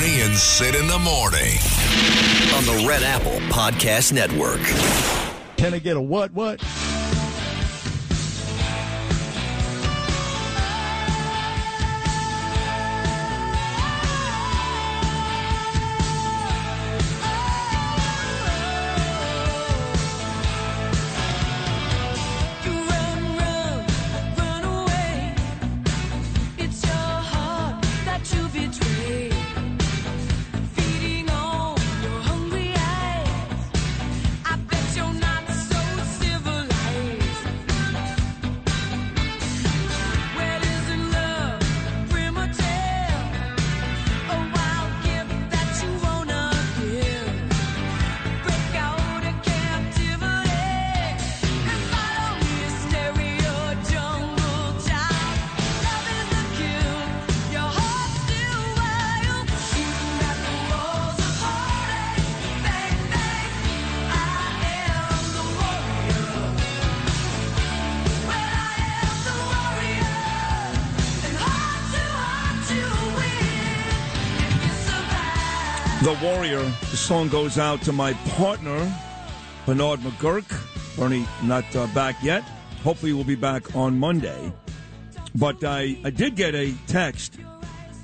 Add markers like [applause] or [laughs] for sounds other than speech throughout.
Bernie and Sid in the morning. on the Red Apple Podcast Network. Can I get a what? What? Song goes out to my partner, Bernard McGurk. Bernie, not uh, back yet. Hopefully, we'll be back on Monday. But I, I did get a text.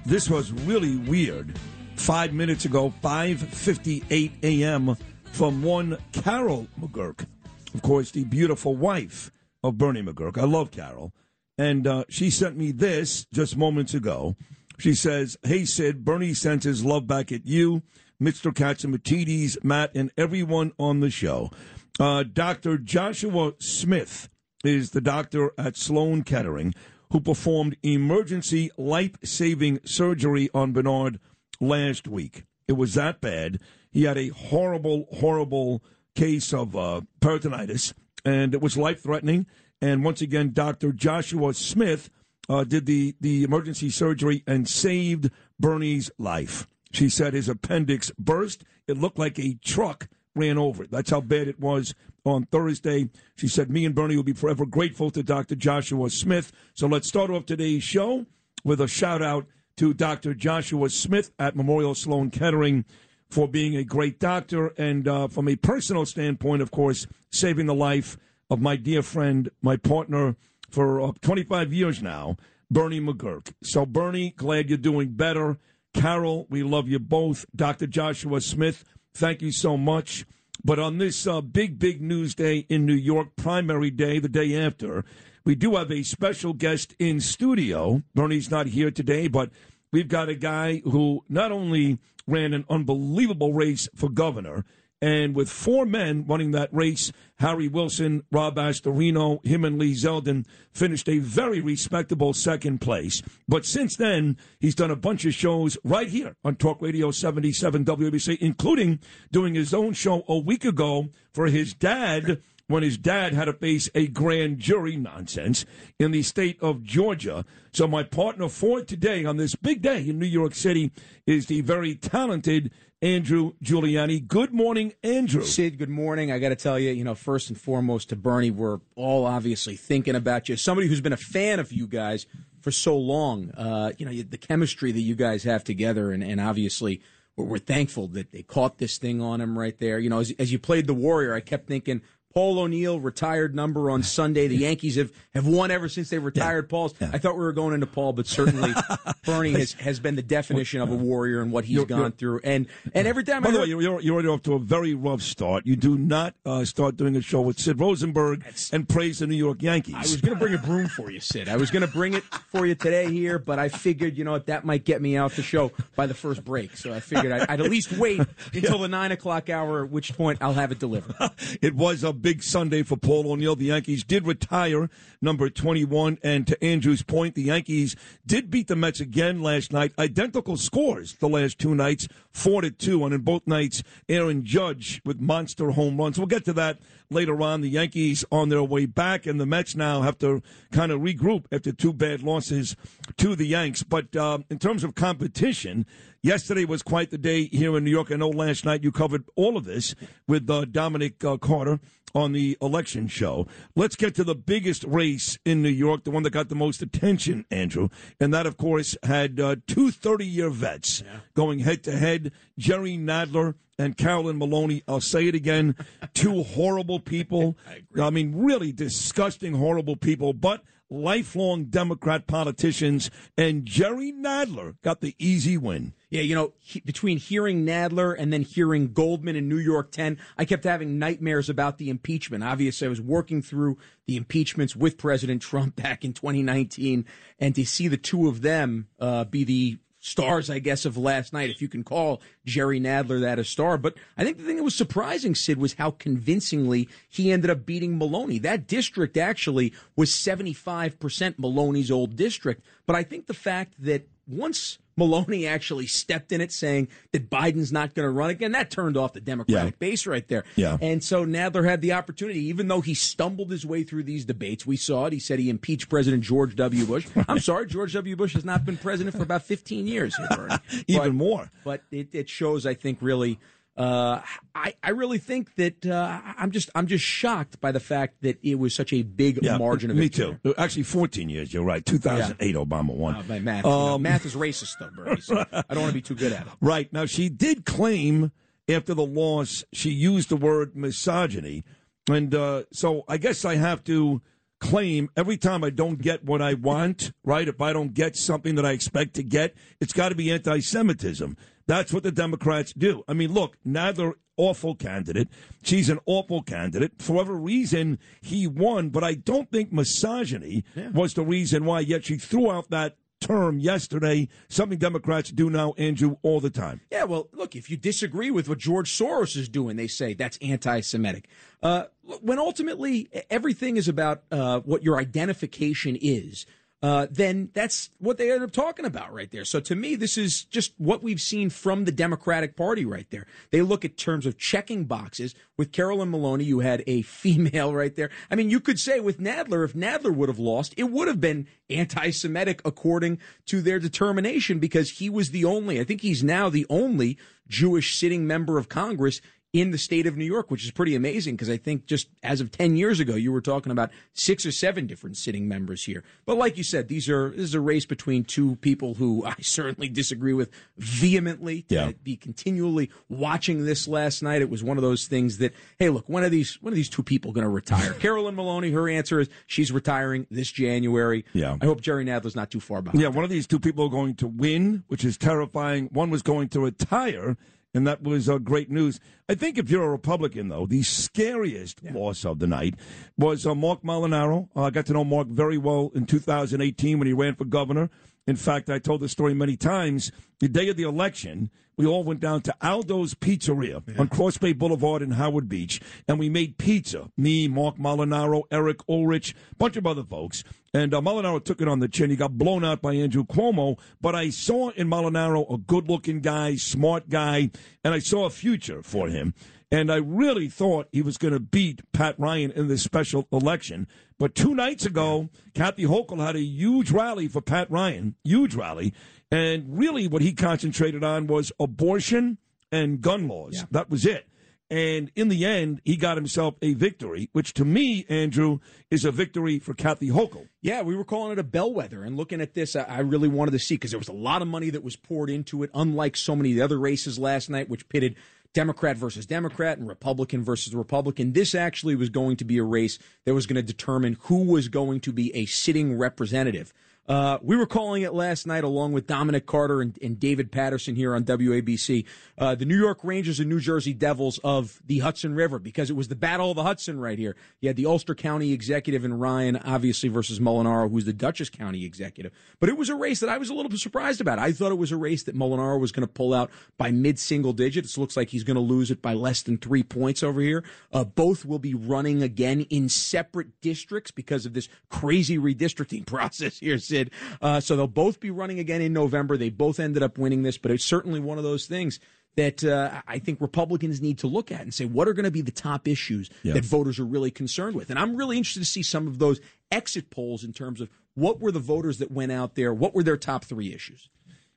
This was really weird. Five minutes ago, 5.58 a.m. from one Carol McGurk. Of course, the beautiful wife of Bernie McGurk. I love Carol. And uh, she sent me this just moments ago. She says, Hey, Sid, Bernie sends his love back at you, Mr. Catsimatidis, Matt, and everyone on the show. Uh, Dr. Joshua Smith is the doctor at Sloan Kettering who performed emergency life saving surgery on Bernard last week. It was that bad. He had a horrible, horrible case of uh, peritonitis, and it was life threatening. And once again, Dr. Joshua Smith uh, did the, the emergency surgery and saved Bernie's life. She said his appendix burst. It looked like a truck ran over it. That's how bad it was on Thursday. She said, Me and Bernie will be forever grateful to Dr. Joshua Smith. So let's start off today's show with a shout out to Dr. Joshua Smith at Memorial Sloan Kettering for being a great doctor and uh, from a personal standpoint, of course, saving the life of my dear friend, my partner for uh, 25 years now, Bernie McGurk. So, Bernie, glad you're doing better. Carol, we love you both. Dr. Joshua Smith, thank you so much. But on this uh, big, big news day in New York, primary day, the day after, we do have a special guest in studio. Bernie's not here today, but we've got a guy who not only ran an unbelievable race for governor, and with four men running that race, Harry Wilson, Rob Astorino, him and Lee Zeldin finished a very respectable second place. But since then, he's done a bunch of shows right here on Talk Radio 77 WABC, including doing his own show a week ago for his dad when his dad had to face a grand jury nonsense in the state of Georgia. So my partner for today on this big day in New York City is the very talented Andrew Giuliani. Good morning, Andrew. Sid, good morning. I got to tell you, you know, first and foremost to Bernie, we're all obviously thinking about you. Somebody who's been a fan of you guys for so long. Uh, you know, the chemistry that you guys have together, and, and obviously we're, we're thankful that they caught this thing on him right there. You know, as, as you played the Warrior, I kept thinking. Paul O'Neill retired number on Sunday. The [laughs] Yankees have, have won ever since they retired Paul's. I thought we were going into Paul, but certainly [laughs] Bernie has, has been the definition of a warrior and what he's You're- gone you're- through. And and every time By I the heard- way, you're, you're, you're already off to a very rough start. You do not uh, start doing a show with Sid Rosenberg and praise the New York Yankees. I was going to bring a broom for you, Sid. I was going to bring it for you today here, but I figured, you know what, that might get me out the show by the first break. So I figured I'd, I'd at least wait [laughs] until the nine o'clock hour, at which point I'll have it delivered. it was a big Sunday for Paul O'Neill. The Yankees did retire number 21. And to Andrew's point, the Yankees did beat the Mets again last night. Identical scores the last two nights, 4 to 2. And in both nights, Aaron Judge with monster home runs. We'll get to that later on. The Yankees on their way back, and the Mets now have to kind of regroup after two bad losses to the Yanks. But uh, in terms of competition, Yesterday was quite the day here in New York. I know last night you covered all of this with uh, Dominic uh, Carter on the election show. Let's get to the biggest race in New York, the one that got the most attention, Andrew. And that, of course, had uh, two 30 year vets going head to head Jerry Nadler and Carolyn Maloney. I'll say it again [laughs] two horrible people. I, mean, really disgusting, horrible people, but lifelong Democrat politicians. And Jerry Nadler got the easy win. Yeah, you know, he, between hearing Nadler and then hearing Goldman in New York 10, I kept having nightmares about the impeachment. Obviously, I was working through the impeachments with President Trump [laughs] back in 2019, and to see the two of them uh, be the stars, I guess, of last night, if you can call Jerry Nadler that a star. But I think the thing that was surprising, Sid, was how convincingly he ended up beating Maloney. That district actually was 75% Maloney's old district. But I think the fact that once Maloney actually stepped in it saying that Biden's not going to run again, that turned off the Democratic Yeah. base right there. Yeah. And so Nadler had the opportunity, even though he stumbled his way through these debates. We saw it. He said he impeached President George W. Bush. [laughs] I'm sorry, George W. Bush has not been president for about 15 years. [laughs] Here, Even But- more. But it, it shows, I think, really. Uh, I, I really think that uh, I'm just I'm just shocked by the fact that it was such a big margin of victory. me victory. too. Actually, 14 years. You're right. 2008, Obama won. My math, you know, Um, math is racist, though, Bernie. So [laughs] I don't want to be too good at it. Right. Now, she did claim after the loss, she used the word misogyny. And uh, so I guess I have to claim every time I don't get what I want, right? If I don't get something that I expect to get, it's got to be anti Semitism. That's what the Democrats do. I mean, look, Nadler, awful candidate. She's an awful candidate. For whatever reason, he won, but I don't think misogyny was the reason why, yet she threw out that term yesterday, something Democrats do now, Andrew, all the time. Yeah, well, look, if you disagree with what George Soros is doing, they say that's anti Semitic. Uh, when ultimately everything is about uh, what your identification is, uh, then that's what they end up talking about right there. So to me, this is just what we've seen from the Democratic Party right there. They look at terms of checking boxes. With Carolyn Maloney, you had a [laughs] female right there. I mean, you could say with Nadler, if Nadler would have lost, it would have been anti Semitic according to their determination because he was the only, I think he's now the only Jewish sitting member of Congress in the state of New York, which is pretty amazing because I think just as of 10 years ago, you were talking about six or seven different sitting members here. But like you said, these are this is a race between two people who [laughs] I certainly disagree with vehemently. To Yeah. be continually watching this last night, it was one of those things that, hey, look, when are these when are these two people going to retire? [laughs] Carolyn Maloney, her answer is she's retiring this January. Yeah. I hope Jerry Nadler's not too far behind. Yeah, one of these two people are going to win, which is terrifying. One was going to retire, and that was uh, great news. I think if you're a Republican, though, the scariest loss of the night was uh, Mark Molinaro. Uh, I got to know Mark very well in 2018 when he ran for governor. In fact, I told this story many times. The day of the election, we all went down to Aldo's Pizzeria on Cross Bay Boulevard in Howard Beach, and we made pizza. Me, Mark Molinaro, Eric Ulrich, bunch of other folks. And uh, Molinaro took it on the chin. He got blown out by Andrew Cuomo, but I saw in Molinaro a good-looking guy, smart guy, and I saw a future for him. And I really thought he was going to beat Pat Ryan in this special election. But two nights ago, Kathy Hochul had a huge rally for Pat Ryan, huge rally. And really, what he concentrated on was abortion and gun laws. That was it. And in the end, he got himself a victory, which to me, Andrew, is a victory for Kathy Hochul. Yeah, we were calling it a bellwether. And looking at this, I, I really wanted to see because there was a lot of money that was poured into it, unlike so many of the other races last night, which pitted Democrat versus Democrat and Republican versus Republican. This actually was going to be a race that was going to determine who was going to be a sitting representative. Uh, we were calling it last night along with Dominic Carter and, and David Paterson here on WABC. Uh, the New York Rangers and New Jersey Devils of the Hudson River because it was the Battle of the Hudson right here. You had the Ulster County executive and Ryan, obviously, versus Molinaro, who's the Dutchess County executive. But it was a race that I was a little bit surprised about. I thought it was a race that Molinaro was going to pull out by mid single digits. It looks like he's going to lose it by less than three points over here. Uh, both will be running again in separate districts because of this crazy redistricting [laughs] process here, Sid. Uh, so they'll both be running again in November. They both ended up winning this, but it's certainly one of those things that uh, I think Republicans need to look at and say what are going to be the top issues that voters are really concerned with. And I'm really interested to see some of those exit polls in terms of what were the voters that went out there, what were their top three issues.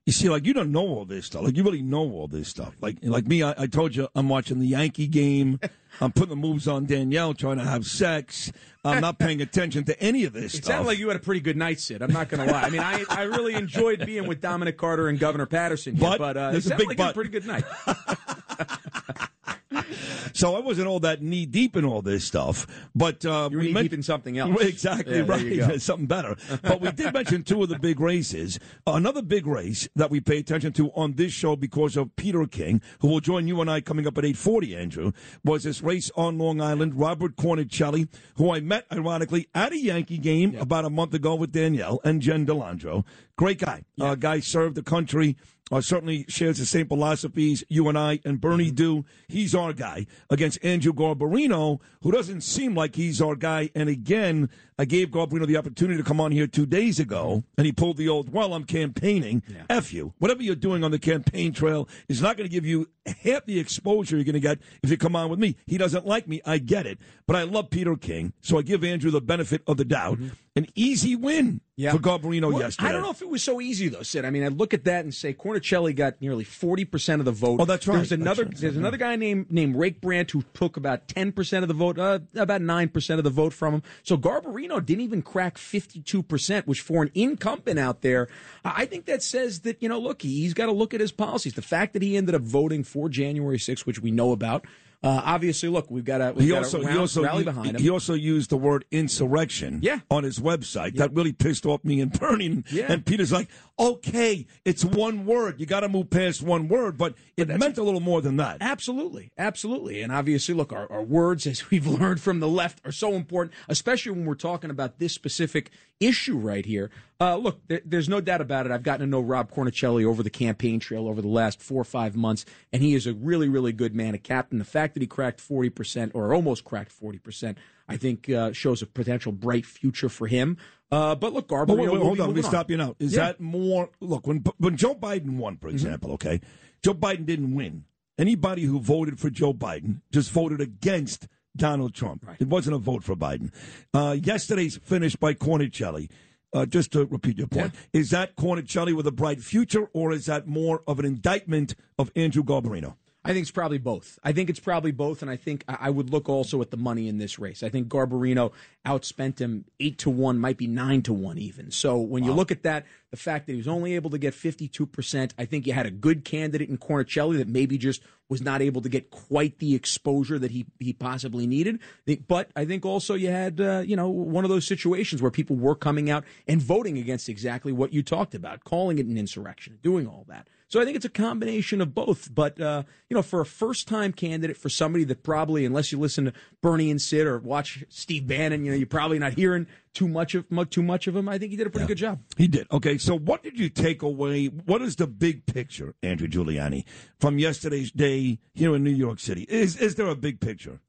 You see, like you don't know all this stuff. Like you really know all this stuff. Like like me, I, I told you I'm watching the Yankee game. [laughs] I'm putting the moves on Danielle, trying to have sex. I'm not paying attention to any of this It stuff. sounded like you had a pretty good night, Sid. I'm not going to lie. I mean, I, I really enjoyed being with Dominic Carter and Governor Paterson, here, But but uh, it sounded like was a pretty good night. [laughs] [laughs] So I wasn't all that knee deep in all this stuff, but uh, You were we knee deep in something else. [laughs] Exactly Yeah, right, [laughs] something better. But we did mention two of the big races. Another big race that we pay attention to on this show because of Peter King, who will join you and I coming up at eight forty. Andrew was this race on Long Island. Robert Cornicelli, who I met ironically at a Yankee game about a month ago with Danielle and Jen Delandro. Great guy. Uh, guy served the country. Uh, certainly shares the same philosophies you and I and Bernie do. He's our guy against Andrew Garbarino, who doesn't seem like he's our guy. And again, I gave Garbarino the opportunity to come on here two days ago, and he pulled the old, well, I'm campaigning. F you. Whatever you're doing on the campaign trail is not going to give you half the exposure you're going to get if you come on with me. He doesn't like me. I get it. But I love Peter King, so I give Andrew the benefit of the doubt. An easy win Yeah. for Garbarino Well, yesterday. I don't know if it was so easy though, Sid. I mean, I look at that and say Cornicelli got nearly forty percent of the vote. Oh, that's right. There's another. Right. There's another guy named named Rakebrandt who took about ten percent of the vote, uh, about nine percent of the vote from him. So Garbarino didn't even crack fifty two percent, which for an incumbent out there, I I think that says that you know, look, he's got to look at his policies. The fact that he ended up voting for January 6th, which we know about. Uh, obviously, look, we've got to we've He got also, a he also, rally behind him. he also used the word insurrection Yeah. on his website. That really pissed off me and Bernie. And, Yeah. and Peter's like, okay, it's one word. You got to move past one word, but it meant a little more than that. Absolutely, absolutely, and obviously, look, our, our words, as [laughs] we've learned from the left, are so important, especially when we're talking about this specific issue right here. Uh, look, there, there's no doubt about it. I've gotten to know Rob Cornicelli over the campaign trail over the last four or five months, and he is a really, really good man, a captain. The fact that he cracked forty percent or almost cracked forty percent, I think, uh, shows a potential bright future for him. Uh, but look, Garber, wait, wait, hold on. Let me stop you now. Is Yeah. that more? Look, when when Joe Biden won, for example, okay, Joe Biden didn't win. Anybody who voted for Joe Biden just voted against Donald Trump. It wasn't a vote for Biden. Uh, yesterday's finish by Cornicelli. Uh, just to repeat your point, is that Cornicelli with a bright future, or is that more of an indictment of Andrew Garbarino? I think it's probably both. I think it's probably both, and I think I would look also at the money in this race. I think Garbarino outspent him eight to one, might be nine to one even. So when you look at that, the fact that he was only able to get fifty-two percent, I think you had a good candidate in Cornicelli that maybe just was not able to get quite the exposure that he he possibly needed. But I think also you had uh, you know one of those situations where people were coming out and voting against exactly what you talked about, calling it an insurrection, doing all that. So I think it's a combination of both. But uh, you know, for a first-time candidate, for somebody that probably, unless you listen to Bernie and Sid or watch Steve Bannon, you know, you're probably not hearing too much of too much of him. I think he did a pretty good job. He did. Okay, so what did you take away? What is the big picture, Andrew Giuliani, from yesterday's day here in New York City? Is is there a big picture?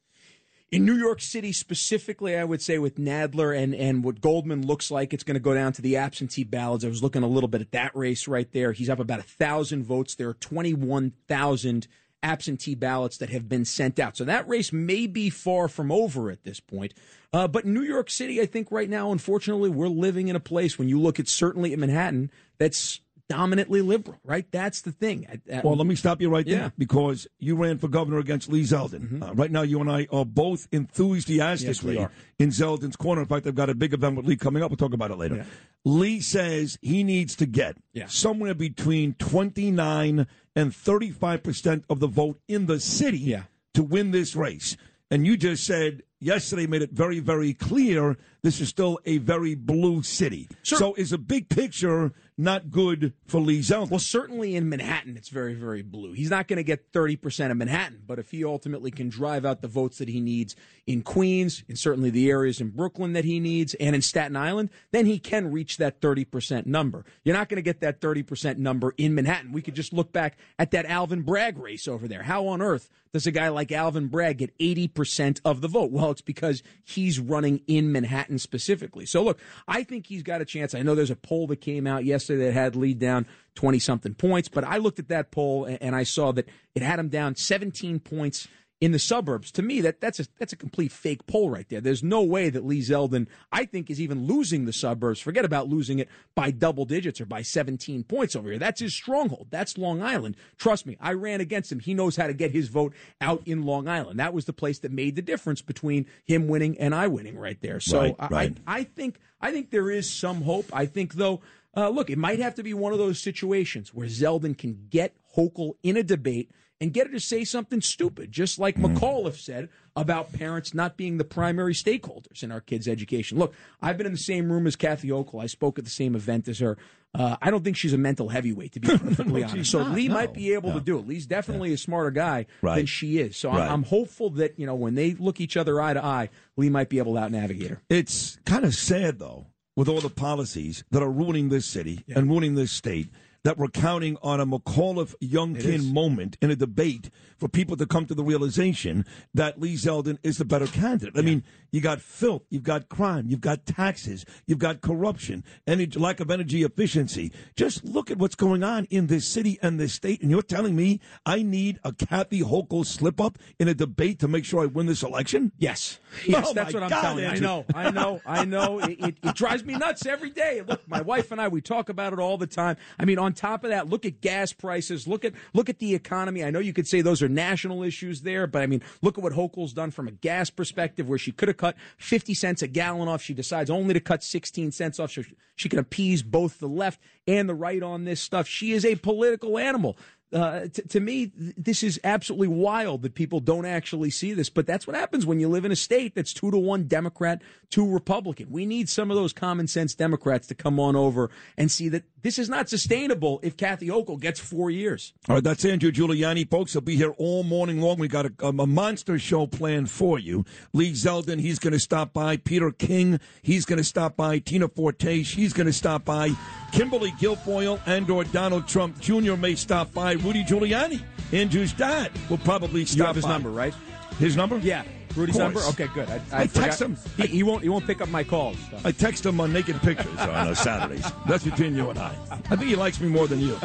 In New York City specifically, I would say with Nadler and, and what Goldman looks like, it's going to go down to the absentee ballots. I was looking a little bit at that race right there. He's up about a thousand votes. There are twenty one thousand absentee ballots that have been sent out. So that race may be far from over at this point. Uh, but New York City, I think right now, unfortunately, we're living in a place when you look at certainly in Manhattan that's dominantly liberal, right? That's the thing. Well, let me stop you right there Yeah. Mm-hmm. because you ran for governor against Lee Zeldin. Uh, right now, you and I are both enthusiastically Yes, in Zeldin's corner. In fact, I've got a big event with Lee coming up. We'll talk about it later. Lee says he needs to get Yeah. somewhere between 29 and 35 percent of the vote in the city Yeah. to win this race. And you just said yesterday made it very, very clear this is still a very blue city. Sure. So is a big picture not good for Lee Zeldin? Well, certainly in Manhattan, it's very, very blue. He's not going to get 30% of Manhattan, but if he ultimately can drive out the votes that he needs in Queens, and certainly the areas in Brooklyn that he needs, and in Staten Island, then he can reach that 30% number. You're not going to get that 30% number in Manhattan. We could just look back at that Alvin Bragg race over there. How on earth does a guy like Alvin Bragg get 80% of the vote? Well, it's because he's running in Manhattan specifically. So look, I think he's got a chance. I know there's a poll that came out yesterday that had lead down 20 something points, but I looked at that poll and- I saw that it had him down 17 points in the suburbs. To me, that that's a that's a complete fake poll right there. There's no way that Lee Zeldin, I think, is even losing the suburbs. Forget about losing it by double digits or by 17 points over here. That's his stronghold. That's Long Island. Trust me, I ran against him. He knows how to get his vote out in Long Island. That was the place that made the difference between him winning and I winning right there. So Right, I, right. I I think I think there is some hope. I think though, uh, look, it might have to be one of those situations where Zeldin can get Hochul in a debate and get her to say something stupid, just like McAuliffe said about parents not being the primary stakeholders in our kids' education. Look, I've been in the same room as Kathy Hochul. I spoke at the same event as her. Uh, I don't think she's a mental heavyweight, to be [laughs] perfectly honest. So not, Lee no, might be able no. to do it. Lee's definitely a smarter guy Right. than she is. So Right. I'm, hopeful that you know when they look each other eye to eye, Lee might be able to out navigate her. It's kind of sad, though, with all the policies that are ruining this city and ruining this state, that we're counting on a McAuliffe Youngkin moment in a debate for people to come to the realization that Lee Zeldin is the better candidate. I mean, you got filth, you've got crime, you've got taxes, you've got corruption, any lack of energy efficiency. Just look at what's going on in this city and this state, and you're telling me I need a Kathy Hochul slip up in a debate to make sure I win this election? Yes, oh yes, Oh, that's what I'm God, telling you. I know, I know, I know. It, it, it drives me nuts every day. Look, my wife and I, we talk about it all the time. I mean, on top of that, look at gas prices. Look at look at the economy. I know you could say those are national issues there, but I mean, look at what Hochul's done from a gas perspective, where she could have cut 50 cents a gallon off. She decides only to cut 16 cents off. So she can appease both the left and the right on this stuff. She is a political animal. Uh, t- to me, th- this is absolutely wild that people don't actually see this, but that's what happens when you live in a state that's two to one Democrat, two Republican. We need some of those common sense Democrats to come on over and see that this is not sustainable if Kathy Hochul gets four years. All right, that's Andrew Giuliani, folks. He'll be here all morning long. We got a, a monster show planned for you. Lee Zeldin, he's going to stop by. Peter King, he's going to stop by. Tina Forte, she's going to stop by. Kimberly Guilfoyle and or Donald Trump Jr. may stop by. Rudy Giuliani, and Andrew's dad, will probably stop You have his by. number, right? His number? Yeah, Rudy's number. Okay, good. I, I text him. He, he won't. He won't pick up my calls. so. I text him on naked pictures on uh, Saturdays. That's between you and I. I think he likes me more than you. [laughs]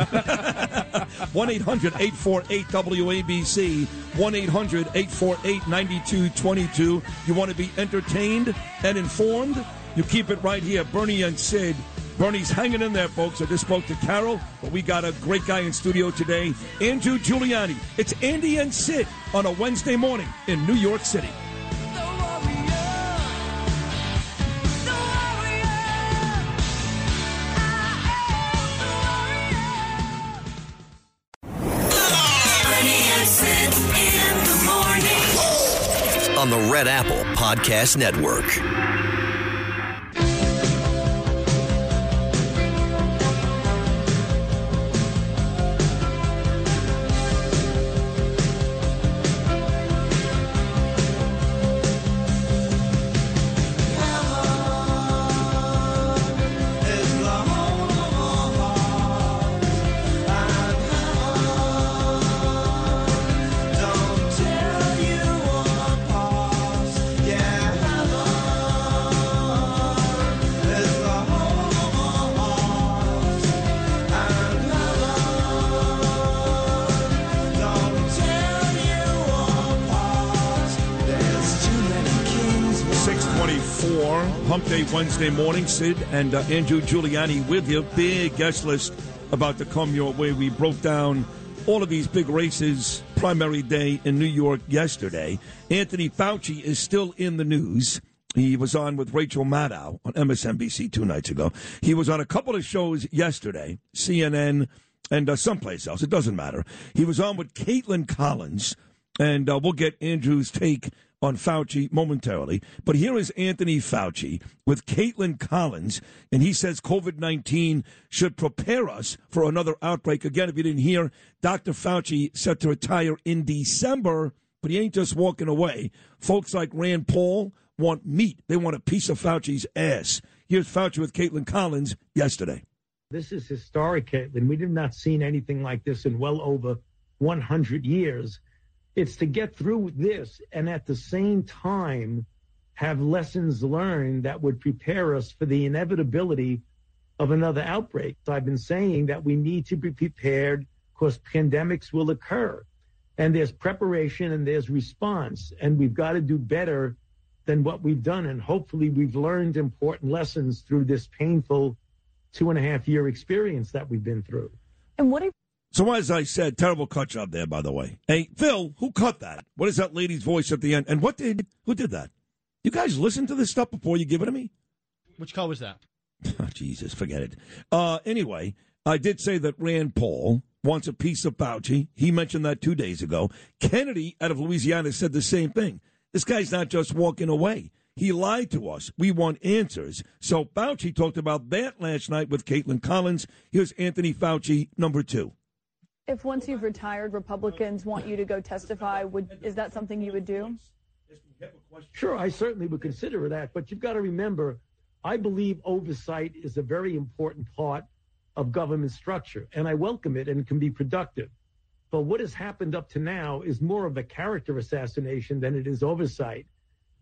1 800 848 WABC. 1 800 848 9222. You want to be entertained and informed? You keep it right here. Bernie and Sid. Bernie's hanging in there, folks. I just spoke to Carol, but we got a great guy in studio today, Andrew Giuliani. It's Andy and Sid on a Wednesday morning in New York City. The warrior, the warrior, I am the warrior. on the Red Apple Podcast Network. Wednesday morning. Sid and uh, Andrew Giuliani with you. Big guest list about to come your way. We broke down all of these big races. Primary day in New York yesterday. Anthony Fauci is still in the news. He was on with Rachel Maddow on MSNBC two nights ago. He was on a couple of shows yesterday, CNN and uh, someplace else. It doesn't matter. He was on with Kaitlan Collins, and uh, we'll get Andrew's take on Fauci momentarily. But here is Anthony Fauci with Kaitlan Collins, and he says COVID 19 should prepare us for another outbreak. Again, if you didn't hear, Dr. Fauci set to retire in December, but he ain't just walking away. Folks like Rand Paul want meat, they want a piece of Fauci's ass. Here's Fauci with Kaitlan Collins yesterday. This is historic, Kaitlan. We have not seen anything like this in well over 100 years. It's to get through this and at the same time have lessons learned that would prepare us for the inevitability of another outbreak. So I've been saying that we need to be prepared because pandemics will occur. And there's preparation and there's response. And we've got to do better than what we've done. And hopefully we've learned important lessons through this painful two and a half year experience that we've been through. And what if So as I said, terrible cut job there, by the way. Hey, Phil, who cut that? What is that lady's voice at the end? And what did who did that? You guys listen to this stuff before you give it to me? Which call was that? [laughs] Oh, Jesus, forget it. Uh, anyway, I did say that Rand Paul wants a piece of Fauci. He mentioned that two days ago. Kennedy out of Louisiana said the same thing. This guy's not just walking away. He lied to us. We want answers. So Fauci talked about that last night with Kaitlan Collins. Here's Anthony Fauci, number two. If once you've retired, Republicans want you to go testify? Would is that something you would do? Sure, I certainly would consider that, but you've got to remember, I believe oversight is a very important part of government structure, and I welcome it and can be productive. But what has happened up to now is more of a character assassination than it is oversight.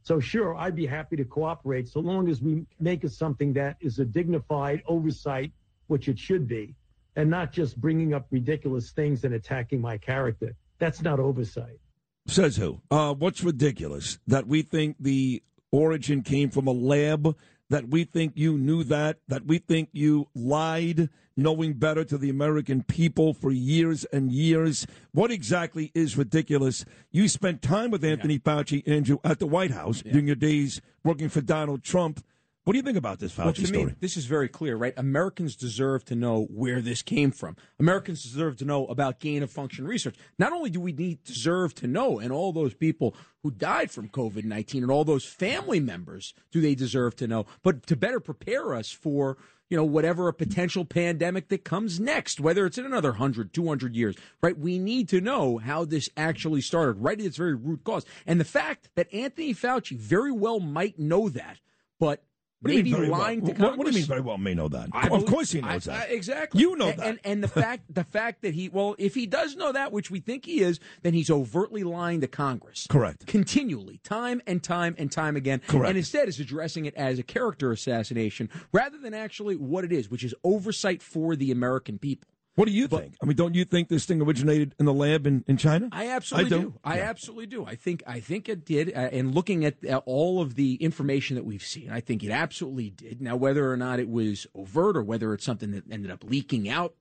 So sure, I'd be happy to cooperate so long as we make it something that is a dignified oversight, which it should be, and not just bringing up ridiculous things and attacking my character. That's not oversight. Says who? Uh, what's ridiculous? That we think the origin came from a lab? That we think you knew that? That we think you lied, knowing better to the American people for years and years? What exactly is ridiculous? You spent time with Anthony Fauci, Andrew, at the White House during your days working for Donald Trump. What do you think about this Fauci Well, to story? me, this is very clear, right? Americans deserve to know where this came from. Americans deserve to know about gain of function research. Not only do we need deserve to know, and all those people who died from COVID nineteen and all those family members do they deserve to know, but to better prepare us for you know whatever a potential pandemic that comes next, whether it's in another 100, 200 years, right? We need to know how this actually started, right at its very root cause, and the fact that Anthony Fauci very well might know that, but What do you maybe very well? lying to What- Congress. What, do you mean very well may know that? I of believe- course he knows I- that. I- exactly. You know and, that. And, and the fact the fact that he well, if he does know that, which we think he is, then he's overtly lying to Congress. Correct. Continually, time and time and time again. Correct. And instead is addressing it as a character assassination rather than actually what it is, which is oversight for the American people. What do you think? I mean, don't you think this thing originated in the lab in, in China? I absolutely I do. do. I Yeah. absolutely do. I think I think it did. Uh, and looking at uh, all of the information that we've seen, I think it absolutely did. Now, whether or not it was overt or whether it's something that ended up leaking out,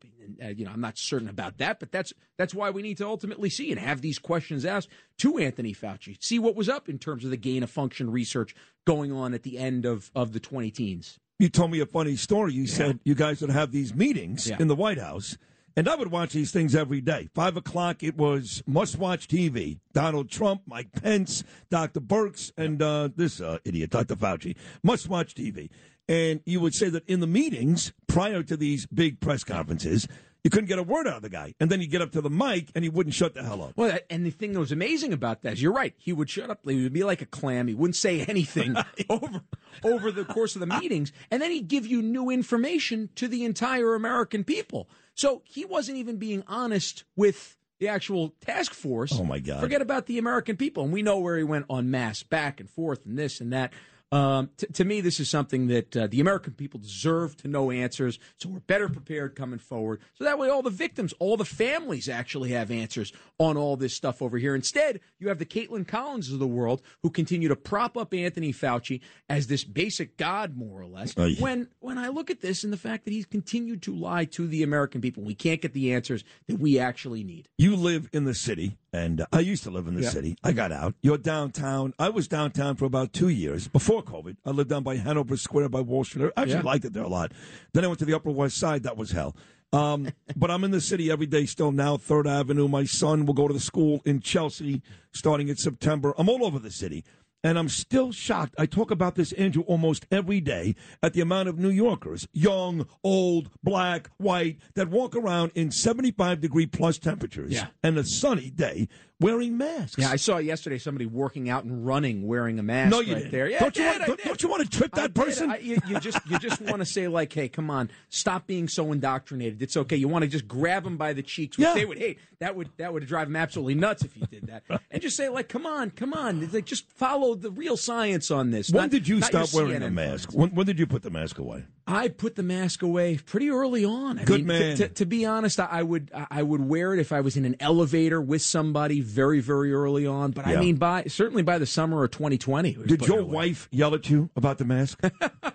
uh, you know, I'm not certain about that. But that's that's why we need to ultimately see and have these questions asked to Anthony Fauci. See what was up in terms of the gain of function research going on at the end of of the 20 teens. You told me a funny story. You said you guys would have these meetings Yeah. in the White House, and I would watch these things every day. Five o'clock, it was must watch TV. Donald Trump, Mike Pence, Dr. Birx, and uh, this uh, idiot, Dr. Fauci. Must watch TV. And you would say that in the meetings prior to these big press conferences, you couldn't get a word out of the guy. And then you get up to the mic and he wouldn't shut the hell up. Well, and the thing that was amazing about that is you're right. He would shut up. He would be like a clam. He wouldn't say anything [laughs] over over the course of the meetings, and then he'd give you new information to the entire American people. So he wasn't even being honest with the actual task force. Oh, my God. Forget about the American people, and we know where he went on mass, back and forth, and this and that. Um, t- to me, this is something that uh, the American people deserve to know answers, so we're better prepared coming forward. So that way, all the victims, all the families actually have answers on all this stuff over here. Instead, you have the Kaitlan Collins of the world who continue to prop up Anthony Fauci as this basic god, more or less. Aye. When when I look at this and the fact that he's continued to lie to the American people, we can't get the answers that we actually need. You live in the city, and uh, I used to live in the Yeah. city. I got out. You're downtown. I was downtown for about two years before COVID. I lived down by Hanover Square by Wall Street. I actually Yeah. liked it there a lot. Then I went to the Upper West Side. That was hell. Um, [laughs] but I'm in the city every day still now. Third Avenue. My son will go to the school in Chelsea starting in September. I'm all over the city. And I'm still shocked. I talk about this, Andrew, almost every day at the amount of New Yorkers, young, old, black, white, that walk around in 75 degree plus temperatures Yeah. and a sunny day wearing masks. Yeah, I saw yesterday somebody working out and running wearing a mask no, you right didn't. there. Yeah, don't, you did, want, don't, don't you want to trip that person? I- you, you just you just [laughs] want to say like, hey, come on, stop being so indoctrinated. It's okay. You want to just grab them by the cheeks, which Yeah. they would hate. That would that would drive them absolutely nuts if you did that. [laughs] and just say like, come on, come on, It's like just follow the real science on this. When not- did you stop wearing CNN mask? When, when did you put the mask away? I put the mask away pretty early on. I Good mean, man. To, to, to be honest, I I would I would wear it if I was in an elevator with somebody very very early on. But Yeah. I mean, by certainly by the summer of 2020. Did your wife yell at you about the mask? [laughs]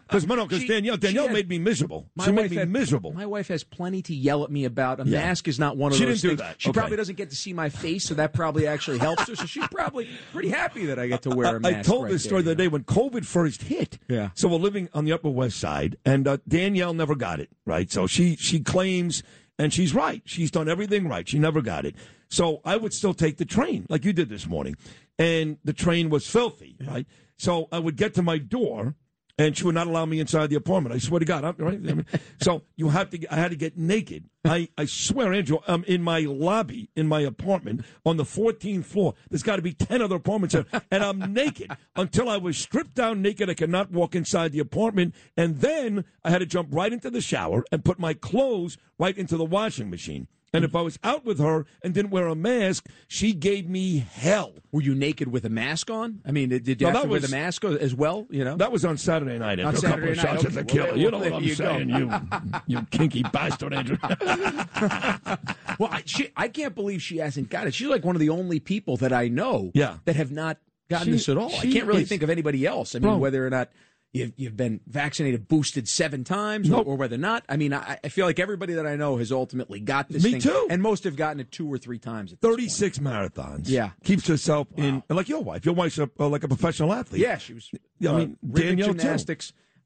Because Danielle Danielle had- made me miserable. My she wife made me had- miserable. My wife has plenty to yell at me about. A Yeah. mask is not one of She those didn't do things. that. She Okay. probably doesn't get to see my face, so that probably actually helps her. So she's [laughs] probably pretty happy that I get to wear a mask. I told right this story there, the other day when COVID first hit. Yeah. So we're living on the Upper West Side, and uh, Danielle never got it right. So she she claims, and she's right. She's done everything right. She never got it. So I would still take the train like you did this morning, and the train was filthy, right? So I would get to my door. And she would not allow me inside the apartment. I swear to God. I'm- Right? I mean, so you have to. I had to get naked. I, I swear, Andrew, I'm in my lobby in my apartment on the 14th floor. There's got to be 10 other apartments there, and I'm naked until I was stripped down naked. I could not walk inside the apartment, and then I had to jump right into the shower and put my clothes right into the washing machine. And if I was out with her and didn't wear a mask, she gave me hell. Were you naked with a mask on? I mean, did you No, have to wear was- the mask as well? You know, That was on Saturday night. On After a couple Saturday of night, shots at okay. the killer. there- you know well, what I'm you go. saying, you, [laughs] you kinky bastard, Andrew. [laughs] well, I, she, I can't believe she hasn't got it. She's like one of the only people that I know Yeah. that have not gotten She- this at all. I can't really is- think of anybody else. I mean, Bro. whether or not you've, you've been vaccinated, boosted seven times, Nope. or, or whether not. I mean, I, I feel like everybody that I know has ultimately got this Me thing. too. And most have gotten it two or three times. At this point. 36 marathons. Yeah. Keeps herself in, like your wife. Your wife's a, uh, like a professional athlete. Yeah, she was. Yeah, I uh, mean, Danielle, too.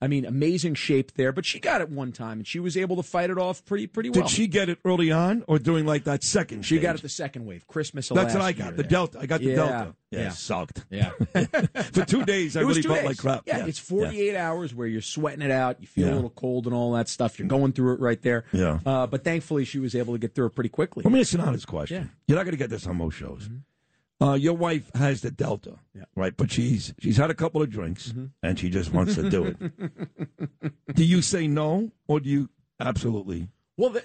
I mean, amazing shape there, but she got it one time, and she was able to fight it off pretty pretty well. Did she get it early on or during like that second She got it the second wave, Christmas. That's what I got. The there. Delta. I got the Yeah, Delta. Yeah, yeah. it sucked. Yeah. [laughs] For two days, [laughs] I really felt days. like crap. Yeah, it's 48 hours where you're sweating it out. You feel Yeah. a little cold and all that stuff. You're going through it right there. Yeah. Uh, but thankfully, she was able to get through it pretty quickly. Let me ask an honest question. Yeah. Mm-hmm. You're not going to get this on most shows. Uh, your wife has the Delta, Yeah. right? But she's she's had a couple of drinks Mm-hmm. and she just wants to do it. [laughs] do you say no or do you absolutely? Well,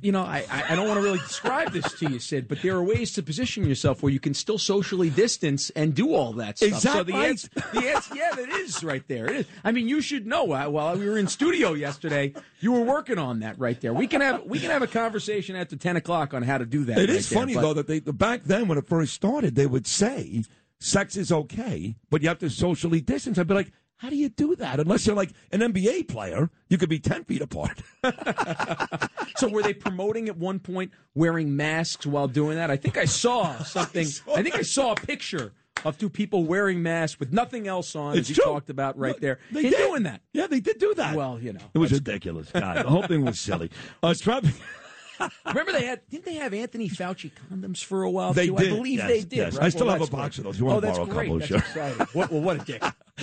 you know, I, I don't want to really describe this to you, Sid, but there are ways to position yourself where you can still socially distance and do all that stuff. Is so the right? answer, the answer, yeah, that is right there. It is. I mean, you should know. uh, While we were in studio yesterday, you were working on that right there. We can have we can have a conversation after ten o'clock on how to do that. It right is there, funny but- though that they back then when it first started they would say sex is okay, but you have to socially distance. I'd be like, how do you do that? Unless you're like an NBA player, you could be ten feet apart. [laughs] So were they promoting at one point wearing masks while doing that? I think I saw [laughs] something. I, think I saw a picture of two people wearing masks with nothing else on, It's as you true. talked about right Look, there. They in did. doing that. Yeah, they did do that. Well, you know, it was ridiculous. God, the whole thing was silly. [laughs] Uh, traffic. [laughs] Remember they had didn't they have Anthony Fauci condoms for a while? They too? did, I believe yes, they did. yes. right? I still Well, have a box great. of those. You wanna oh, that's borrow a great. couple? That's Sure. exciting. [laughs] What, well, what a dick.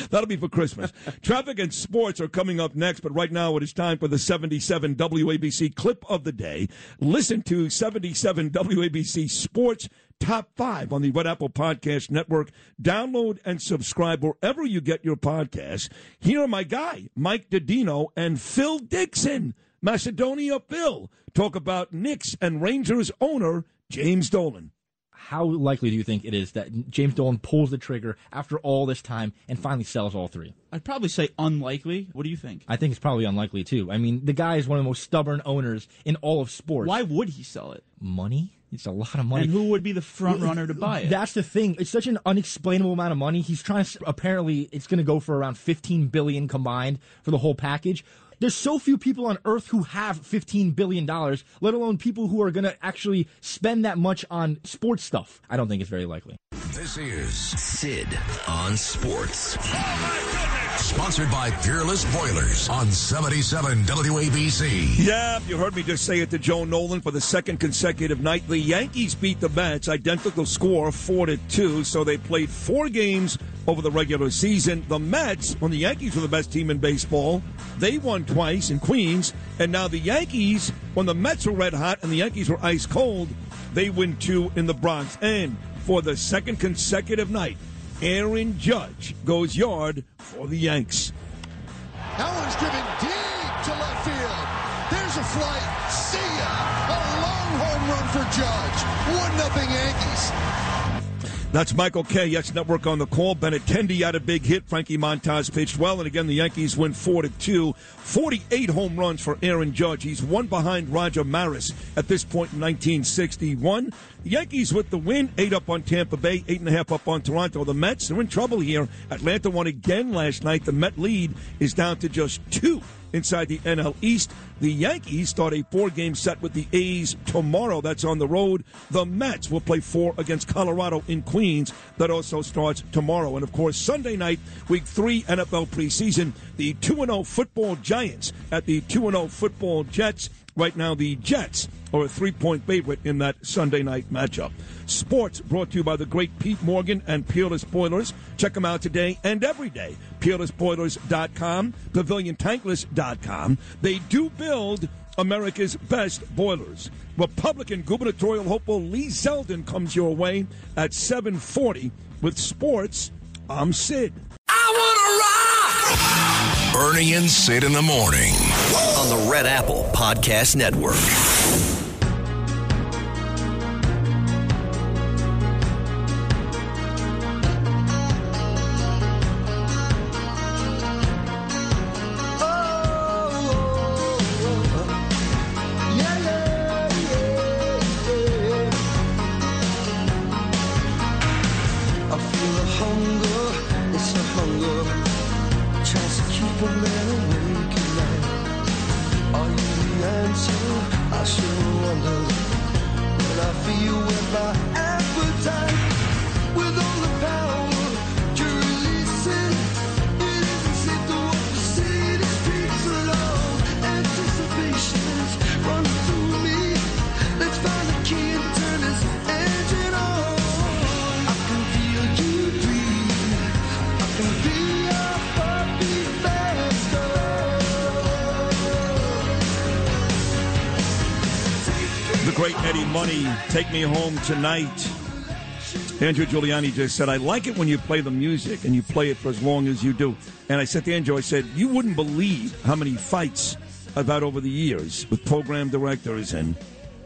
That'll be for Christmas. [laughs] Traffic and sports are coming up next, but right now it is time for the 77 WABC clip of the day. Listen to 77 WABC Sports Top 5 on the Red Apple Podcast Network. Download and subscribe wherever you get your podcasts. Here are my guy, Mike Didino, and Phil Dixon, Macedonia Phil, talk about Knicks and Rangers owner James Dolan. How likely do you think it is that James Dolan pulls the trigger after all this time and finally sells all three? I'd probably say unlikely. What do you think? I think it's probably unlikely too. I mean, the guy is one of the most stubborn owners in all of sports. Why would he sell it? money? It's a lot of money. And who would be the front runner to buy it? That's the thing. It's such an unexplainable amount of money. He's trying to. Apparently, it's going to go for around 15 billion combined for the whole package. There's so few people on earth who have 15 billion dollars, let alone people who are going to actually spend that much on sports stuff. I don't think it's very likely. This is Sid on Sports. Oh, sponsored by Peerless Boilers on 77 WABC. Yeah, you heard me just say it to Joe Nolan for the second consecutive night. The Yankees beat the Mets, identical score, four to two. So they played four games over the regular season. The Mets, when the Yankees were the best team in baseball, they won twice in Queens, and now the Yankees, when the Mets were red hot and the Yankees were ice cold, they win two in the Bronx. And for the second consecutive night, Aaron Judge goes yard for the Yanks. One's driven deep to left field. There's a flight. See ya. A long home run for Judge. One nothing Yankees. That's Michael Kay Yes Network on the call. Benintendi had a big hit. Frankie Montas pitched well, and again the Yankees win four to two. Forty-eight home runs for Aaron Judge. He's one behind Roger Maris at this point in 1961. The Yankees with the win, eight up on Tampa Bay, eight and a half up on Toronto. The Mets are in trouble here. Atlanta won again last night. The Met lead is down to just two inside the NL East. The Yankees start a four game set with the A's tomorrow. That's on the road. The Mets will play four against Colorado in Queens. That also starts tomorrow. And of course, Sunday night, week three NFL preseason, the 2 0 football Giants at the 2 0 football Jets. Right now, the Jets are a three point favorite in that Sunday night matchup. Sports brought to you by the great Pete Morgan and Peerless Boilers. Check them out today and every day. PeerlessBoilers.com, PavilionTankless.com. They do build America's best boilers. Republican gubernatorial hopeful Lee Zeldin comes your way at 740 with sports. I'm Sid. I want to rock! Bernie and Sid in the morning. on the Red Apple Podcast Network. Tonight. Andrew Giuliani just said, I like it when you play the music and you play it for as long as you do. And I said to Andrew, I said, you wouldn't believe how many fights I've had over the years with program directors and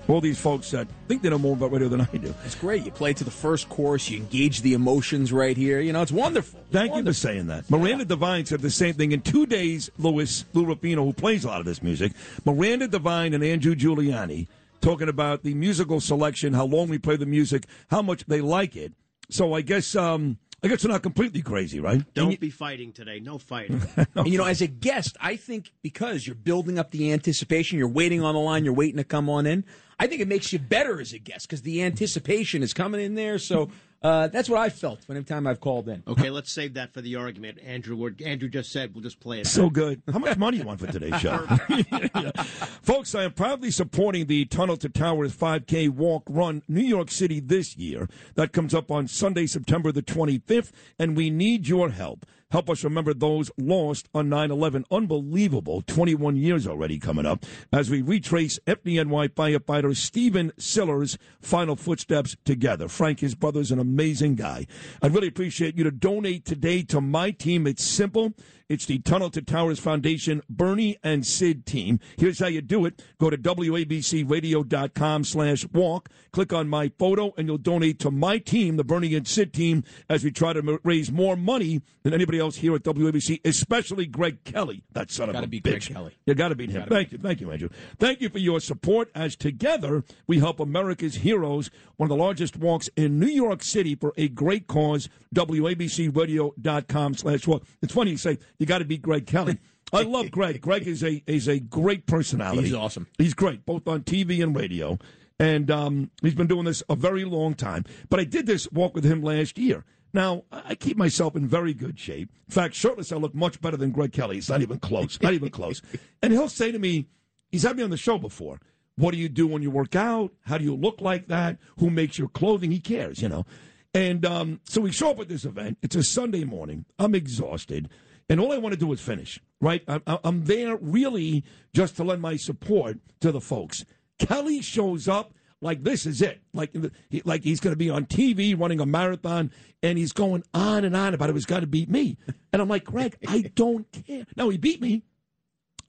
all these folks that think they know more about radio than I do. It's great. You play to the first course, You engage the emotions right here. You know, it's wonderful. Thank you for saying that. Miranda Devine said the same thing. In two days, Louis, Lou Rufino, who plays a lot of this music, Miranda Devine and Andrew Giuliani talking about the musical selection, how long we play the music, how much they like it. So I guess um, I guess we're not completely crazy, right? Don't be fighting today. No fighting. [laughs] And you know, as a guest, I think because you're building up the anticipation, you're waiting on the line, you're waiting to come on in. I think it makes you better as a guest because the anticipation is coming in there. So uh, that's what I felt when every time I've called in. Okay, let's save that for the argument. Andrew, what Andrew just said, we'll just play it. So good. How much money you want for today's show? [laughs] Yeah. [laughs] Folks, I am proudly supporting the Tunnel to Towers 5K walk run New York City this year. That comes up on Sunday, September the 25th, and we need your help. Help us remember those lost on 9 11. Unbelievable. 21 years already coming up as we retrace FDNY firefighter Stephen Siller's final footsteps together. Frank, his brother's an amazing guy. I'd really appreciate you to donate today to my team. It's simple. It's the Tunnel to Towers Foundation Bernie and Sid team. Here's how you do it. Go to WABCRadio.com slash walk. Click on my photo and you'll donate to my team, the Bernie and Sid team, as we try to raise more money than anybody else here at WABC, especially Greg Kelly. That son of Gotta a beat bitch. Greg Kelly. You got to beat him. Gotta Thank you. Thank you, Andrew. Thank you for your support as together we help America's heroes, one of the largest walks in New York City for a great cause, WABCRadio.com slash walk. It's funny you say you got to beat Greg Kelly. I love Greg. Greg is a is a great personality. He's awesome. He's great, both on TV and radio. And um, he's been doing this a very long time. But I did this walk with him last year. Now, I keep myself in very good shape. In fact, shirtless, I look much better than Greg Kelly. It's not even close. Not even close. [laughs] And he'll say to me, he's had me on the show before. What do you do when you work out? How do you look like that? Who makes your clothing? He cares, you know. And um, so we show up at this event. It's a Sunday morning. I'm exhausted. And all I want to do is finish, right? I- I- I'm there really just to lend my support to the folks. Kelly shows up like this is it. Like, he- like he's going to be on TV running a marathon, and he's going on and on about it was got to beat me. And I'm like, Greg, I don't care. Now he beat me,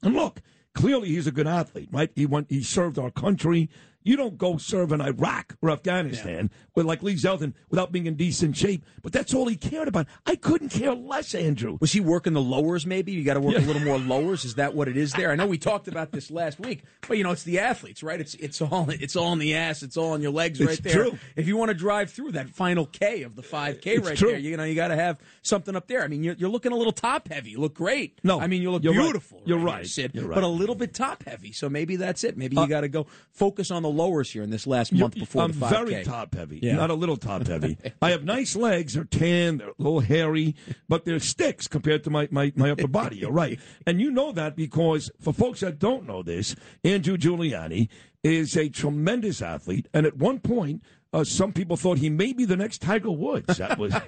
and look, clearly he's a good athlete, right? He went, he served our country. You don't go serve in Iraq or Afghanistan with like Lee Zeldin without being in decent shape. But that's all he cared about. I couldn't care less, Andrew. Was he working the lowers? Maybe you got to work a little more [laughs] lowers. Is that what it is there? I know we talked about this last week, but you know it's the athletes, right? It's it's all it's all in the ass. It's all on your legs It's right there. true. If you want to drive through that final K of the five K right true. there, you know you got to have something up there. I mean, you're, you're looking a little top heavy. You look great. No, I mean you look you're right. beautiful. You're here, right. Sid, You're right. but a little bit top heavy. So maybe that's it. Maybe you Uh, got to go focus on the lowers here in this last You- month before I'm the five K. very top heavy, Yeah. not a little top [laughs] heavy. I have nice legs. They're tan. They're a little hairy, but they're sticks compared to my, my, my upper body. You're right. And you know that because for folks that don't know this, Andrew Giuliani is a tremendous athlete. And at one point, uh, some people thought he may be the next Tiger Woods. That was [laughs] [laughs]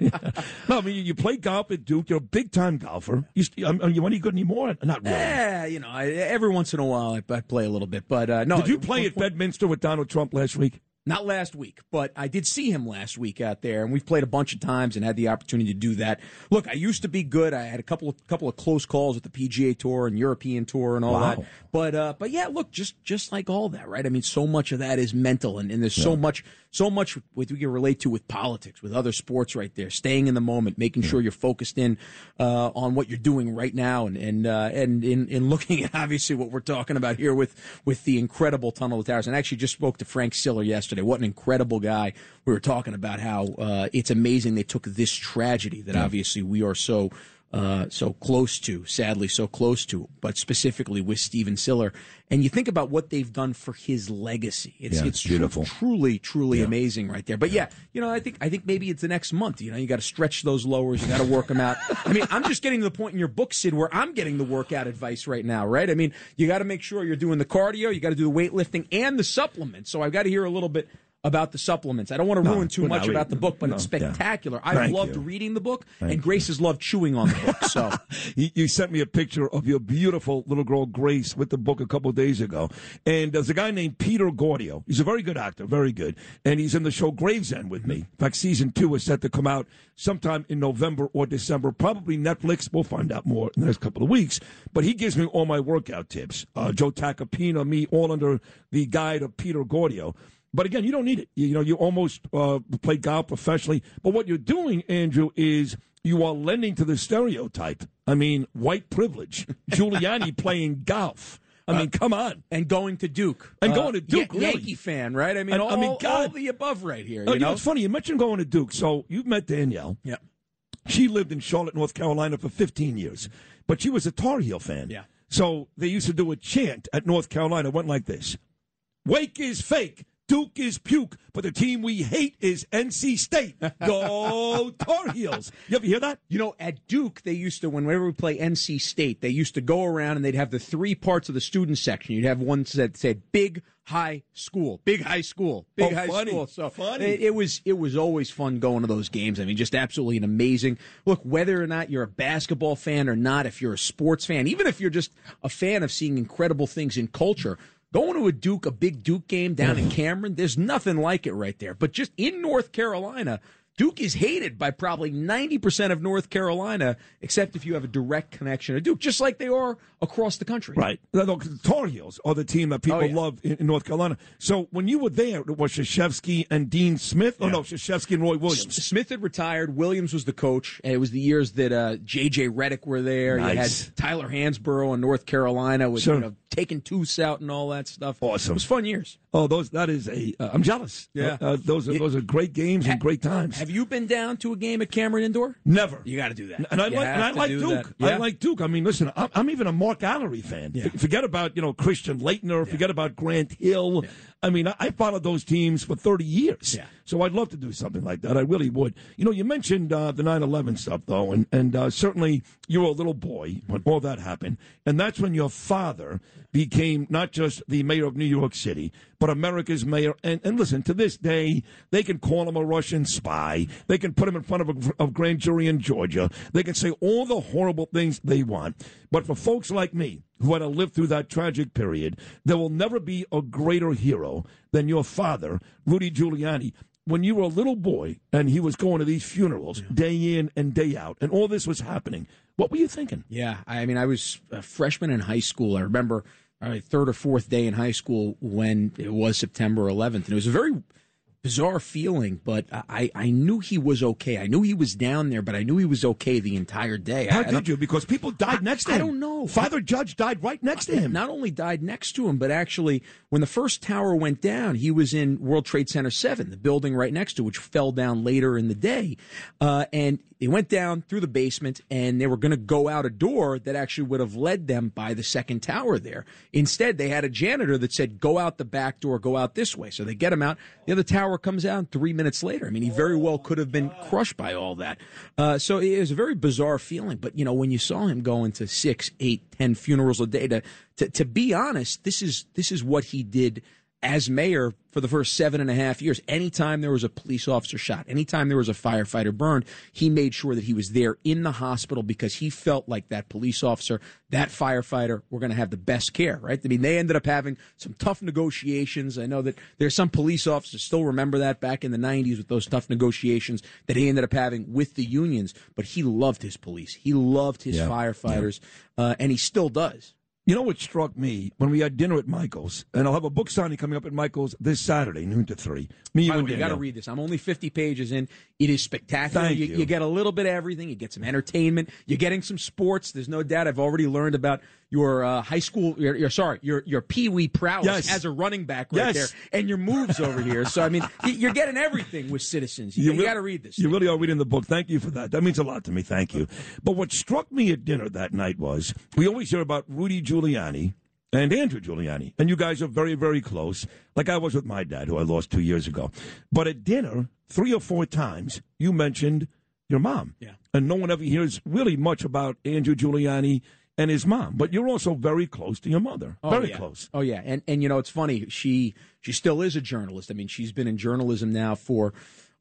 no. I mean, you, play golf at Duke. You're a big time golfer. You, st- um, are you any good anymore? Not really. Yeah, you know, I, every once in a while I, I play a little bit, but uh, no. Did you play at Bedminster with Donald Trump last week? Not last week, but I did see him last week out there, and we've played a bunch of times and had the opportunity to do that. Look, I used to be good. I had a couple of couple of close calls with the PGA Tour and European Tour and all Wow. that. But uh, but yeah, look, just just like all that, right? I mean, so much of that is mental, and, and there's so much so much with we can relate to with politics, with other sports, right there. Staying in the moment, making sure you're focused in uh, on what you're doing right now, and and uh, and in in looking at obviously what we're talking about here with with the incredible Tunnel of Towers. And I actually just spoke to Frank Siller yesterday. What an incredible guy! We were talking about how uh, it's amazing they took this tragedy that obviously we are so uh, so close to, sadly so close to, but specifically with Stephen Siller. And you think about what they've done for his legacy. It's Yeah, it's beautiful. tru- truly, truly amazing right there. But yeah, you know, I think I think maybe it's the next month. You know, you got to stretch those lowers. You got to work them out. [laughs] I mean, I'm just getting to the point in your book, Sid, where I'm getting the workout advice right now. Right? I mean, you got to make sure you're doing the cardio. You got to do the weightlifting and the supplements. So I've got to hear a little bit. About the supplements. I don't want to No, ruin too much about the book, but no, it's yeah. spectacular. I've Thank loved you. reading the book, Thank and Grace has loved chewing on the book. [laughs] So you, you sent me a picture of your beautiful little girl Grace with the book a couple of days ago, and there's a guy named Peter Gordio. He's a very good actor, very good, and he's in the show Gravesend with me. In fact, season two is set to come out sometime in November or December, probably Netflix. We'll find out more in the next couple of weeks. But he gives me all my workout tips. Uh, Joe Tacopina, me, all under the guide of Peter Gordio. But again, you don't need it. You, you know, you almost uh, play golf professionally. But what you're doing, Andrew, is you are lending to the stereotype. I mean, white privilege. [laughs] Giuliani playing golf. I mean, come on. and going to Duke And Uh, going to Duke, Ya- really. Yankee fan, right? I mean, And- all, I mean, God. all the above right here. Oh, You you know, know, it's funny. You mentioned going to Duke. So you've met Danielle. Yeah. She lived in Charlotte, North Carolina for 15 years, but she was a Tar Heel fan. Yeah. So they used to do a chant at North Carolina. It went like this Wake is fake. Duke is puke, but the team we hate is NC State. [laughs] Go Tar Heels. You ever hear that? You know, at Duke, they used to, whenever we play NC State, they used to go around and they'd have the three parts of the student section. You'd have one that said big high school, big high school, big Oh, high funny, school. So funny. It, it was it was always fun going to those games. I mean, just absolutely an amazing look. Whether or not you're a basketball fan or not, if you're a sports fan, even if you're just a fan of seeing incredible things in culture. Going to a Duke, a big Duke game down in Cameron, there's nothing like it right there. But just in North Carolina, Duke is hated by probably 90% of North Carolina, except if you have a direct connection to Duke, just like they are across the country. Right. No, no, 'cause the Tar Heels are the team that people Oh, yeah. love in, in North Carolina. So when you were there, it was Krzyzewski and Dean Smith? Oh, no, Krzyzewski and Roy Williams. Smith had retired. Williams was the coach. And it was the years that uh, J.J. Redick were there. Nice. You had Tyler Hansbrough in North Carolina with Sure. you know, taking Toos out and all that stuff. Awesome. It was fun years. Oh, those that is a. Uh, I'm jealous. Yeah. Uh, uh, those are those are great games and great times. Have you been down to a game at Cameron Indoor? Never. You got to do that. And I You like and I like Duke. Yeah. I like Duke. I mean, listen, I'm, I'm even a Mark Alarie fan. Yeah. Forget about you know Christian Laettner. Forget about Grant Hill. I mean, I, I followed those teams for 30 years. Yeah. So I'd love to do something like that. I really would. You know, you mentioned uh, the 9/11 stuff though, and and uh, certainly you were a little boy when all that happened, and that's when your father became not just the mayor of New York City, but America's mayor. And, and listen, to this day, they can call him a Russian spy. They can put him in front of a of grand jury in Georgia. They can say all the horrible things they want. But for folks like me who had to live through that tragic period, there will never be a greater hero than your father, Rudy Giuliani. When you were a little boy and he was going to these funerals day in and day out, and all this was happening, what were you thinking? Yeah, I mean, I was a freshman in high school. I remember Uh, third or fourth day in high school when it was September 11th, and it was a very bizarre feeling. But I, I knew he was okay. I knew he was down there, but I knew he was okay the entire day. How I, I did don't- you? Because people died next to him. I don't know. Father Judge died right next to him. Not only died next to him, but actually, when the first tower went down, he was in World Trade Center 7, the building right next to which fell down later in the day. Uh, and it went down through the basement, and they were going to go out a door that actually would have led them by the second tower there. Instead, they had a janitor that said, go out the back door, go out this way. So they get him out. The other tower comes out three minutes later. I mean, he very well could have been crushed by all that. Uh, so it was a very bizarre feeling. But, you know, when you saw him going to six, eight, ten funerals a day, to, to, to be honest, this is, this is what he did as mayor for the first seven and a half years. Anytime there was a police officer shot, anytime there was a firefighter burned, he made sure that he was there in the hospital because he felt like that police officer, that firefighter were going to have the best care, right? I mean, they ended up having some tough negotiations. I know that there's some police officers still remember that back in the 90s with those tough negotiations that he ended up having with the unions, but he loved his police. He loved his Yeah. firefighters, uh, and he still does. You know what struck me when we had dinner at Michael's, and I'll have a book signing coming up at Michael's this Saturday, noon to three. Me, you, By the way, you got to read this. I'm only 50 pages in. It is spectacular. Thank you, you. you get a little bit of everything. You get some entertainment. You're getting some sports. There's no doubt. I've already learned about your uh, high school. Your, your sorry, your your pee wee prowess Yes. as a running back right Yes. there, and your moves over here. So I mean, [laughs] you're getting everything with citizens. You, re- got to read this. You really are reading the book. Thank you for that. That means a lot to me. Thank you. But what struck me at dinner that night was we always hear about Rudy Giuliani and Andrew Giuliani, and you guys are very, very close, like I was with my dad, who I lost two years ago. But at dinner, three or four times, you mentioned your mom. Yeah. And no one ever hears really much about Andrew Giuliani and his mom. But you're also very close to your mother. very yeah. close. Oh yeah, and and you know it's funny. She she still is a journalist. I mean, she's been in journalism now for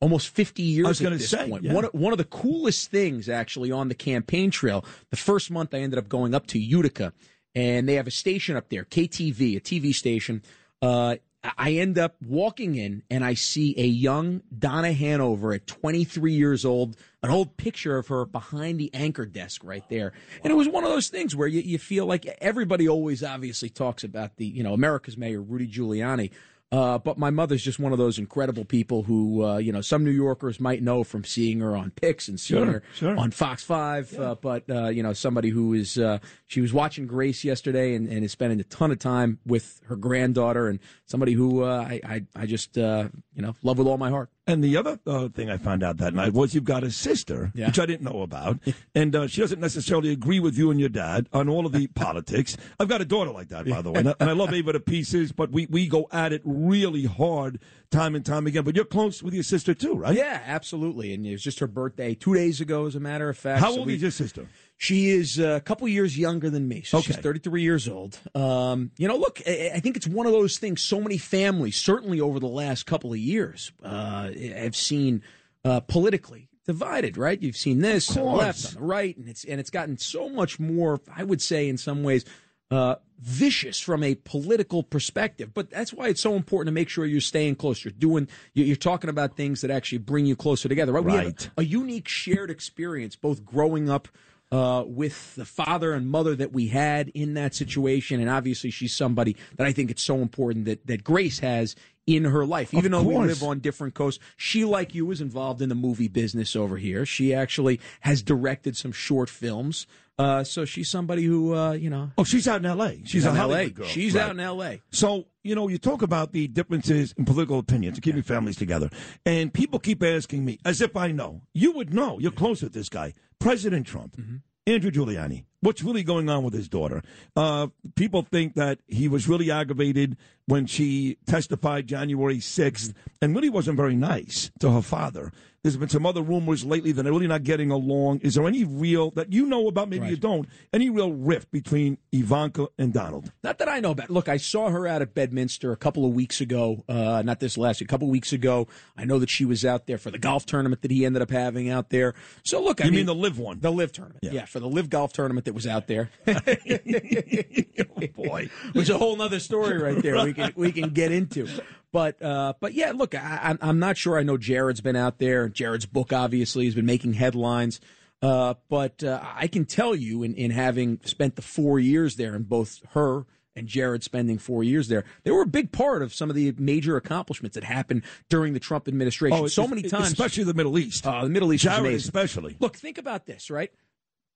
almost 50 years I was at this say, point. yeah. One of, one of the coolest things actually on the campaign trail. The first month I ended up going up to Utica, and they have a station up there, KTV, a TV station. Uh, I end up walking in and I see a young Donna Hanover at 23 years old, an old picture of her behind the anchor desk right there. And it was one of those things where you, you feel like everybody always obviously talks about the, you know, America's mayor, Rudy Giuliani. Uh, but my mother's just one of those incredible people who, uh, you know, some New Yorkers might know from seeing her on PIX and seeing Sure, her sure. on Fox Five. Uh, but uh, you know, somebody who is uh, she was watching Grace yesterday and, and is spending a ton of time with her granddaughter, and somebody who uh, I, I I just uh, you know love with all my heart. And the other uh, thing I found out that night was you've got a sister, Yeah. which I didn't know about, [laughs] and uh, she doesn't necessarily agree with you and your dad on all of the [laughs] politics. I've got a daughter like that, by the way, and I, and I love Ava to pieces, but we, we go at it really hard time and time again. But you're close with your sister too, right? Yeah, absolutely. And it was just her birthday two days ago, as a matter of fact. How So old we- is your sister? She is uh, a couple years younger than me. So she's 33 years old. Um, you know, look, I, I think it's one of those things. So many families, certainly over the last couple of years, uh, have seen uh, politically divided. Right? You've seen this on the left, on the right, and it's and it's gotten so much more. I would say, in some ways. Uh, vicious from a political perspective, but that's why it's so important to make sure you're staying close. You're doing, you're talking about things that actually bring you closer together. Right? We have Right. a unique shared experience, both growing up uh, with the father and mother that we had in that situation, and obviously she's somebody that I think it's so important that that Grace has in her life. Even though we live on different coasts, she, like you, is involved in the movie business over here. She actually has directed some short films. Uh, so she's somebody who, uh, you know, Oh, she's out in L.A. She's a in Hollywood LA. girl. She's Right. out in L.A. So, you know, you talk about the differences in political opinions keeping families together. And people keep asking me, as if I know. You would know. You're close with this guy. President Trump, Mm-hmm. Andrew Giuliani. What's really going on with his daughter? Uh, people think that he was really aggravated when she testified January 6th and really wasn't very nice to her father. There's been some other rumors lately that they're really not getting along. Is there any real, that you know about, maybe you don't, any real rift between Ivanka and Donald? Not that I know about. Look, I saw her out at Bedminster a couple of weeks ago. Uh, not this last, a couple of weeks ago. I know that she was out there for the golf tournament that he ended up having out there. So look, I You mean, mean the live one? the live tournament. Yeah. for the live golf tournament that was out there. [laughs] oh, boy. [laughs] Which is a whole nother story right there. We can we can get into. But uh, but yeah, look, I, I'm I'm not sure. I know Jared's been out there. Jared's book obviously has been making headlines. Uh, but uh, I can tell you, in, in having spent the four years there, and both her and Jared spending four years there, they were a big part of some of the major accomplishments that happened during the Trump administration. Oh, so many times, especially the Middle East. Uh, the Middle East Jared especially. Look, think about this, right?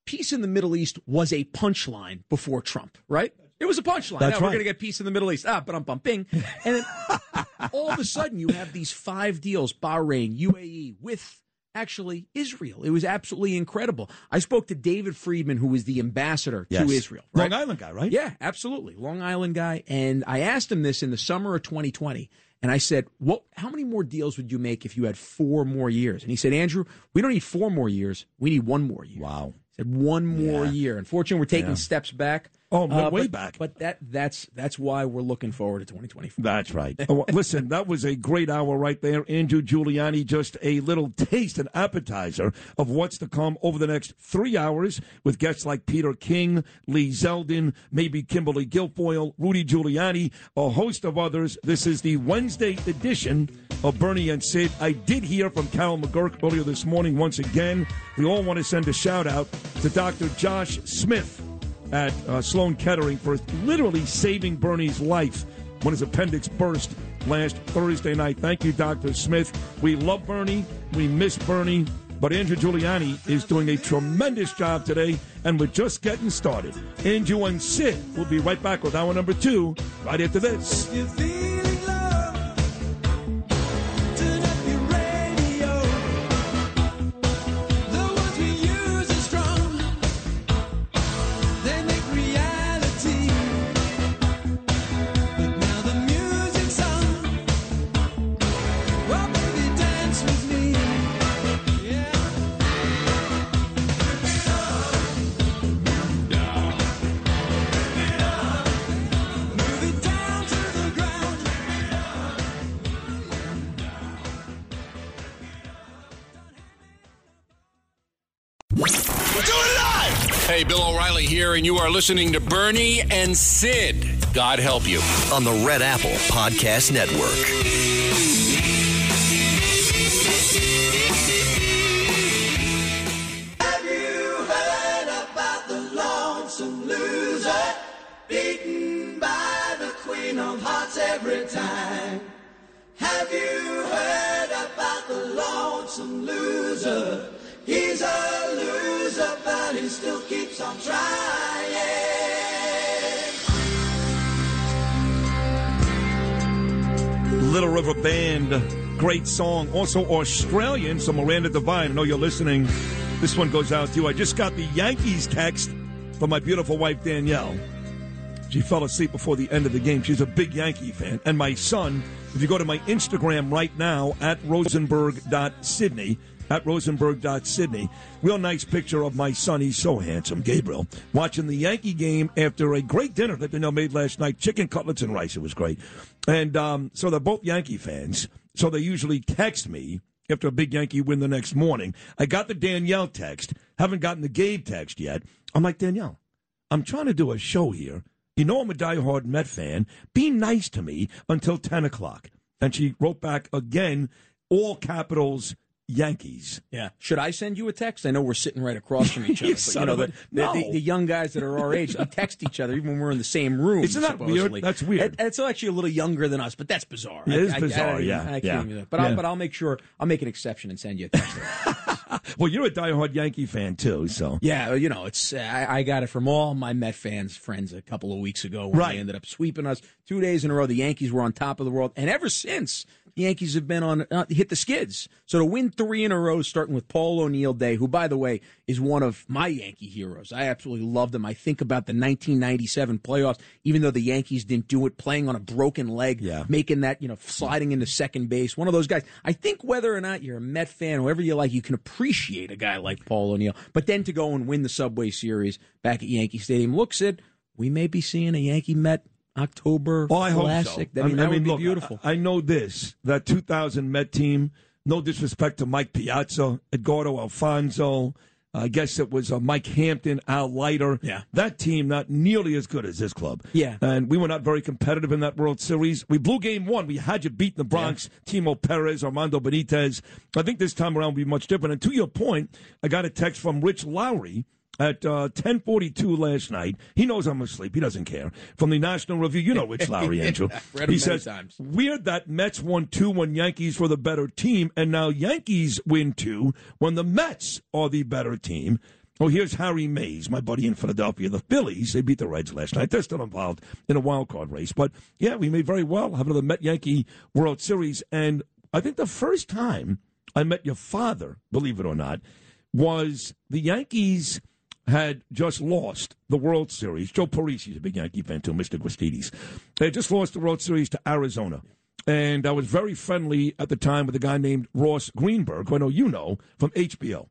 Peace in the Middle East was a punchline before Trump, right? It was a punchline. That's Now, We're going to get peace in the Middle East. Ah, but I'm bumping. [laughs] And then all of a sudden, you have these five deals Bahrain, UAE, with actually Israel. It was absolutely incredible. I spoke to David Friedman, who was the ambassador Yes. to Israel. Long? Island guy, right? Yeah, absolutely. Long Island guy. And I asked him this in the summer of 2020. And I said, "What? How many more deals would you make if you had four more years?" And he said, "Andrew, we don't need four more years. We need one more year." Wow. Said one more Yeah. year. Unfortunately, we're taking Yeah. steps back. Oh, Uh, way but- back. But that that's that's why we're looking forward to 2024. That's right. [laughs] Oh, listen, that was a great hour right there. Andrew Giuliani, just a little taste, an appetizer of what's to come over the next three hours with guests like Peter King, Lee Zeldin, maybe Kimberly Guilfoyle, Rudy Giuliani, a host of others. This is the Wednesday edition of Bernie and Sid. I did hear from Carol McGurk earlier this morning once again. We all want to send a shout out to Dr. Josh Smith at uh, Sloan Kettering for literally saving Bernie's life when his appendix burst last Thursday night. Thank you, Dr. Smith. We love Bernie. We miss Bernie. But Andrew Giuliani is doing a tremendous job today, and we're just getting started. Andrew and Sid will be right back with hour number two right after this. O'Reilly and you are listening to Bernie and Sid. God help you. on the Red Apple Podcast Network. Have you heard about the lonesome loser? Beaten by the queen of hearts every time. Have you heard about the lonesome loser? He's a loser, but he still keeps on trying. Little River Band, great song. Also Australian, so Miranda Devine, I know you're listening. This one goes out to you. I just got the Yankees text from my beautiful wife Danielle. She fell asleep before the end of the game. She's a big Yankee fan. And my son, if you go to my Instagram right now at rosenberg.sydney, at rosenberg.sydney, real nice picture of my son. He's so handsome, Gabriel, watching the Yankee game after a great dinner that Danielle made last night chicken cutlets and rice. It was great. And um, so they're both Yankee fans. So they usually text me after a big Yankee win the next morning. I got the Danielle text, haven't gotten the Gabe text yet. I'm like, Danielle, I'm trying to do a show here. You know I'm a diehard Met fan. Be nice to me until 10 o'clock. And she wrote back again, all capitals, Yankees. Yeah. Should I send you a text? I know we're sitting right across from [laughs] each You other. but, you know, the, the, No. the, the young guys that are our age, we text each other even when we're in the same room. Isn't that weird? supposedly. That's weird. It- it's actually a little younger than us, but that's bizarre. It I- is I- bizarre, yeah, I can't yeah. that. But, Yeah. I'll, but I'll make sure, I'll make an exception and send you a text. [laughs] [laughs] Well, you're a diehard Yankee fan, too, so. Yeah, you know, it's uh, I, I got it from all my Met fans friends a couple of weeks ago when Right. they ended up sweeping us two days in a row. The Yankees were on top of the world, and ever since Yankees have been on uh, hit the skids. So to win three in a row, starting with Paul O'Neill Day, who by the way is one of my Yankee heroes. I absolutely loved him. I think about the 1997 playoffs, even though the Yankees didn't do it, playing on a broken leg, Yeah. making that you know sliding into second base. One of those guys. I think whether or not you're a Met fan, whoever you like, you can appreciate a guy like Paul O'Neill. But then to go and win the Subway Series back at Yankee Stadium, looks it. We may be seeing a Yankee Met October Oh, I hope classic. so. I mean, that would be look, beautiful. I, I know this that 2000 Met team. No disrespect to Mike Piazza, Edgardo Alfonzo. I guess it was uh, Mike Hampton, Al Leiter. Yeah. That team not nearly as good as this club. Yeah. And we were not very competitive in that World Series. We blew game one. We had you beat the Bronx, Timo Perez, Armando Benitez. I think this time around will be much different. And to your point, I got a text from Rich Lowry at uh, 10:42 last night. He knows I'm asleep. He doesn't care. From the National Review, you know Rich Lowry, [laughs] Angel. Read he says, times. "Weird that Mets won two when Yankees were the better team, and now Yankees win two when the Mets are the better team." Oh, here's Harry Mays, my buddy in Philadelphia. The Phillies, they beat the Reds last night. They're still involved in a wild card race. But yeah, we may very well have another Met Yankee World Series. And I think the first time I met your father, believe it or not, was the Yankees had just lost the World Series. Joe Parisi's a big Yankee fan too, Mr. Gustides. They had just lost the World Series to Arizona. And I was very friendly at the time with a guy named Ross Greenberg, who I know you know from HBO.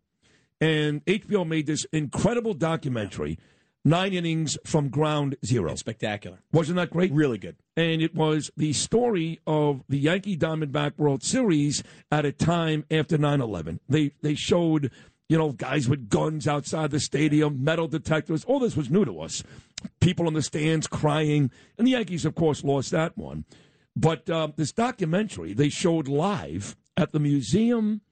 And HBO made this incredible documentary, Nine Innings from Ground Zero. Spectacular. Wasn't that great? Really good. And it was the story of the Yankee Diamondback World Series at a time after 9 11. They, they showed, you know, guys with guns outside the stadium, metal detectors. All this was new to us. People in the stands crying. And the Yankees, of course, lost that one. But uh, this documentary they showed live at the Museum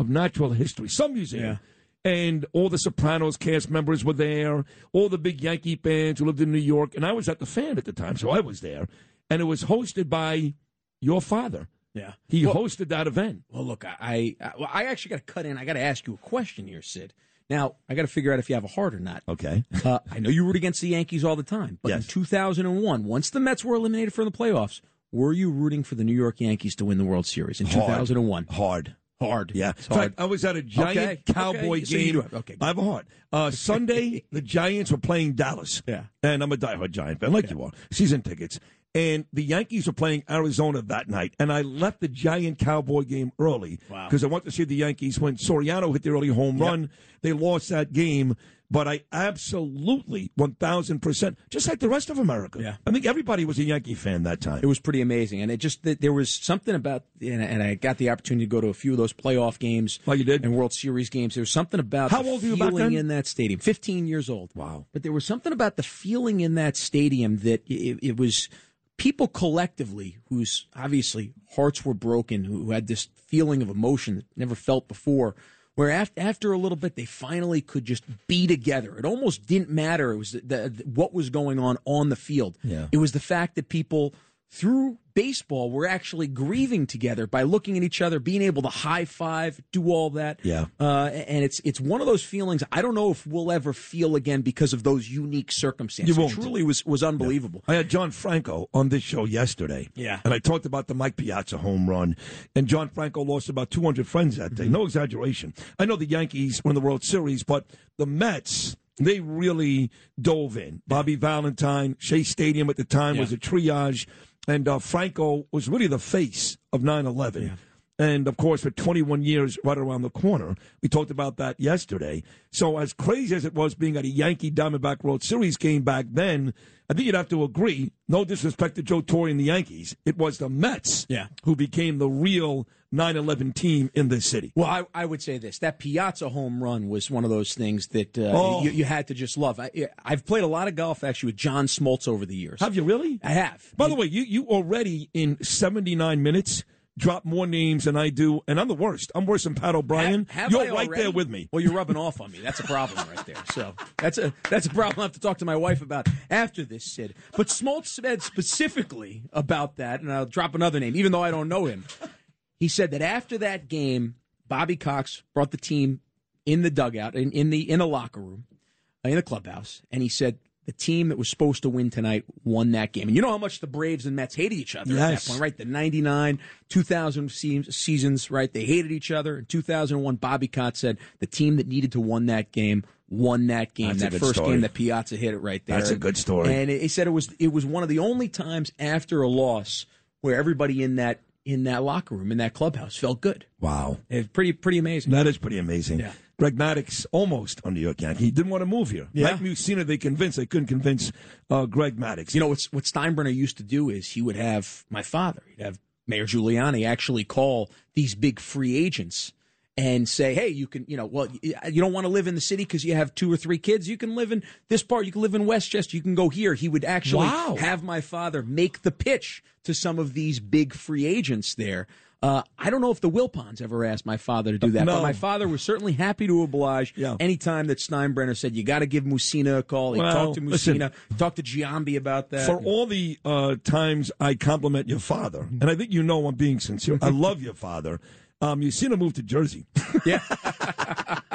of Natural History, some museum. And all the Sopranos cast members were there, all the big Yankee fans who lived in New York. And I was at the fan at the time, so I was there. And it was hosted by your father. Yeah. He Well- hosted that event. Well, look, I I, well, I actually got to cut in. I got to ask you a question here, Sid. Now, I got to figure out if you have a heart or not. Okay. [laughs] Uh, I know you root against the Yankees all the time, but Yes. in 2001, once the Mets were eliminated from the playoffs, were you rooting for the New York Yankees to win the World Series in 2001? Hard. Hard. Yeah. In fact, I was at a giant Okay, cowboy okay, game. have- okay, I have a heart. Uh, [laughs] Sunday, the Giants were playing Dallas. Yeah. And I'm a diehard Giant fan, like you are. Season tickets. And the Yankees were playing Arizona that night. And I left the giant cowboy game early Wow. because I wanted to see the Yankees when Soriano hit the early home run. They lost that game. But I absolutely 1,000%, just like the rest of America. Yeah. I think everybody was a Yankee fan that time. It was pretty amazing, and it just there was something about, and, I got the opportunity to go to a few of those playoff games. Oh, you did? And World Series games. There was something about How the old were you back then? in that stadium. Fifteen years old. Wow. But there was something about the feeling in that stadium that it, it was people collectively whose obviously hearts were broken, who had this feeling of emotion that never felt before. Where after, after a little bit, they finally could just be together. It almost didn't matter. It was the, the, what was going on on the field. Yeah. It was the fact that people through baseball were actually grieving together by looking at each other, being able to high five, do all that. Yeah. Uh, and it's it's one of those feelings I don't know if we'll ever feel again because of those unique circumstances. You won't. It truly was was unbelievable. I had John Franco on this show yesterday. Yeah. And I talked about the Mike Piazza home run. And John Franco lost about 200 friends that day. Mm-hmm. No exaggeration. I know the Yankees won the World Series, but the Mets, they really dove in. Bobby Valentine, Shea Stadium at the time was a triage. And uh, Franco was really the face of 9 11. And of course, for 21 years, right around the corner. We talked about that yesterday. So, as crazy as it was being at a Yankee Diamondback World Series game back then, I think you'd have to agree, no disrespect to Joe Torre and the Yankees, it was the Mets Yeah. who became the real 9 11 team in this city. Well, I, I would say this: that Piazza home run was one of those things that uh, Oh. you, you had to just love. I, I've played a lot of golf actually with John Smoltz over the years. Have you really? I have. By the way, you, you already in 79 minutes dropped more names than I do, and I'm the worst. I'm worse than Pat O'Brien. Have You're I right already? there with me. Well, you're rubbing off on me. That's a problem right there. So that's a that's a problem I have to talk to my wife about after this, Sid. But Smoltz said specifically about that, and I'll drop another name, even though I don't know him. He said that after that game, Bobby Cox brought the team in the dugout, in, in the in the locker room, uh, in the clubhouse, and he said the team that was supposed to win tonight won that game. And you know how much the Braves and Mets hated each other at that point, right? The 99, 2000 seasons, right? They hated each other. In 2001, Bobby Cox said the team that needed to win that game won that game. That's that first story. game that Piazza hit it right there. That's a good story. And he said it was it was one of the only times after a loss where everybody in that in that locker room in that clubhouse felt good. Wow. It's pretty pretty amazing. That is pretty amazing. Yeah. Greg Maddux almost a New York Yankee. He didn't want to move here. Yeah. Mike Mussina, they convinced. They couldn't convince uh, Greg Maddux. You know what's, what Steinbrenner used to do is he would have my father, he'd have Mayor Giuliani actually call these big free agents and say, "Hey, you can, you know, well, you you don't want to live in the city because you have two or three kids. You can live in this part. You can live in Westchester. You can go here." He would actually Wow. have my father make the pitch to some of these big free agents there. Uh, I don't know if the Wilpons ever asked my father to do that, No. but my father was certainly happy to oblige anytime that Steinbrenner said, you got to give Mussina a call. He Well, talked to listen. Mussina, talked to Giambi about that. For all the uh, times I compliment your father, and I think you know I'm being sincere, I love your father. Um, you seen him move to Jersey. [laughs] Yeah. [laughs]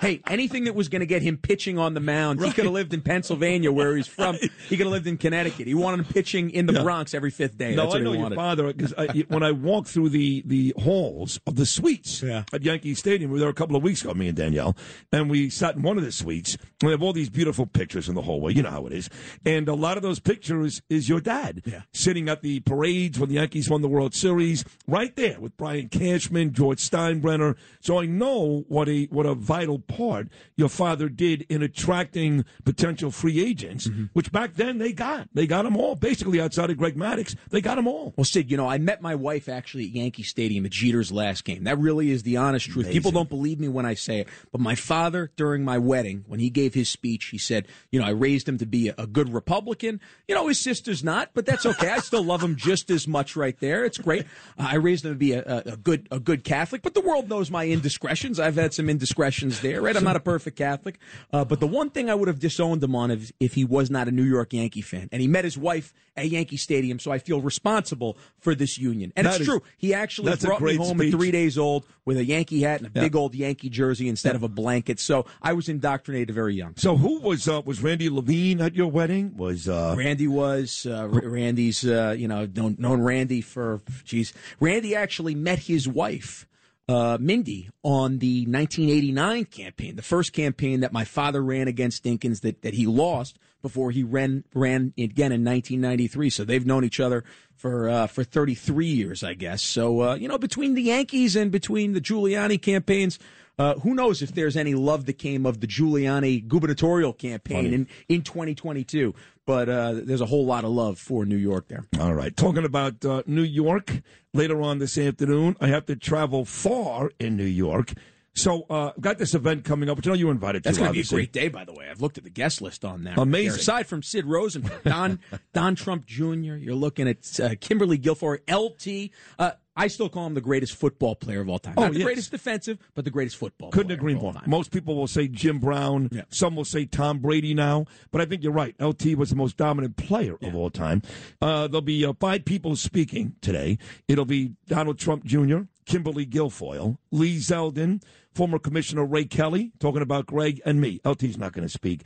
hey, anything that was going to get him pitching on the mound, he could have lived in Pennsylvania where he's from. [laughs] He could have lived in Connecticut. He wanted pitching in the Yeah. Bronx every fifth day. No, That's I know he your father because when I walked through the the halls of the suites at Yankee Stadium, we were there a couple of weeks ago, me and Danielle, and we sat in one of the suites. And we have all these beautiful pictures in the hallway. You know how it is, and a lot of those pictures is your dad sitting at the parades when the Yankees won the World Series, right there with Brian Cashman, George Steinbrenner. So I know what a what a vital part your father did in attracting potential free agents, Mm-hmm. which back then they got. They got them all. Basically, outside of Greg Maddux, they got them all. Well, Sid, you know, I met my wife actually at Yankee Stadium at Jeter's last game. That really is the honest truth. People don't believe me when I say it, but my father, during my wedding, when he gave his speech, he said, you know, I raised him to be a, a good Republican. You know, his sister's not, but that's okay. I still love him just as much right there. It's great. Uh, I raised him to be a, a, a good a good Catholic, but the world knows my indiscretions. I've had some indiscretions there, right? I'm not a perfect Catholic, uh, but the one thing I would have disowned him on if, if he was not a New York Yankee fan, and he met his wife at Yankee Stadium, so I feel responsible for this union. And That it's is- true. He actually brought me home speech. at three days old with a Yankee hat and a Yeah. big old Yankee jersey instead of a blanket. So I was indoctrinated very young. So who was uh, was Randy Levine at your wedding? Was uh, Randy was uh, R- Randy's, uh, you know, known, known Randy for, geez, Randy actually met his wife, uh, Mindy, on the 1989 campaign, the first campaign that my father ran against Dinkins that, that he lost before he ran ran again in 1993. So they've known each other for uh, for 33 years, I guess. So uh, you know, between the Yankees and between the Giuliani campaigns. Uh, who knows if there's any love that came of the Giuliani gubernatorial campaign Funny. in, in 2022? But uh, there's a whole lot of love for New York there. All right. Talking about uh, New York later on this afternoon, I have to travel far in New York. So uh, I've got this event coming up, which I know you were invited That's to. going to be a great day, by the way. I've looked at the guest list on there. Amazing. Aside from Sid Rosenberg, Don [laughs] Don Trump Jr., you're looking at uh, Kimberly Guilfoyle, LT. Uh, I still call him the greatest football player of all time. Oh, Not the yes. greatest defensive, but the greatest football. Couldn't agree more. Most people will say Jim Brown. Yeah. Some will say Tom Brady now. But I think you're right. LT was the most dominant player of all time. Uh, there'll be uh, five people speaking today. It'll be Donald Trump Jr., Kimberly Guilfoyle, Lee Zeldin, former Commissioner Ray Kelly, talking about Greg and me. LT's not going to speak.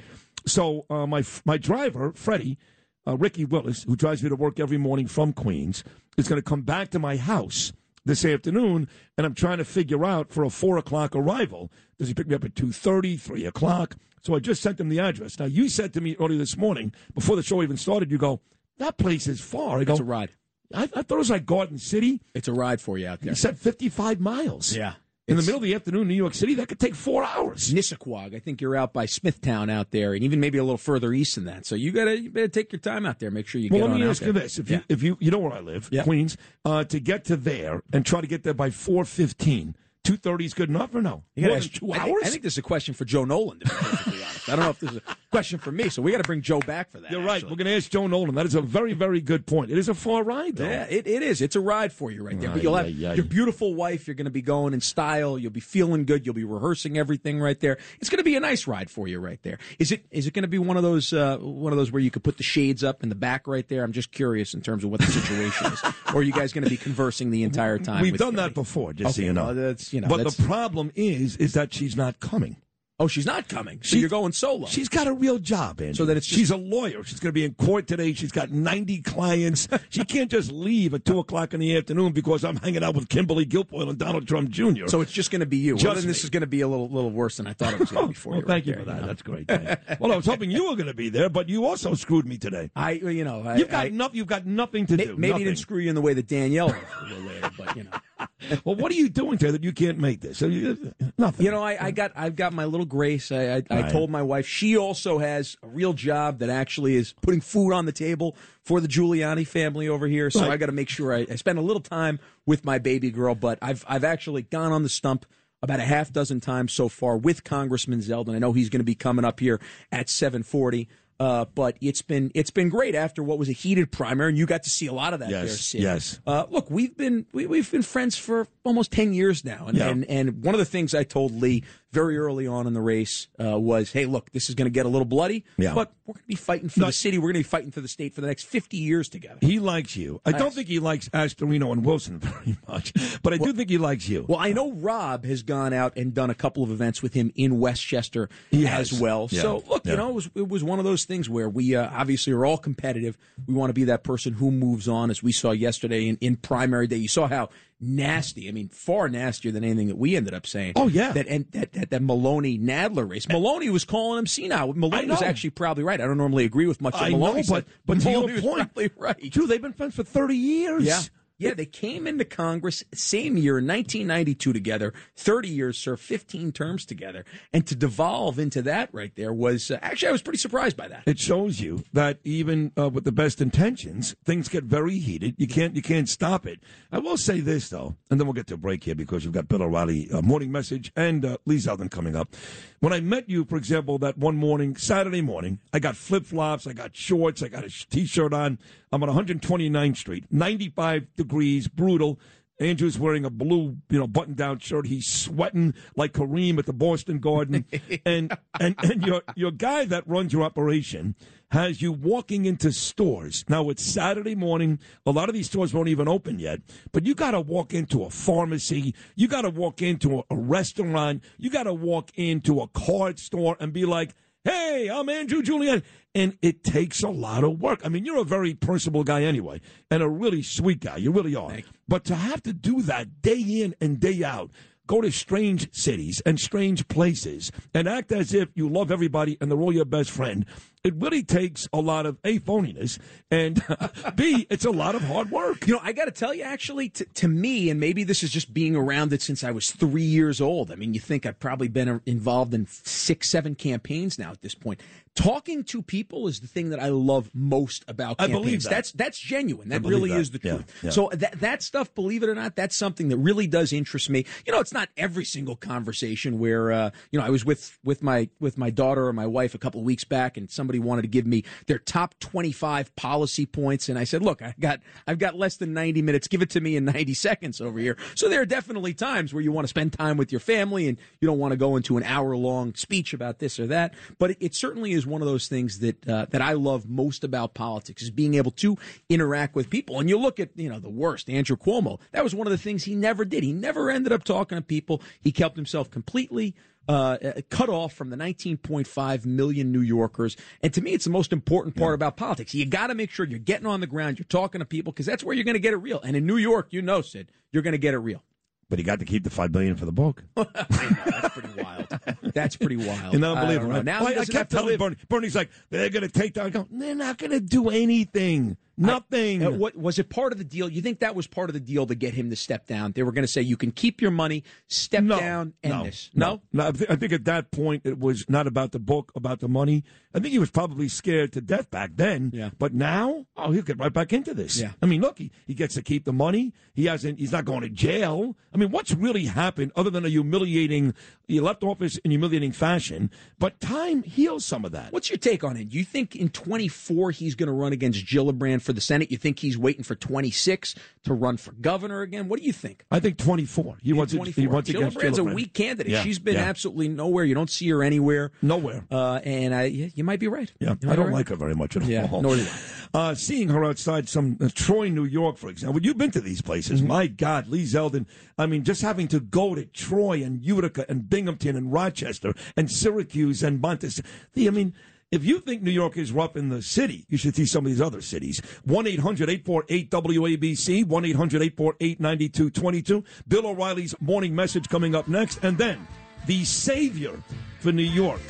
So uh, my my driver, Freddie, uh, Ricky Willis, who drives me to work every morning from Queens, is going to come back to my house this afternoon, and I'm trying to figure out for a four o'clock arrival. Does he pick me up at 2.30, 3 o'clock? So I just sent him the address. Now, you said to me earlier this morning, before the show even started, you go, that place is far. I go, It's a ride. I, I thought it was like Garden City. It's a ride for you out there. You said 55 miles. Yeah. In the middle of the afternoon in New York City, that could take four hours. Nissequogue. I think you're out by Smithtown out there, and even maybe a little further east than that. So you gotta you better take your time out there. Make sure you Well, get let me ask you this: if Yeah. you if you you know where I live, Yeah. Queens, uh, to get to there and try to get there by four fifteen, two thirty is good enough or no? You gotta ask- two I hours? think, I think this is a question for Joe Nolan. To be I don't know if this is a question for me. So we got to bring Joe back for that. You're right. actually. We're going to ask Joe Nolan. That is a very very good point. It is a far ride, though. Yeah, it, it is. It's a ride for you right there. But you'll have ay, ay. your beautiful wife. You're going to be going in style. You'll be feeling good. You'll be rehearsing everything right there. It's going to be a nice ride for you right there. Is it? Is it going to be one of those? Uh, one of those where you could put the shades up in the back right there? I'm just curious in terms of what the situation is. [laughs] Or are you guys going to be conversing the entire time? We've done that before, just so you know. well, that's you know. but the problem is, is that she's not coming. Oh, she's not coming. So She- you're going solo. She's got a real job, Andy. So that it's just- she's a lawyer. She's going to be in court today. She's got 90 clients. [laughs] she can't just leave at 2 o'clock in the afternoon because I'm hanging out with Kimberly Guilfoyle and Donald Trump Jr. So it's just going to be you. Well, Just then this is going to be a little little worse than I thought it was going to be for [laughs] oh, well, you. thank right you there, for that. know? That's great. [laughs] well, I was hoping you were going to be there, but you also screwed me today. I, you know, I, You've got I, no, You've got nothing to may- do. maybe he nothing. didn't screw you in the way that Danielle will later, but you know. [laughs] Well, what are you doing today that you can't make this? So you- Nothing. You know, I, I got I've got my little grace. I I, I told my wife she also has a real job that actually is putting food on the table for the Giuliani family over here. So Right. I got to make sure I, I spend a little time with my baby girl. But I've I've actually gone on the stump about a half dozen times so far with Congressman Zeldin. I know he's going to be coming up here at seven forty. Uh, but it's been it's been great after what was a heated primary, and you got to see a lot of that Yes, there. Sid. yes. Uh, look, we've been we, we've been friends for almost ten years now, and, Yeah. and and one of the things I told Lee very early on in the race uh, was, "Hey, look, this is going to get a little bloody, Yeah. but we're going to be fighting for the city. We're going to be fighting for the state for the next fifty years together." He likes you. I don't think he likes Astorino and Wilson [laughs] very much, but I do think he likes you. Well, I know Rob has gone out and done a couple of events with him in Westchester He as has. well. Yeah. So, look, you know, it was, it was one of those things where we uh, obviously are all competitive. We want to be that person who moves on, as we saw yesterday in, in primary day. You saw how nasty, I mean, far nastier than anything that we ended up saying. Oh, yeah. That and that, that, that Maloney Nadler race. Maloney was calling him senile. Maloney was actually probably right. I don't normally agree with much of Maloney know, but, but to Maloney your was point, probably right. Drew, they've been friends for 30 years. Yeah. Yeah, they came into Congress same year 1992 together, 30 years, served 15 terms together. And to devolve into that right there was uh, actually, I was pretty surprised by that. It shows you that even uh, with the best intentions, things get very heated. You can't you can't stop it. I will say this though, and then we'll get to a break here because you've got Bill O'Reilly uh, morning message and uh, Lee Zeldin coming up. When I met you, for example, that one morning, Saturday morning, I got flip flops, I got shorts, I got a sh- t-shirt on. I'm on 129th Street, 95 degrees, brutal. Andrew's wearing a blue, you know, button-down shirt. He's sweating like Kareem at the Boston Garden, [laughs] and and and your your guy that runs your operation has you walking into stores. Now it's Saturday morning. A lot of these stores won't even open yet, but you got to walk into a pharmacy. You got to walk into a, a restaurant. You got to walk into a card store and be like, "Hey, I'm Andrew Julian." And it takes a lot of work. I mean, you're a very personable guy anyway, and a really sweet guy. You really are. But to have to do that day in and day out, go to strange cities and strange places and act as if you love everybody and they're all your best friend, it really takes a lot of A, phoniness, and [laughs] B, it's a lot of hard work. You know, I got to tell you, actually, to, to me, and maybe this is just being around it since I was three years old. I mean, you think I've probably been involved in six, seven campaigns now at this point. Talking to people is the thing that I love most about I believe that. That's that's genuine. That really that. is the truth. yeah. So that that stuff, believe it or not, that's something that really does interest me. You know, it's not every single conversation where uh, you know I was with with my with my daughter or my wife a couple of weeks back, and somebody wanted to give me their top twenty five policy points, and I said, look, I got I've got less than ninety minutes. Give it to me in ninety seconds over here. So there are definitely times where you want to spend time with your family, and you don't want to go into an hour long speech about this or that. But it, it certainly is one of those things that uh, that I love most about politics is being able to interact with people. And you look at you know the worst, Andrew Cuomo. That was one of the things he never did. He never ended up talking to people. He kept himself completely. Uh, cut off from the 19.5 million New Yorkers. And to me, it's the most important part about politics. You got to make sure you're getting on the ground, you're talking to people, because that's where you're going to get it real. And in New York, you know, Sid, you're going to get it real. But he got to keep the five billion for the book. [laughs] That's pretty wild. That's pretty wild. And I unbelievable. know. Right? Now Well, I kept telling Bernie. Bernie's like, they're going to take down. I go, they're not going to do anything. Nothing. Uh, what was it part of the deal? You think that was part of the deal to get him to step down? They were going to say you can keep your money, step down, and no, this. No, no. I, thi- I think at that point it was not about the book, about the money. I think he was probably scared to death back then. Yeah. But now, oh, he'll get right back into this. Yeah. I mean, look, he, he gets to keep the money. He hasn't. He's not going to jail. I mean, what's really happened other than a humiliating? He left office in humiliating fashion. But time heals some of that. What's your take on it? Do you think in 24 he's going to run against Gillibrand for the Senate? You think he's waiting for 26 to run for governor again? What do you think? I think 24. He wants. It, 24. he wants Gillibrand's a weak candidate. Yeah, She's been yeah. absolutely nowhere. You don't see her anywhere. Nowhere. Uh, and I, you might be right. Yeah, I don't right. like her very much at Yeah, all. nor do [laughs] Uh, seeing her outside some uh, Troy, New York, for example. You've been to these places. Mm-hmm. My God, Lee Zeldin. I mean, just having to go to Troy and Utica and Binghamton and Rochester and Syracuse and Montes. I mean, if you think New York is rough in the city, you should see some of these other cities. 1 800 848 WABC, 1 800 848 9222. Bill O'Reilly's morning message coming up next. And then the savior for New York,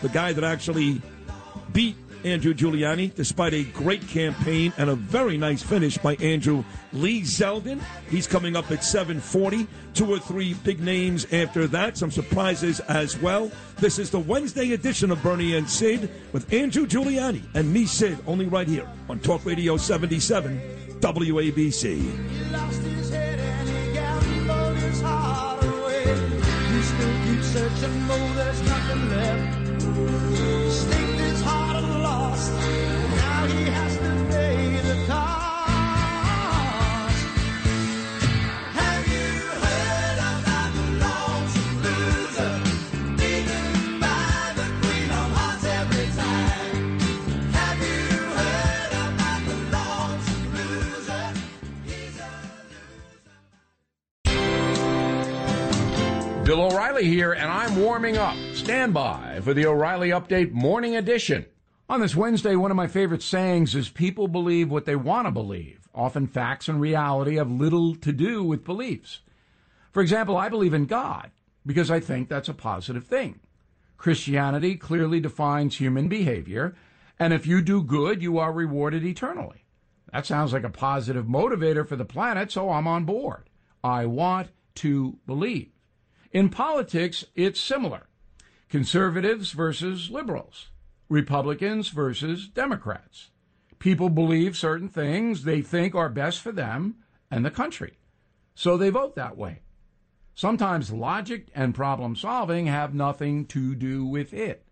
the guy that actually beat Andrew Giuliani despite a great campaign and a very nice finish by Andrew Lee Zeldin. He's coming up at 740. Two or three big names after that. Some surprises as well. This is the Wednesday edition of Bernie and Sid with Andrew Giuliani and me, Sid, only right here on Talk Radio 77 WABC. Bill O'Reilly here, and I'm warming up. Stand by for the O'Reilly Update Morning Edition. On this Wednesday, one of my favorite sayings is people believe what they want to believe. Often facts and reality have little to do with beliefs. For example, I believe in God because I think that's a positive thing. Christianity clearly defines human behavior, and if you do good, you are rewarded eternally. That sounds like a positive motivator for the planet, so I'm on board. I want to believe. In politics, it's similar conservatives versus liberals, Republicans versus Democrats. People believe certain things they think are best for them and the country, so they vote that way. Sometimes logic and problem solving have nothing to do with it.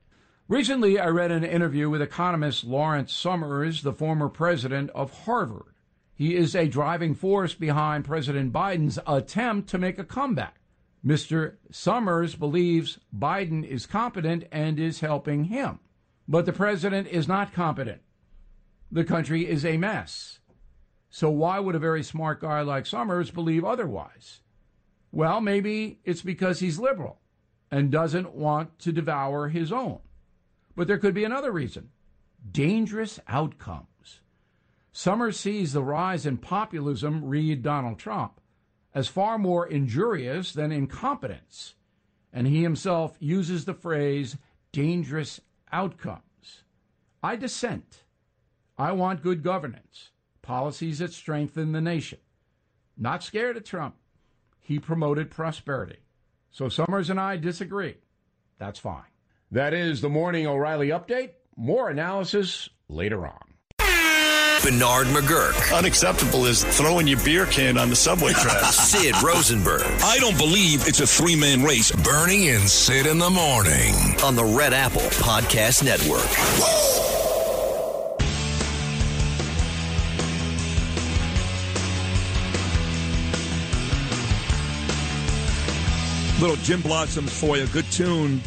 Recently, I read an interview with economist Lawrence Summers, the former president of Harvard. He is a driving force behind President Biden's attempt to make a comeback. Mr. Summers believes Biden is competent and is helping him. But the president is not competent. The country is a mess. So why would a very smart guy like Summers believe otherwise? Well, maybe it's because he's liberal and doesn't want to devour his own. But there could be another reason dangerous outcomes. Summers sees the rise in populism, read Donald Trump, as far more injurious than incompetence, and he himself uses the phrase dangerous outcomes. I dissent. I want good governance, policies that strengthen the nation. Not scared of Trump. He promoted prosperity. So Summers and I disagree. That's fine. That is the Morning O'Reilly Update. More analysis later on. Bernard McGurk. Unacceptable is throwing your beer can on the subway track. [laughs] Sid Rosenberg. I don't believe it's a three man race. Bernie and Sid in the morning on the Red Apple Podcast Network. Little Gin Blossoms for you. Good tune.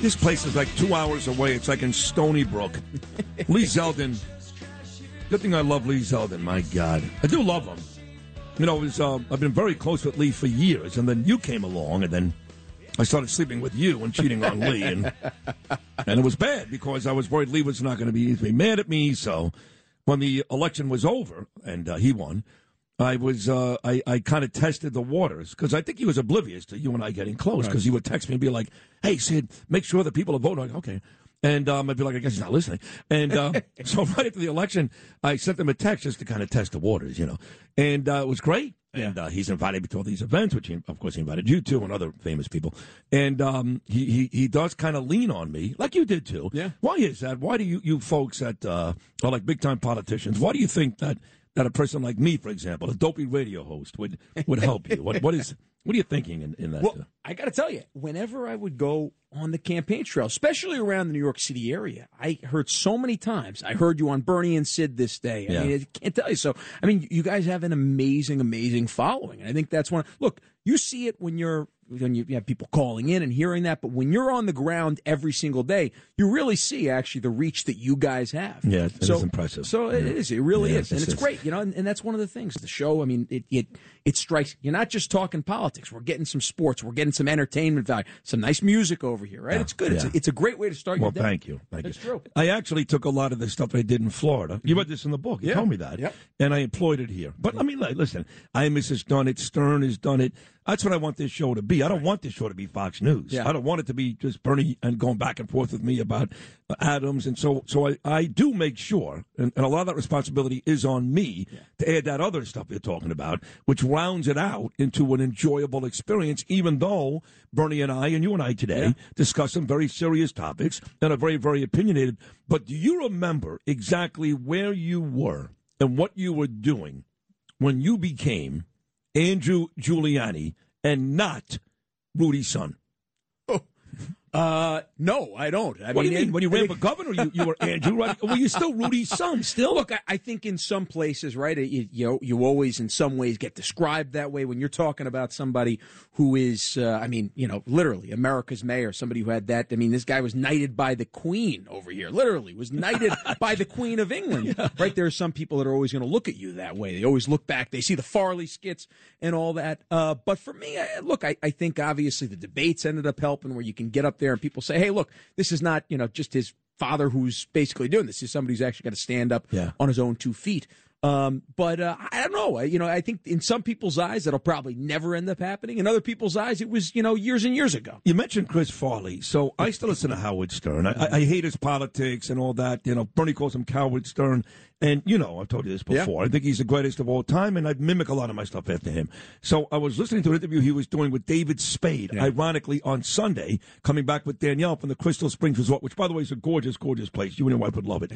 This place is like two hours away. It's like in Stony Brook. [laughs] Lee Zeldin. Good thing I love Lee Zeldin. My God, I do love him. You know, was, uh, I've been very close with Lee for years, and then you came along, and then I started sleeping with you and cheating on Lee, and and it was bad because I was worried Lee was not going to be, be mad at me. So when the election was over and uh, he won, I was uh, I I kind of tested the waters because I think he was oblivious to you and I getting close because he would text me and be like, "Hey Sid, make sure that people are voting." Like, okay. And um, I'd be like, I guess he's not listening. And uh, [laughs] so right after the election, I sent him a text just to kind of test the waters, you know. And uh, it was great. And uh, he's invited me to all these events, which he, of course he invited you to and other famous people. And um, he, he he does kind of lean on me, like you did too. Yeah. Why is that? Why do you you folks that uh, are like big time politicians? Why do you think that that a person like me, for example, a dopey radio host, would would help you? What what is what are you thinking in, in that? Well, uh, I got to tell you, whenever I would go on the campaign trail, especially around the New York City area, I heard so many times. I heard you on Bernie and Sid this day. I Yeah. mean, I can't tell you. So, I mean, you guys have an amazing, amazing following, and I think that's one. Look, you see it when you're when you have people calling in and hearing that, but when you're on the ground every single day, you really see actually the reach that you guys have. Yeah, it so, is impressive. So it Yeah. is. It really Yeah, is, and it's- it's- great. You know, and, and that's one of the things. The show. I mean, it it it strikes. You're not just talking politics. We're getting some sports. We're getting some entertainment value. Some nice music over here, right? it's good. It's, a, it's a great way to start Well, your day. thank you. Thank That's you. true. I actually took a lot of the stuff I did in Florida. You mm-hmm. read this in the book. You Yeah. told me that. Yep. And I employed it here. But I mean, like, listen, Imus has done it. Stern has done it. That's what I want this show to be. I don't want this show to be Fox News. Yeah. I don't want it to be just Bernie and going back and forth with me about uh, Adams. And so, so I, I do make sure, and, and a lot of that responsibility is on me to add that other stuff you're talking about, which rounds it out into an enjoyable experience, even though Bernie and I and you and I today discuss some very serious topics and are very, very opinionated. But do you remember exactly where you were and what you were doing when you became Andrew Giuliani and not Rudy's son? Uh, no, I don't. I what do you mean? When you ran for governor, you, you were Andrew, right? Well, you're still Rudy's son, still. Look, I, I think in some places, right, you, you you always in some ways get described that way when you're talking about somebody who is, uh, I mean, you know, literally America's mayor, somebody who had that. I mean, this guy was knighted by the Queen over here, literally was knighted [laughs] by the Queen of England. Right, there are some people that are always going to look at you that way. They always look back. They see the Farley skits and all that. Uh, but for me, I, look, I, I think obviously the debates ended up helping, where you can get up there and people say, "Hey, look, this is not, you know, just his." father who's basically doing this. He's somebody who's actually got to stand up on his own two feet. Um, but uh, I don't know. I, you know, I think in some people's eyes that'll probably never end up happening. In other people's eyes, it was you know years and years ago. You mentioned Chris Farley, so I still listen to Howard Stern. I, I, I hate his politics and all that. You know, Bernie calls him Coward Stern, and you know, I've told you this Yeah. before. I think he's the greatest of all time, and I mimic a lot of my stuff after him. So I was listening to an interview he was doing with David Spade, ironically on Sunday, coming back with Danielle from the Crystal Springs Resort, which, by the way, is a gorgeous, gorgeous place. You and your wife would love it.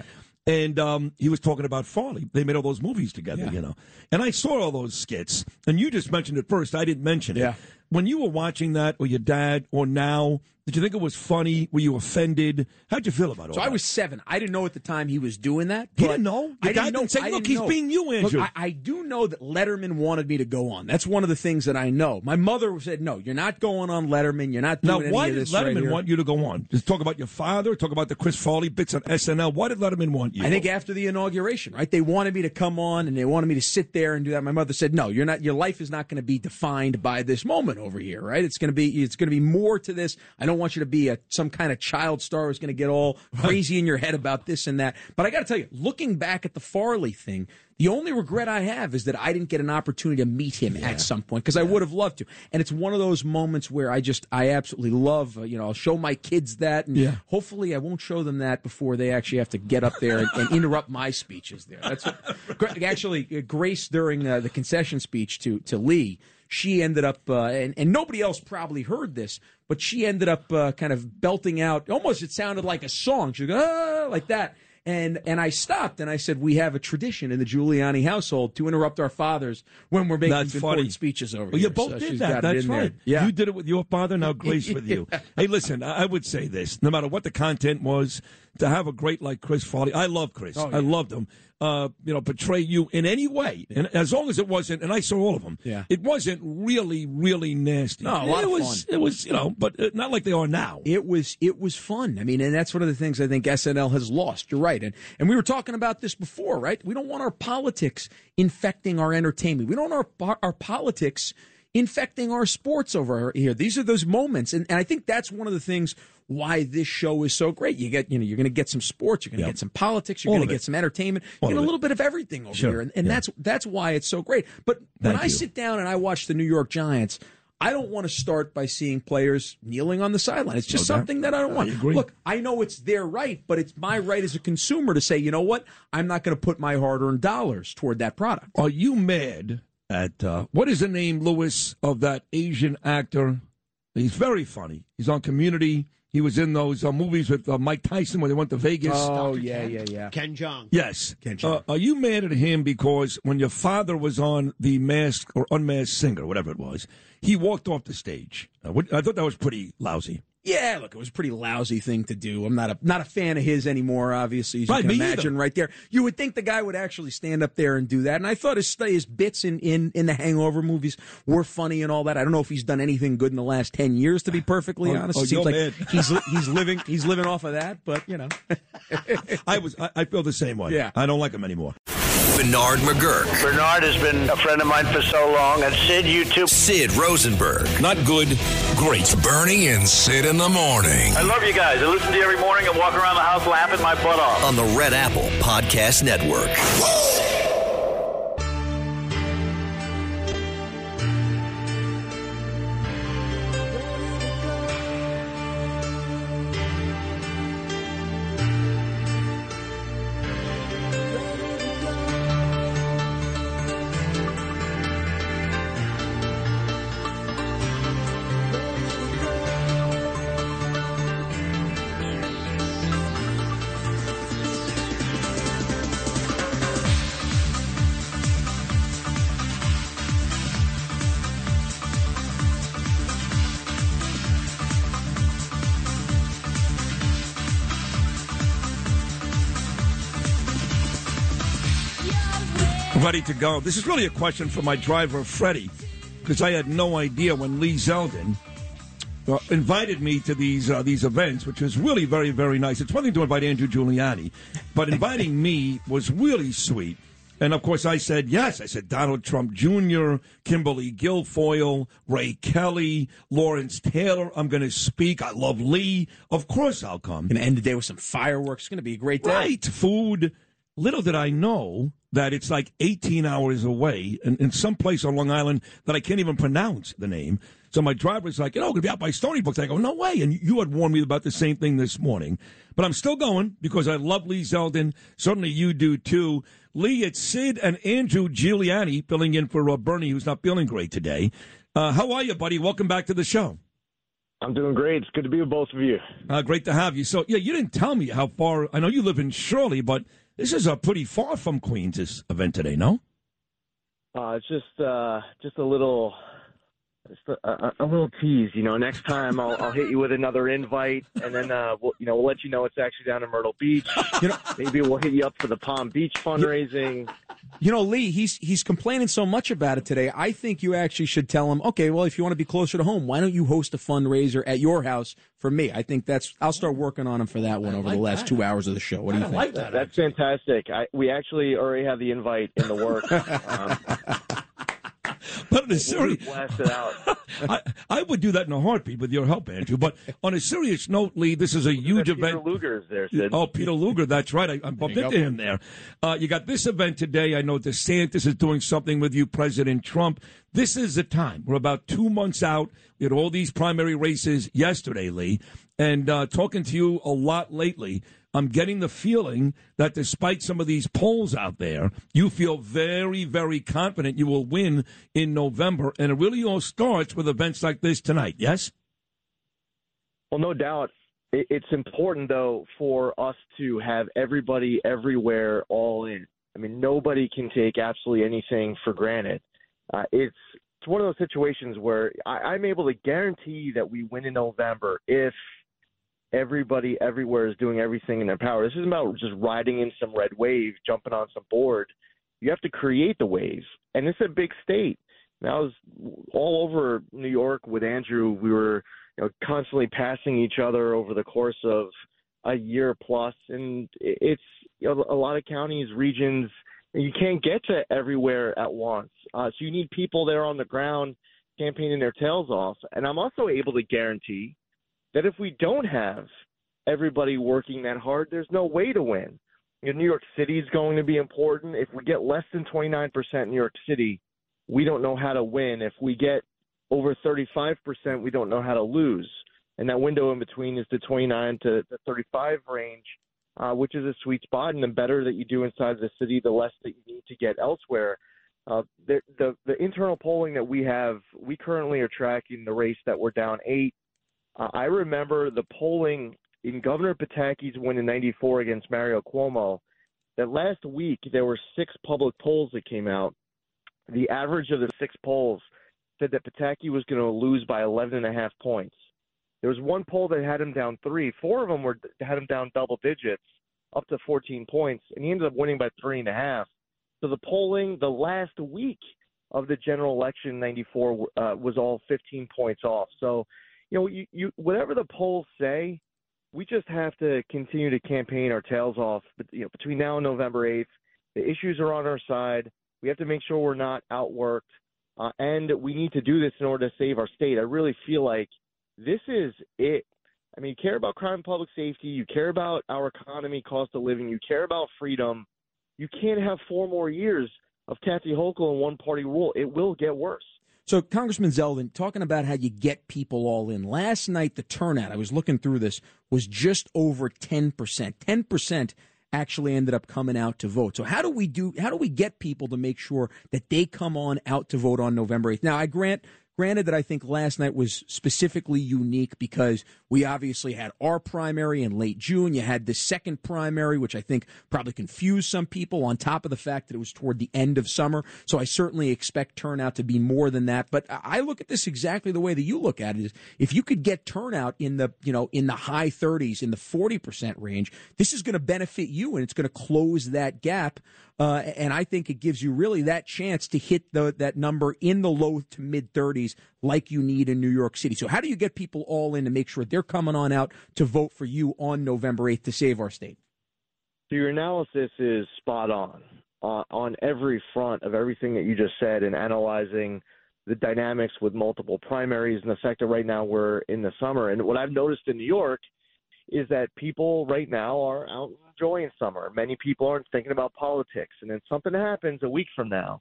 And um, he was talking about Farley. They made all those movies together, you know. And I saw all those skits, and you just mentioned it first. I didn't mention it. When you were watching that, or your dad, or now, did you think it was funny? Were you offended? How'd you feel about all So that? I was seven. I didn't know at the time he was doing that. But didn't know? Your I dad didn't know. didn't say, I "Look, didn't he's know." being you, Look, Andrew. I, I do know that Letterman wanted me to go on. That's one of the things that I know. My mother said, "No, you're not going on Letterman. You're not doing Now, why did right Letterman here." want you to go on? Just talk about your father, talk about the Chris Farley bits on SNL. Why did Letterman want you? I think after the inauguration, right? They wanted me to come on and they wanted me to sit there and do that. My mother said, "No, you're not. Your life is not going to be defined by this moment over here, right? It's going to be. It's going to be more to this. I don't want you to be a some kind of child star who's going to get all crazy in your head about this and that. But I got to tell you, looking back at the Farley thing." The only regret I have is that I didn't get an opportunity to meet him at some point because I would have loved to. And it's one of those moments where I just, I absolutely love, uh, you know, I'll show my kids that. And Yeah. hopefully I won't show them that before they actually have to get up there and, and interrupt my speeches there. That's what, Gra- actually uh, Grace during uh, the concession speech to to Lee. She ended up, uh, and, and nobody else probably heard this, but she ended up uh, kind of belting out. Almost, it sounded like a song. She go ah, like that, and and I stopped and I said, "We have a tradition in the Giuliani household to interrupt our fathers when we're making That's important funny. speeches over Well, here." you both So did that. That's right. Yeah, You did it with your father, now Grace with you. [laughs] Hey, listen, I would say this. No matter what the content was, to have a great like Chris Farley, I love Chris. Oh, I loved him. Uh, you know, portray you in any way. And as long as it wasn't, and I saw all of them, Yeah. it wasn't really, really nasty. No, a lot it of was, fun. It was, you know, but uh, not like they are now. It was it was fun. I mean, and that's one of the things I think SNL has lost. You're right, and and we were talking about this before, right? We don't want our politics infecting our entertainment. We don't want our our politics infecting our sports over here. These are those moments, and, and I think that's one of the things why this show is so great. You get you know you're going to get some sports, you're going to Yep. get some politics, you're going to get some entertainment, All you get a it. little bit of everything over Sure. here, and, and Yeah. that's that's why it's so great. But when I you. sit down and I watch the New York Giants. I don't want to start by seeing players kneeling on the sideline. It's just No something that I don't want. I. Look, I know it's their right, but it's my right as a consumer to say, you know what? I'm not going to put my hard-earned dollars toward that product. Are you mad at uh, what is the name, Lewis, of that Asian actor? He's very funny. He's on Community. He was in those uh, movies with uh, Mike Tyson when they went to Vegas. Oh yeah, yeah, yeah. Ken Jeong. Yes. Ken Uh, Jeong. are you mad at him because when your father was on the Masked or Unmasked Singer, whatever it was, he walked off the stage? Uh, what- I thought that was pretty lousy. Yeah, look, it was a pretty lousy thing to do. I'm not a not a fan of his anymore. Obviously, as you can imagine, either. right there. You would think the guy would actually stand up there and do that. And I thought his his bits in in in the Hangover movies were funny and all that. I don't know if he's done anything good in the last ten years, to be perfectly Oh, honest. oh, it seems like mad. he's he's living he's living off of that. But you know, [laughs] I was. I, I feel the same way. Yeah. I don't like him anymore. Bernard McGurk. Bernard has been a friend of mine for so long, and Sid, you too. Sid Rosenberg. Not good, great. Bernie and Sid in the morning. I love you guys. I listen to you every morning and walk around the house laughing my butt off. On the Red Apple Podcast Network. Ready to go. This is really a question for my driver, Freddie, because I had no idea when Lee Zeldin uh, invited me to these uh, these events, which was really very very nice. It's one thing to invite Andrew Giuliani, but inviting me was really sweet. And of course, I said yes. I said Donald Trump Jr., Kimberly Guilfoyle, Ray Kelly, Lawrence Taylor. I'm going to speak. I love Lee. Of course, I'll come. Going to end the day with some fireworks. It's going to be a great day. Right, food. Little did I know that it's like 18 hours away in, in some place on Long Island that I can't even pronounce the name. So my driver's like, you know, going to be out by Stony Brook. I go, no way. And you had warned me about the same thing this morning. But I'm still going because I love Lee Zeldin. Certainly you do too. Lee, it's Sid and Andrew Giuliani filling in for uh, Bernie, who's not feeling great today. Uh, how are you, buddy? Welcome back to the show. I'm doing great. It's good to be with both of you. Uh, great to have you. So, yeah, you didn't tell me how far. I know you live in Shirley, but this is a pretty far from Queens, this event today, no? Uh, it's just uh, just a little just a, a, a little tease. You know, next time I'll, I'll hit you with another invite, and then uh, we'll, you know we'll let you know it's actually down in Myrtle Beach. You know, maybe we'll hit you up for the Palm Beach fundraising. You know, Lee, he's he's complaining so much about it today. I think you actually should tell him, okay, well, if you want to be closer to home, why don't you host a fundraiser at your house for me? I think that's. I'll start working on him for that one over the last two hours of the show. What do you think? That's fantastic. I, we actually already have the invite in the works. [laughs] Um, [laughs] But on a serious, blast it out. [laughs] I, I would do that in a heartbeat with your help, Andrew. But on a serious note, Lee, this is a huge Peter event. Luger's there, Sid. Oh, Peter Luger, that's right. I, I bumped into go. him there. Uh, you got this event today. I know DeSantis is doing something with you, President Trump. This is the time. We're about two months out. We had all these primary races yesterday, Lee, and uh, talking to you a lot lately. I'm getting the feeling that despite some of these polls out there, you feel very, very confident you will win in November. And it really all starts with events like this tonight, yes? Well, no doubt. It's important, though, for us to have everybody everywhere all in. I mean, nobody can take absolutely anything for granted. Uh, it's it's one of those situations where I, I'm able to guarantee that we win in November if everybody everywhere is doing everything in their power. This isn't about just riding in some red wave, jumping on some board. You have to create the wave, and it's a big state. And I was all over New York with Andrew. We were you know, constantly passing each other over the course of a year plus, and it's you know, a lot of counties, regions. You can't get to everywhere at once, uh, so you need people there on the ground campaigning their tails off. And I'm also able to guarantee that if we don't have everybody working that hard, there's no way to win. You know, New York City is going to be important. If we get less than 29% in New York City, we don't know how to win. If we get over 35%, we don't know how to lose. And that window in between is the 29 to the 35 range, uh, which is a sweet spot. And the better that you do inside the city, the less that you need to get elsewhere. Uh, the, the the internal polling that we have, we currently are tracking the race that we're down eight. Uh, I remember the polling in Governor Pataki's win in '94 against Mario Cuomo. That last week there were six public polls that came out. The average of the six polls said that Pataki was going to lose by 11 and a half points. There was one poll that had him down three. Four of them were had him down double digits, up to 14 points, and he ended up winning by three and a half. So the polling the last week of the general election in '94 uh, was all 15 points off. So, you know, you, you whatever the polls say, we just have to continue to campaign our tails off. But you know, between now and November 8th, the issues are on our side. We have to make sure we're not outworked, uh, and we need to do this in order to save our state. I really feel like this is it. I mean, you care about crime and public safety, you care about our economy, cost of living, you care about freedom. You can't have four more years of Kathy Hochul and one party rule. It will get worse. So, Congressman Zeldin, talking about how you get people all in. Last night, the turnout, I was looking through this, was just over 10%. 10% actually ended up coming out to vote. So, how do we do, how do we get people to make sure that they come on out to vote on November 8th? Now, I grant, granted that I think last night was specifically unique because we obviously had our primary in late June. You had the second primary, which I think probably confused some people on top of the fact that it was toward the end of summer. So I certainly expect turnout to be more than that. But I look at this exactly the way that you look at it is if you could get turnout in the, you know, in the high 30s, in the 40% range, this is going to benefit you and it's going to close that gap Uh, and I think it gives you really that chance to hit the, that number in the low to mid 30s like you need in New York City. So, how do you get people all in to make sure they're coming on out to vote for you on November 8th to save our state? So your analysis is spot on uh, on every front of everything that you just said and analyzing the dynamics with multiple primaries and the fact that right now we're in the summer. And what I've noticed in New York is that people right now are out enjoying summer. Many people aren't thinking about politics. And then something happens a week from now.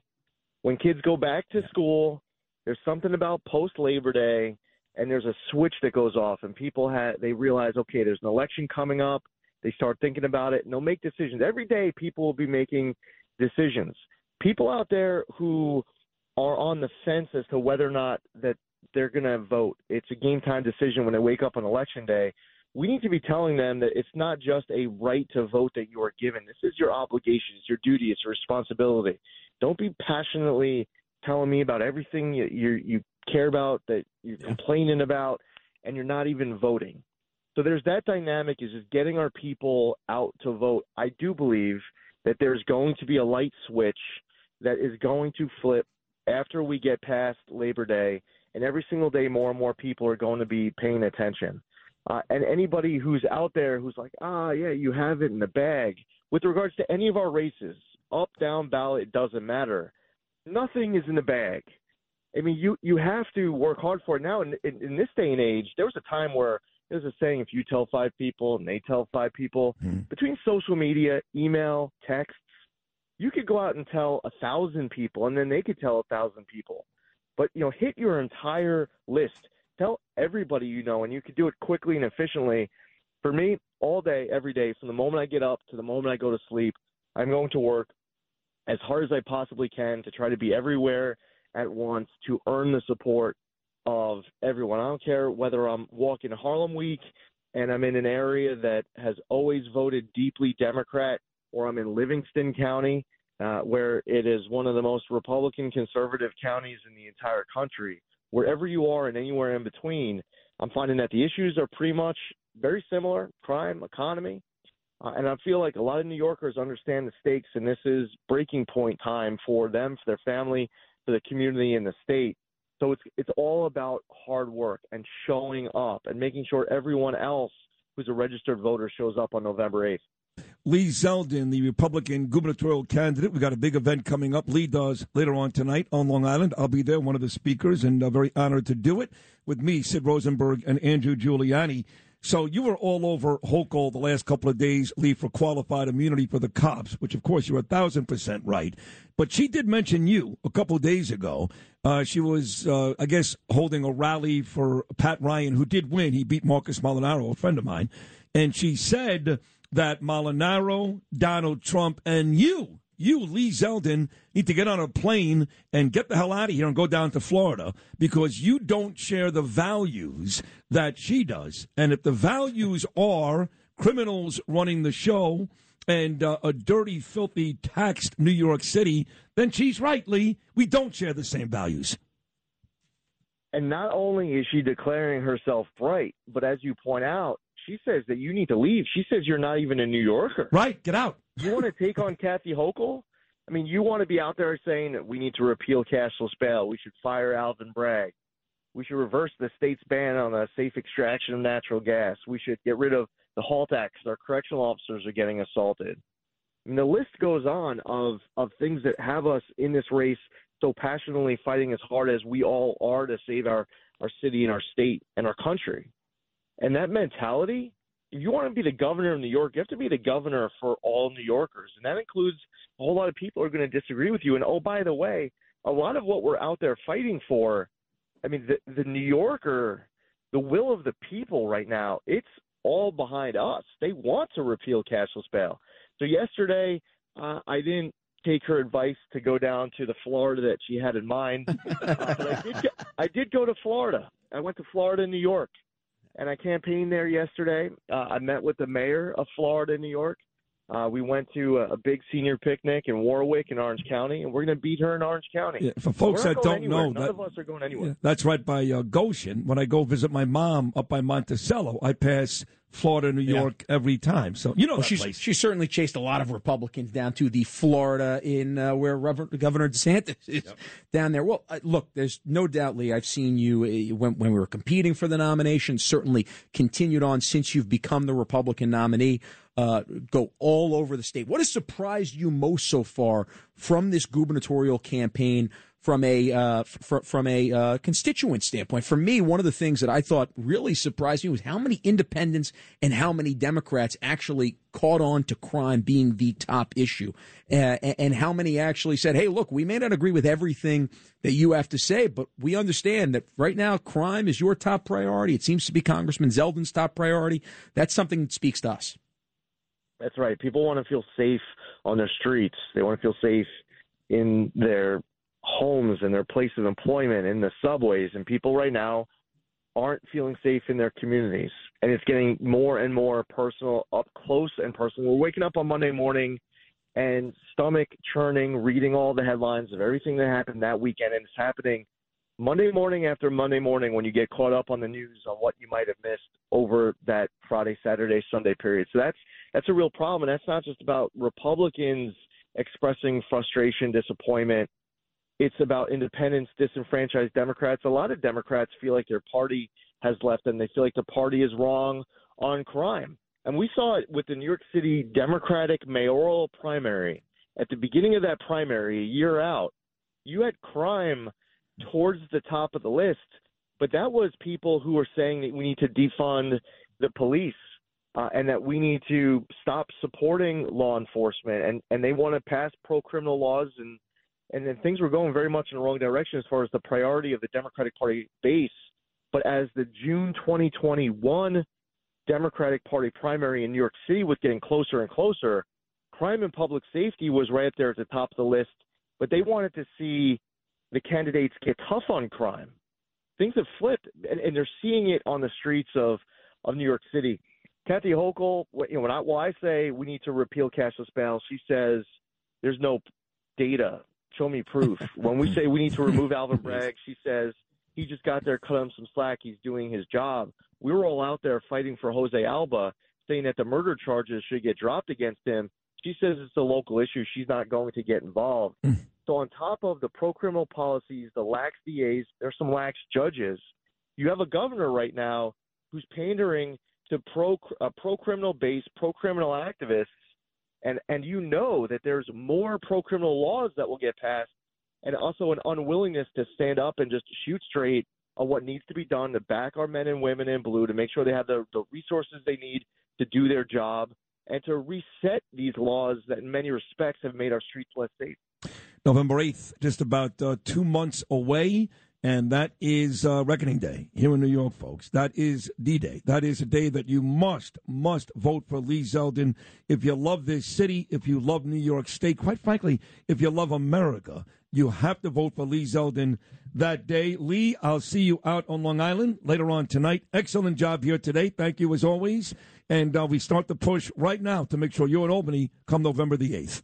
When kids go back to school, there's something about post Labor Day and there's a switch that goes off and people have they realize, okay, there's an election coming up. They start thinking about it and they'll make decisions. Every day people will be making decisions. People out there who are on the fence as to whether or not that they're going to vote. It's a game time decision when they wake up on election day. We need to be telling them that it's not just a right to vote that you are given. This is your obligation, it's your duty, it's your responsibility. Don't be passionately telling me about everything you you, you care about that you're complaining about and you're not even voting. So there's that dynamic is just getting our people out to vote. I do believe that there's going to be a light switch that is going to flip after we get past Labor Day, and every single day more and more people are going to be paying attention. Uh, and anybody who's out there who's like, ah, yeah, you have it in the bag. With regards to any of our races, up, down, ballot, it doesn't matter. Nothing is in the bag. I mean, you you have to work hard for it now. In, in, in this day and age, there was a time where there's a saying: if you tell five people and they tell five people, between social media, email, texts, you could go out and tell a thousand people, and then they could tell a thousand people. But you know, hit your entire list. Tell everybody you know, and you could do it quickly and efficiently. For me, all day, every day, from the moment I get up to the moment I go to sleep, I'm going to work as hard as I possibly can to try to be everywhere at once to earn the support of everyone. I don't care whether I'm walking Harlem Week and I'm in an area that has always voted deeply Democrat, or I'm in Livingston County, uh, where it is one of the most Republican conservative counties in the entire country. Wherever you are and anywhere in between, I'm finding that the issues are pretty much very similar crime, economy. Uh, and I feel like a lot of New Yorkers understand the stakes, and this is breaking point time for them, for their family, for the community, and the state. So it's it's all about hard work and showing up and making sure everyone else who's a registered voter shows up on November 8th. Lee Zeldin, the Republican gubernatorial candidate. We've got a big event coming up. Lee does later on tonight on Long Island. I'll be there, one of the speakers, and uh, very honored to do it with me, Sid Rosenberg, and Andrew Giuliani. So you were all over Hochul the last couple of days, Lee, for qualified immunity for the cops, which of course you're a thousand percent right. But she did mention you a couple of days ago. Uh, she was, uh, I guess, holding a rally for Pat Ryan, who did win. He beat Marcus Molinaro, a friend of mine, and she said that Molinaro, Donald Trump, and you, you, Lee Zeldin, need to get on a plane and get the hell out of here and go down to Florida because you don't share the values that she does. And if the values are criminals running the show and uh, a dirty, filthy, taxed New York City, then she's right, Lee. We don't share the same values. And not only is she declaring herself right, but as you point out, she says that you need to leave. She says you're not even a New Yorker. Right, get out. You want to take on Kathy Hochul? I mean, you want to be out there saying that we need to repeal cashless bail. We should fire Alvin Bragg. We should reverse the state's ban on the safe extraction of natural gas. We should get rid of the HALT Act our correctional officers are getting assaulted. Mean, the list goes on of, of things that have us in this race so passionately fighting as hard as we all are to save our, our city and our state and our country. And that mentality, if you want to be the governor of New York, you have to be the governor for all New Yorkers. And that includes a whole lot of people who are going to disagree with you. And oh, by the way, a lot of what we're out there fighting for, I mean, the, the New Yorker, the will of the people right now, it's all behind us. They want to repeal cashless bail. So yesterday, uh, I didn't take her advice to go down to the Florida that she had in mind. [laughs] uh, but I did, go, I did go to Florida. I went to Florida, and New York, and I campaigned there yesterday. Uh, I met with the mayor of Florida, New York. Uh, we went to a, a big senior picnic in Warwick in Orange County, and we're going to beat her in Orange County. Yeah, for folks that don't anywhere. know, none that- of us are going anywhere. That's right by uh, Goshen. When I go visit my mom up by Monticello, I pass Florida, New York every time. So you know Well, she's, place. she certainly chased a lot of Republicans down to the Florida in uh, where Rever- Governor DeSantis is down there. Well, uh, look, there's no doubt, Lee. I've seen you uh, when, when we were competing for the nomination. Certainly continued on since you've become the Republican nominee. Uh, go all over the state. What has surprised you most so far from this gubernatorial campaign? From a uh, fr- from a uh, constituent standpoint, for me, one of the things that I thought really surprised me was how many independents and how many Democrats actually caught on to crime being the top issue, uh, and, and how many actually said, "Hey, look, we may not agree with everything that you have to say, but we understand that right now crime is your top priority. It seems to be Congressman Zeldin's top priority. That's something that speaks to us." That's right. People want to feel safe on their streets. They want to feel safe in their homes and their place of employment, in the subways. And people right now aren't feeling safe in their communities. And it's getting more and more personal, up close and personal. We're waking up on Monday morning and stomach churning, reading all the headlines of everything that happened that weekend. And it's happening Monday morning after Monday morning when you get caught up on the news on what you might have missed over that Friday, Saturday, Sunday period. So that's that's a real problem, and that's not just about Republicans expressing frustration, disappointment. It's about independents, disenfranchised Democrats. A lot of Democrats feel like their party has left them. They feel like the party is wrong on crime. And we saw it with the New York City Democratic mayoral primary. At the beginning of that primary, a year out, you had crime towards the top of the list, but that was people who were saying that we need to defund the police uh, and that we need to stop supporting law enforcement, and and they want to pass pro criminal laws, and and then things were going very much in the wrong direction as far as the priority of the Democratic Party base. But as the June 2021 Democratic Party primary in New York City was getting closer and closer, crime and public safety was right up there at the top of the list. But they wanted to see the candidates get tough on crime. Things have flipped, and, and they're seeing it on the streets of, of New York City. Kathy Hochul, you know, when I, when I say we need to repeal cashless bail, she says there's no data. Show me proof. when we say we need to remove Alvin [laughs] Bragg, she says he just got there, cut him some slack. He's doing his job. We were all out there fighting for Jose Alba, saying that the murder charges should get dropped against him. She says it's a local issue. She's not going to get involved. so on top of the pro criminal policies, the lax DAs, there's some lax judges. You have a governor right now who's pandering to pro uh, pro criminal base, pro criminal activists, and and you know that there's more pro criminal laws that will get passed, and also an unwillingness to stand up and just shoot straight on what needs to be done to back our men and women in blue to make sure they have the, the resources they need to do their job and to reset these laws that in many respects have made our streets less safe. November 8th, just about uh, two months away. And that is uh, Reckoning Day here in New York, folks. That is D Day. That is a day that you must, must vote for Lee Zeldin. If you love this city, if you love New York State, quite frankly, if you love America, you have to vote for Lee Zeldin that day. Lee, I'll see you out on Long Island later on tonight. Excellent job here today. Thank you as always. And uh, we start the push right now to make sure you're in Albany come November the 8th.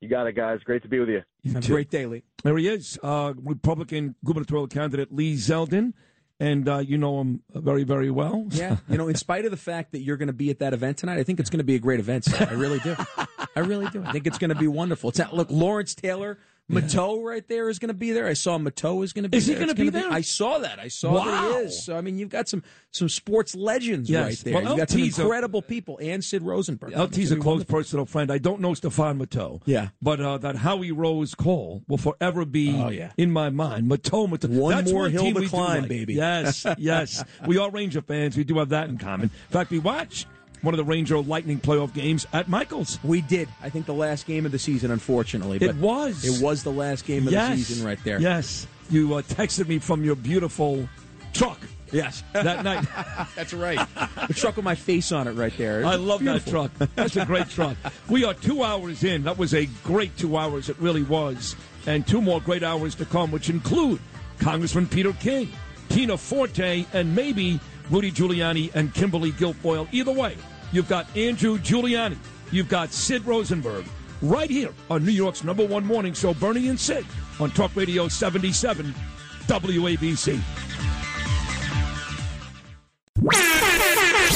You got it, guys. Great to be with you. Have a great day, Lee. There he is, uh, Republican gubernatorial candidate Lee Zeldin. And uh, you know him very, very well. Yeah, you know, in spite of the fact that you're going to be at that event tonight, I think it's going to be a great event. Sir. I really do. I really do. I think it's going to be wonderful. It's not, look, Lawrence Taylor, Matteau right there is going to be there. I saw Matteau is going to be Is he gonna be there? I saw that. I saw that he is. So I mean, you've got some some sports legends Yes. right there. Well, you've got some LT's a- incredible people, and Sid Rosenberg. LT's a close personal friend. I don't know Stéphane Matteau. Yeah. But uh, that Howie Rose call will forever be Oh, yeah. in my mind. Matteau, Matteau. One That's more hill to climb, like. baby. Yes, [laughs] yes. we are Ranger fans. We do have that in common. In fact, we watched one of the Ranger Lightning playoff games at Michael's. We did. I think the last game of the season, unfortunately. It but was. It was the last game of yes. the season right there. Yes. You uh, texted me from your beautiful truck. Yes. That night. [laughs] That's right. the truck with my face on it right there. I love Beautiful. that truck. That's a great truck. We are two hours in. That was a great two hours. It really was. And two more great hours to come, which include Congressman Peter King, Tina Forte, and maybe Rudy Giuliani and Kimberly Guilfoyle. Either way, you've got Andrew Giuliani. You've got Sid Rosenberg right here on New York's number one morning show, Bernie and Sid, on Talk Radio 77 WABC.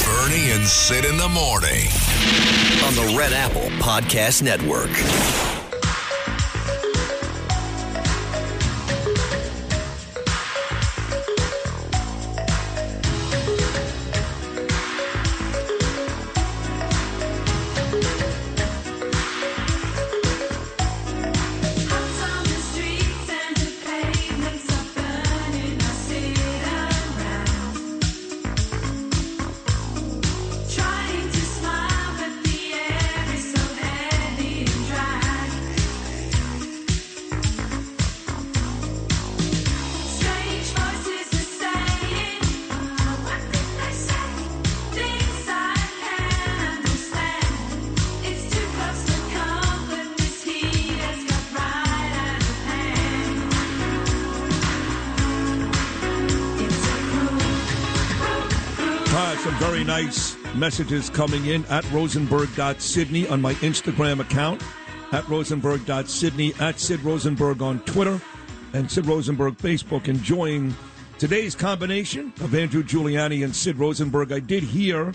Bernie and and Sid in the morning on the Red Apple Podcast Network. Nice messages coming in at rosenberg.sydney on my Instagram account, at rosenberg.sydney, at Sid Rosenberg on Twitter, and Sid Rosenberg Facebook. Enjoying today's combination of Andrew Giuliani and Sid Rosenberg. I did hear,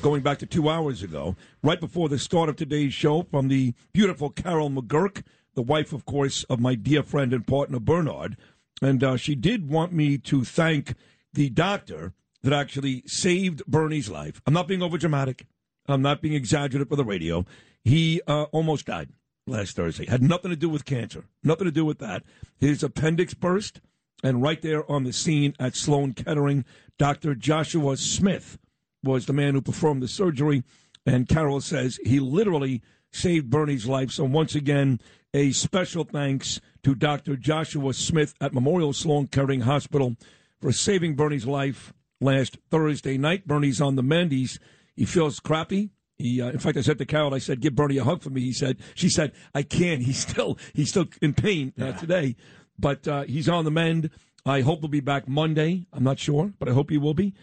going back to two hours ago, right before the start of today's show, from the beautiful Carol McGurk, the wife, of course, of my dear friend and partner Bernard. And uh, she did want me to thank the doctor that actually saved Bernie's life. I'm not being overdramatic. I'm not being exaggerated for the radio. He uh, almost died last Thursday. Had nothing to do with cancer. Nothing to do with that. His appendix burst, and right there on the scene at Sloan Kettering, Dr. Joshua Smith was the man who performed the surgery. And Carol says he literally saved Bernie's life. So once again, a special thanks to Dr. Joshua Smith at Memorial Sloan Kettering Hospital for saving Bernie's life last Thursday night. Bernie's on the mend. He's, he feels crappy. He, uh, in fact, I said to Carol, I said, "Give Bernie a hug for me." He said, "She said I can't. He's still he's still in pain uh, today, but uh, he's on the mend. I hope he'll be back Monday. I'm not sure, but I hope he will be.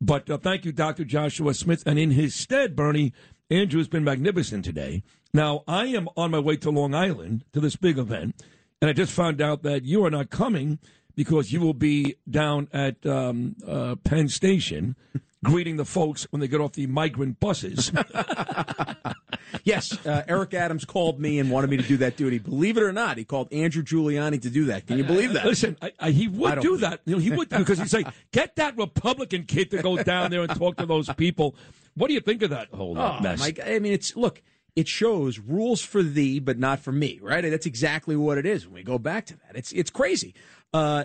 But uh, thank you, Dr. Joshua Smith, and in his stead, Bernie Andrew has been magnificent today. Now I am on my way to Long Island to this big event, and I just found out that you are not coming because you will be down at um, uh, Penn Station [laughs] greeting the folks when they get off the migrant buses. [laughs] [laughs] Yes, uh, Eric Adams called me and wanted me to do that duty. Believe it or not, he called Andrew Giuliani to do that. Can you believe that? Listen, I, I, he would do that. You know, he would because he'd say, "Get that Republican kid to go down there and talk to those people." What do you think of that whole uh, Oh, mess? God. I mean, it's look. It shows rules for thee, but not for me, right? That's exactly what it is. When we go back to that, it's it's crazy. Uh,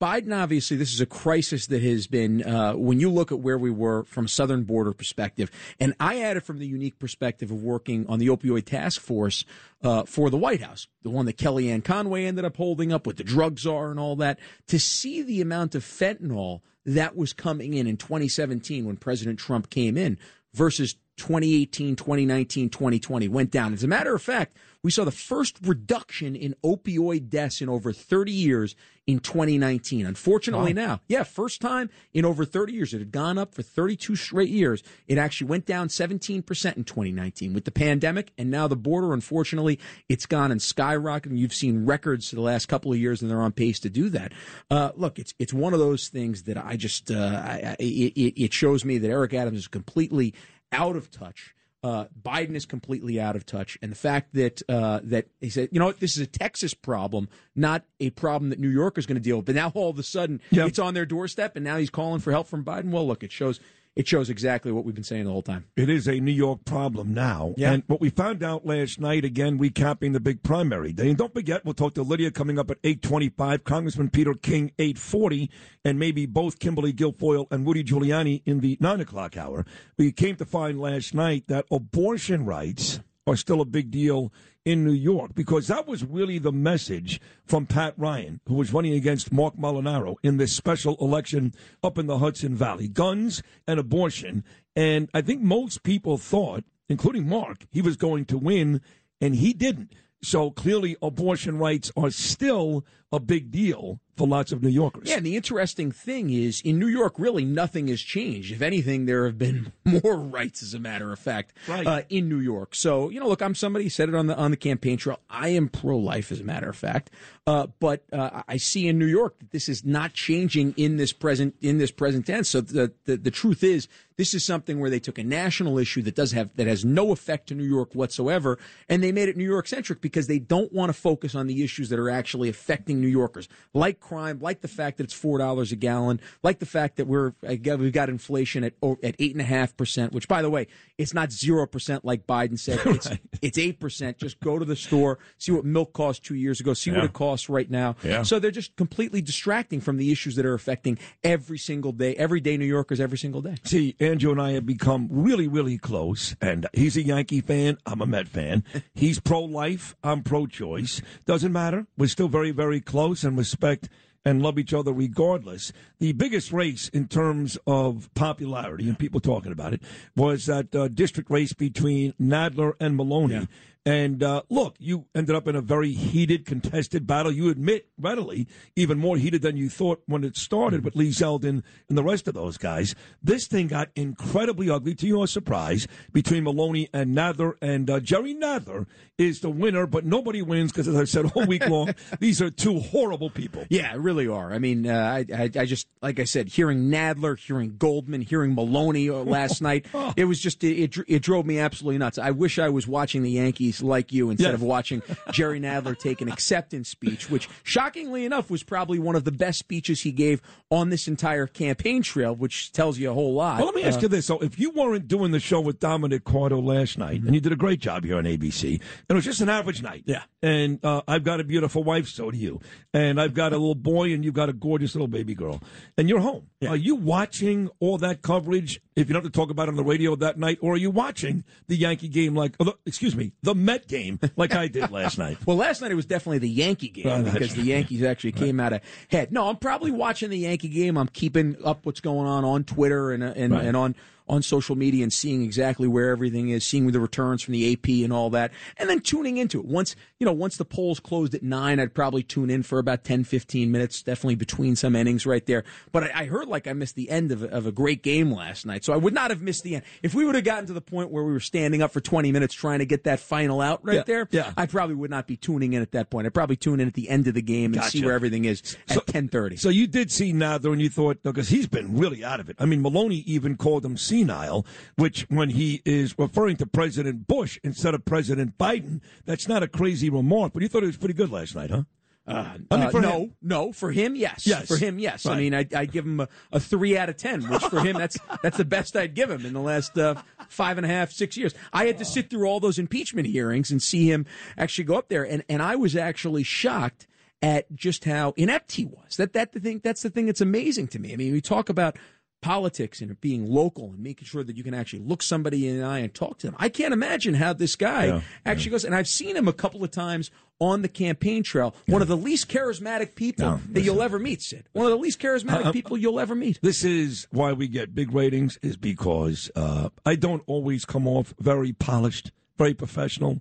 Biden, obviously, this is a crisis that has been. Uh, when you look at where we were from a southern border perspective, and I added from the unique perspective of working on the opioid task force uh, for the White House, the one that Kellyanne Conway ended up holding up with the drug czar and all that, to see the amount of fentanyl that was coming in in 2017 when President Trump came in versus 2018, 2019, 2020 went down. As a matter of fact, we saw the first reduction in opioid deaths in over 30 years in 2019. Unfortunately, now, yeah, first time in over 30 years. It had gone up for 32 straight years. It actually went down 17% in 2019 with the pandemic, and now the border, unfortunately, it's gone and skyrocketing. You've seen records the last couple of years, and they're on pace to do that. Uh, look, it's it's one of those things that I just uh, I, I, it, it shows me that Eric Adams is completely out of touch. Uh, Biden is completely out of touch, and the fact that uh, that he said, you know, what, this is a Texas problem, not a problem that New York is going to deal with. But now all of a sudden, it's on their doorstep, and now he's calling for help from Biden. Well, look, it shows it shows exactly what we've been saying the whole time. It is a New York problem now. Yeah. And what we found out last night, again, recapping the big primary day. And don't forget, we'll talk to Lydia coming up at 825, Congressman Peter King, 840, and maybe both Kimberly Guilfoyle and Rudy Giuliani in the 9 o'clock hour. We came to find last night that abortion rights are still a big deal in New York because that was really the message from Pat Ryan, who was running against Marc Molinaro in this special election up in the Hudson Valley. Guns and abortion. And I think most people thought, including Mark, he was going to win, and he didn't. So clearly, abortion rights are still a big deal for lots of New Yorkers. Yeah, and the interesting thing is in New York, really nothing has changed. If anything, there have been [laughs] more rights, as a matter of fact, Right. uh, in New York. So you know, look, I'm somebody who said it on the on the campaign trail. I am pro-life, as a matter of fact, uh, but uh, I see in New York that this is not changing in this present in this present tense. So the, the the truth is, this is something where they took a national issue that does have that has no effect to New York whatsoever, and they made it New York centric because they don't want to focus on the issues that are actually affecting New Yorkers, like crime, like the fact that it's four dollars a gallon, like the fact that we're we've got inflation at oh, at eight and a half percent, which by the way, it's not zero percent like Biden said. [laughs] It's it's eight percent. Just go to the store, see what milk cost two years ago, see what it costs right now. Yeah. So they're just completely distracting from the issues that are affecting every single day, everyday New Yorkers every single day. See, Andrew and I have become really, really close, and he's a Yankee fan. I'm a Met fan. [laughs] He's pro-life. I'm pro-choice. Doesn't matter. We're still very, very close and respect and love each other regardless. The biggest race in terms of popularity and people talking about it was that uh, district race between Nadler and Maloney. And uh, look, you ended up in a very heated, contested battle. You admit readily, even more heated than you thought when it started with Lee Zeldin and the rest of those guys. This thing got incredibly ugly, to your surprise, between Maloney and Nadler. And uh, Jerry Nadler is the winner, but nobody wins because, as I said all week long, [laughs] these are two horrible people. Yeah, really are. I mean, uh, I, I, I just like I said, hearing Nadler, hearing Goldman, hearing Maloney uh, last [laughs] night, it was just it, it, it drove me absolutely nuts. I wish I was watching the Yankees like you instead of watching Jerry Nadler take an acceptance speech, which shockingly enough was probably one of the best speeches he gave on this entire campaign trail, which tells you a whole lot. Well, let me ask Uh, you this. So, if you weren't doing the show with Dominic Carter last night, and you did a great job here on ABC, and it was just an average night. Yeah. And uh, I've got a beautiful wife, so do you. And I've got a little boy, and you've got a gorgeous little baby girl. And you're home. Are you watching all that coverage, if you don't have to talk about it on the radio that night, or are you watching the Yankee game like, the- excuse me, the Met game like I did last night? [laughs] Well, last night it was definitely the Yankee game Oh, because the. Yankees actually came out ahead. No, I'm probably watching the Yankee game. I'm keeping up what's going on on Twitter and uh, and, Right. and on on social media and seeing exactly where everything is, seeing the returns from the AP and all that, and then tuning into it. Once you know, once the polls closed at nine, I'd probably tune in for about 10, 15 minutes, definitely between some innings right there. But I, I heard like I missed the end of, a- of a great game last night, so I would not have missed the end. If we would have gotten to the point where we were standing up for 20 minutes trying to get that final out right Yeah, there, yeah. I probably would not be tuning in at that point. I'd probably tune in at the end of the game and see where everything is at 10:30. So you did see Nadler, and you thought because he's been really out of it. I mean, Maloney even called him senile, which when he is referring to President Bush instead of President Biden, that's not a crazy remark. But you thought it was pretty good last night, huh? Uh, I mean, uh, no, him. no, for him, yes. Yes. For him, yes. I mean, I, I give him a, a three out of ten, which for him, that's that's the best I'd give him in the last uh, five and a half, six years. I had to sit through all those impeachment hearings and see him actually go up there, and and I was actually shocked at just how inept he was. That that the thing that's the thing that's amazing to me. I mean, we talk about politics and being local and making sure that you can actually look somebody in the eye and talk to them. I can't imagine how this guy Yeah, actually goes. And I've seen him a couple of times on the campaign trail. One of the least charismatic people No, that you'll ever meet, Sid. One of the least charismatic Uh, uh, people you'll ever meet. This is why we get big ratings, is because uh, I don't always come off very polished, very professional.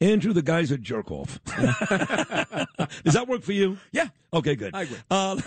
Andrew, the guy's a jerk off. [laughs] Does that work for you? Yeah. Okay, good. I agree. Uh,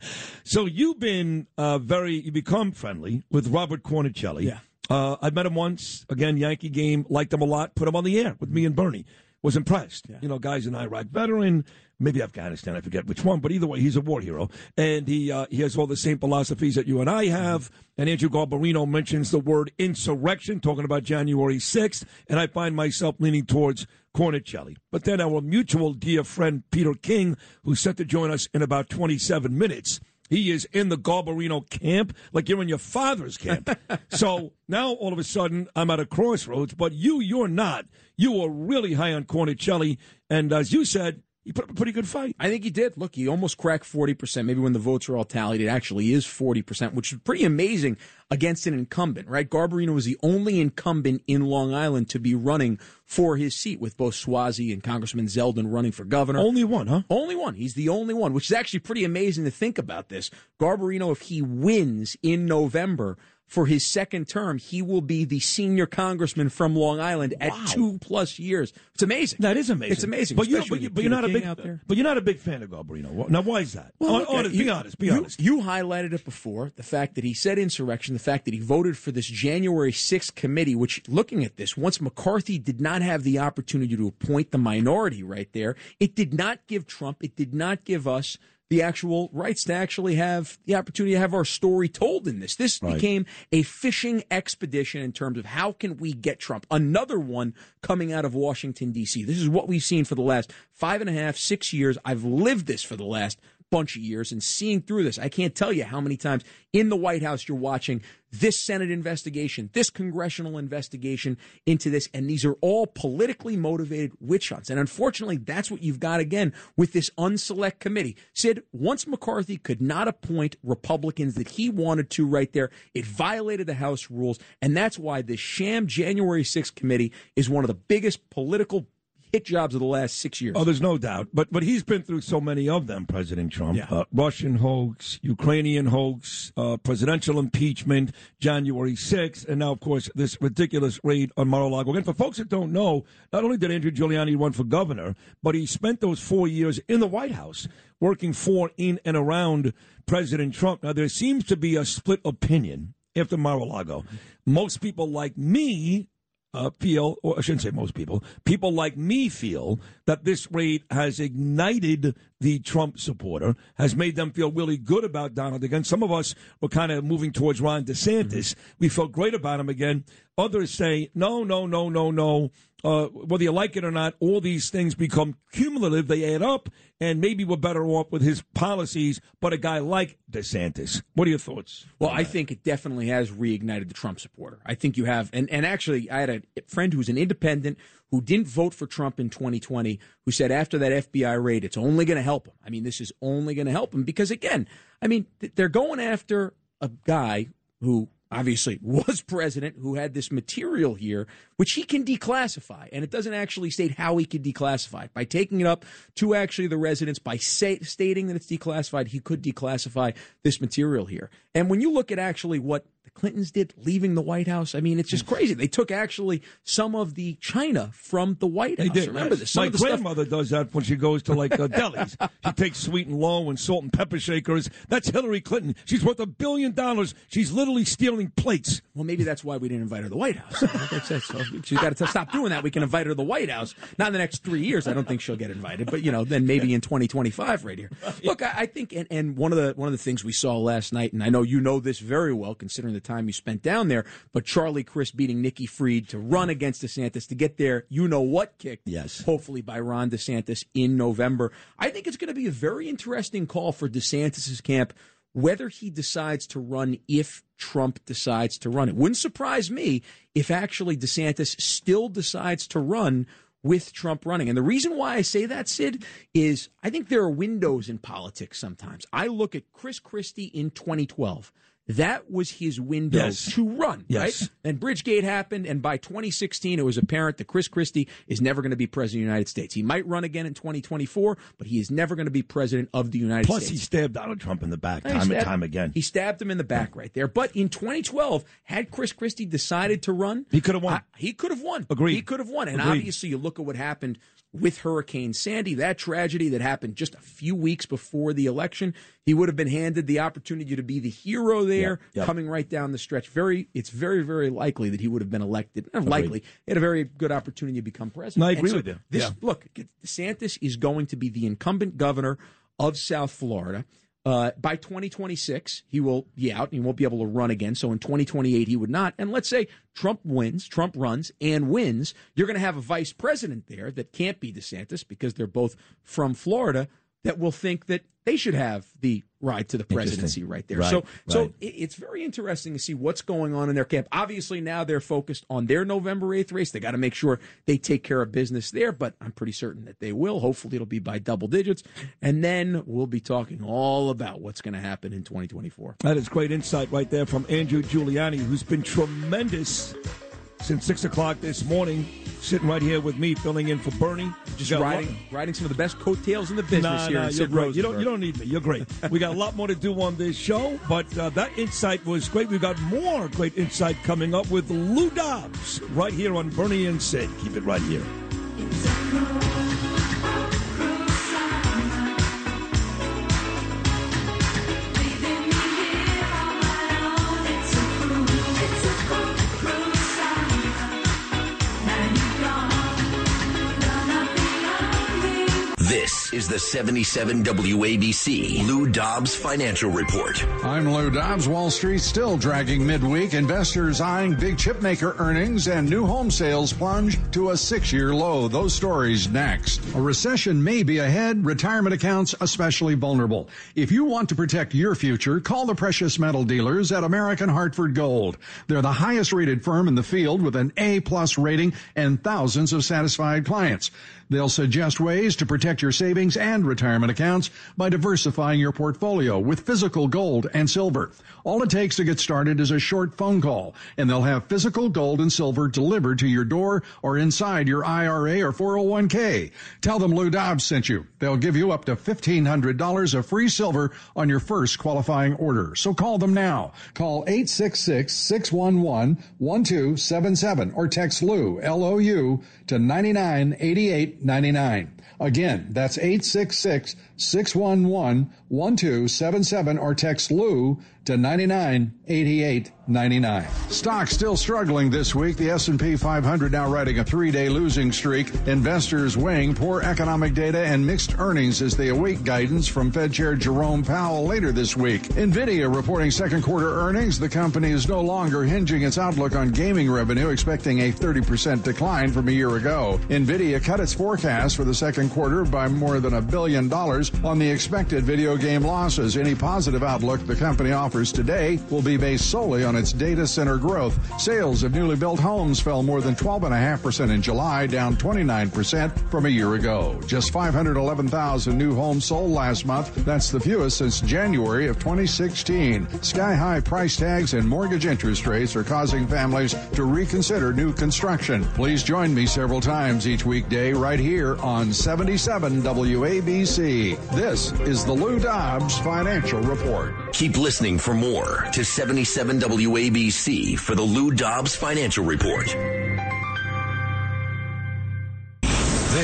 [laughs] so you've been uh, very, you become friendly with Robert Cornicelli. Yeah. Uh, I met him once. Again, Yankee game. Liked him a lot. Put him on the air with me and Bernie. Was impressed. You know, guy's an Iraq veteran, maybe Afghanistan. I forget which one, but either way, he's a war hero, and he uh, he has all the same philosophies that you and I have. And Andrew Garbarino mentions the word insurrection, talking about January sixth, and I find myself leaning towards Cornicelli. But then our mutual dear friend Peter King, who's set to join us in about twenty seven minutes. He is in the Garbarino camp, like you're in your father's camp. [laughs] so now all of a sudden I'm at a crossroads, but you, you're not. You are really high on Cornicelli, and as you said, he put up a pretty good fight. I think he did. Look, he almost cracked 40%. Maybe when the votes are all tallied, it actually is 40%, which is pretty amazing against an incumbent, right? Garbarino was the only incumbent in Long Island to be running for his seat with both Suozzi and Congressman Zeldin running for governor. Only one, huh? Only one. He's the only one, which is actually pretty amazing to think about this. Garbarino, if he wins in November, for his second term, he will be the senior congressman from Long Island at two plus years. It's amazing. That is amazing. It's amazing. But, you, but, you, but you're not a big out there. But you're not a big fan of Garbarino. Now, why is that? Well, look, honest, you- be honest. Be honest. You highlighted it before the fact that he said insurrection, the fact that he voted for this January 6th committee, which, looking at this, once McCarthy did not have the opportunity to appoint the minority right there, it did not give Trump, it did not give us the actual rights to actually have the opportunity to have our story told in this. This Right. became a fishing expedition in terms of how can we get Trump. Another one coming out of Washington, D.C. This is what we've seen for the last five and a half, six years. I've lived this for the last bunch of years and seeing through this. I can't tell you how many times in the White House you're watching this Senate investigation, this congressional investigation into this, and these are all politically motivated witch hunts. And unfortunately, that's what you've got again with this unselect committee. Sid, once McCarthy could not appoint Republicans that he wanted to right there, it violated the House rules. And that's why this sham January 6th committee is one of the biggest political hit jobs of the last six years. Oh, there's no doubt. But but he's been through so many of them, President Trump. Uh, Russian hoax, Ukrainian hoax, uh, presidential impeachment, January 6th, and now, of course, this ridiculous raid on Mar-a-Lago. Again, for folks that don't know, not only did Andrew Giuliani run for governor, but he spent those four years in the White House working for, in, and around President Trump. Now, there seems to be a split opinion after Mar-a-Lago. Most people like me uh, feel, or I shouldn't say most people, people like me feel that this raid has ignited the Trump supporter, has made them feel really good about Donald again. Some of us were kind of moving towards Ron DeSantis. We felt great about him again. Others say, no, no, no, no, no. Uh, whether you like it or not, all these things become cumulative. They add up, and maybe we're better off with his policies. But a guy like DeSantis, what are your thoughts? Well, I think it definitely has reignited the Trump supporter. I think you have, and, and actually, I had a friend who's an independent who didn't vote for Trump in 2020 who said after that FBI raid, it's only going to help him. I mean, this is only going to help him because, again, I mean, th- they're going after a guy who obviously was [laughs] president who had this material here, which he can declassify. And it doesn't actually state how he could declassify it. By taking it up to actually the residents, by say, stating that it's declassified, he could declassify this material here. And when you look at actually what the Clintons did leaving the White House, I mean, it's just crazy. They took actually some of the China from the White House. They did. Remember this? My the stuff grandmother does that when she goes to like uh, delis. [laughs] She takes sweet and low and salt and pepper shakers. That's Hillary Clinton. She's worth a billion dollars. She's literally stealing plates. Well, maybe that's why we didn't invite her to the White House. That's it. So she's got to stop doing that. We can invite her to the White House. Not in the next three years. I don't think she'll get invited, but you know, then maybe in 2025, right here. [laughs] Look, I, I think, and, and one of the one of the things we saw last night, and I know you know this very well, considering the time you spent down there. But Charlie Crist beating Nikki Fried to run against DeSantis to get there, you know what kicked? Yes. Hopefully by Ron DeSantis in November. I think it's going to be a very interesting call for DeSantis's camp whether he decides to run if Trump decides to run. It wouldn't surprise me if actually DeSantis still decides to run with Trump running. And the reason why I say that, Sid, is I think there are windows in politics sometimes. I look at Chris Christie in 2012. That was his window Yes. to run, Yes. right? Then Bridgegate happened, and by 2016, it was apparent that Chris Christie is never going to be president of the United States. He might run again in 2024, but he is never going to be president of the United Plus, States. Plus, he stabbed Donald Trump in the back time and time again. He stabbed him in the back right there. But in 2012, had Chris Christie decided to run, He could have won. I- he could have won. Agreed. He could have won. And Agreed. obviously, you look at what happened with Hurricane Sandy, that tragedy that happened just a few weeks before the election. He would have been handed the opportunity to be the hero there, Yep, yep. coming right down the stretch. Very, it's very, very likely that he would have been elected. Not likely, he had a very good opportunity to become president. No, I agree so with you. This, Yeah. Look, DeSantis is going to be the incumbent governor of South Florida. Uh, by 2026, he will be out. And he won't be able to run again. So in 2028, he would not. And let's say Trump wins, Trump runs and wins. You're going to have a vice president there that can't be DeSantis because they're both from Florida that will think that they should have the ride to the presidency right there. Right, so, so right. it- it's very interesting to see what's going on in their camp. Obviously, now they're focused on their November 8th race. They got to make sure they take care of business there, but I'm pretty certain that they will. Hopefully, it'll be by double digits. And then we'll be talking all about what's going to happen in 2024. That is great insight right there from Andrew Giuliani, who's been tremendous since 6 o'clock this morning, sitting right here with me, filling in for Bernie. Just We got riding, riding some of the best coattails in the business Nah, here nah, in you're Sid great. You don't, you don't need me. You're great. we got a lot more to do on this show, but uh, that insight was great. We've got more great insight coming up with Lou Dobbs right here on Bernie and Sid. Keep it right here. Is the 77 WABC Lou Dobbs Financial Report. I'm Lou Dobbs. Wall Street still dragging midweek. Investors eyeing big chipmaker earnings and new home sales plunge to a six year low. Those stories next. A recession may be ahead. Retirement accounts especially vulnerable. If you want to protect your future, call the precious metal dealers at American Hartford Gold. They're the highest rated firm in the field with an A plus rating and thousands of satisfied clients. They'll suggest ways to protect your savings and retirement accounts by diversifying your portfolio with physical gold and silver. All it takes to get started is a short phone call, and they'll have physical gold and silver delivered to your door or inside your IRA or 401k. Tell them Lou Dobbs sent you. They'll give you up to $1,500 of free silver on your first qualifying order. So call them now. Call 866-611-1277 or text Lou, L-O-U, to 998899. Again, that's 866-611-1277 or text Lou to 998899. Stocks still struggling this week. The S&P 500 now riding a three-day losing streak. Investors weighing poor economic data and mixed earnings as they await guidance from Fed Chair Jerome Powell later this week. Nvidia reporting second quarter earnings. The company is no longer hinging its outlook on gaming revenue, expecting a 30% decline from a year ago. Nvidia cut its forecast for the second quarter by more than a billion dollars on the expected video game losses. Any positive outlook the company offers today will be based solely on its data center growth. Sales of newly built homes fell more than 12.5% in July, down 29% from a year ago. Just 511,000 new homes sold last month. That's the fewest since January of 2016. Sky high price tags and mortgage interest rates are causing families to reconsider new construction. Please join me several times each weekday right here on 77 WABC. This is the Lou Dobbs Financial Report. Keep listening for more to 77 WABC for the Lou Dobbs Financial Report.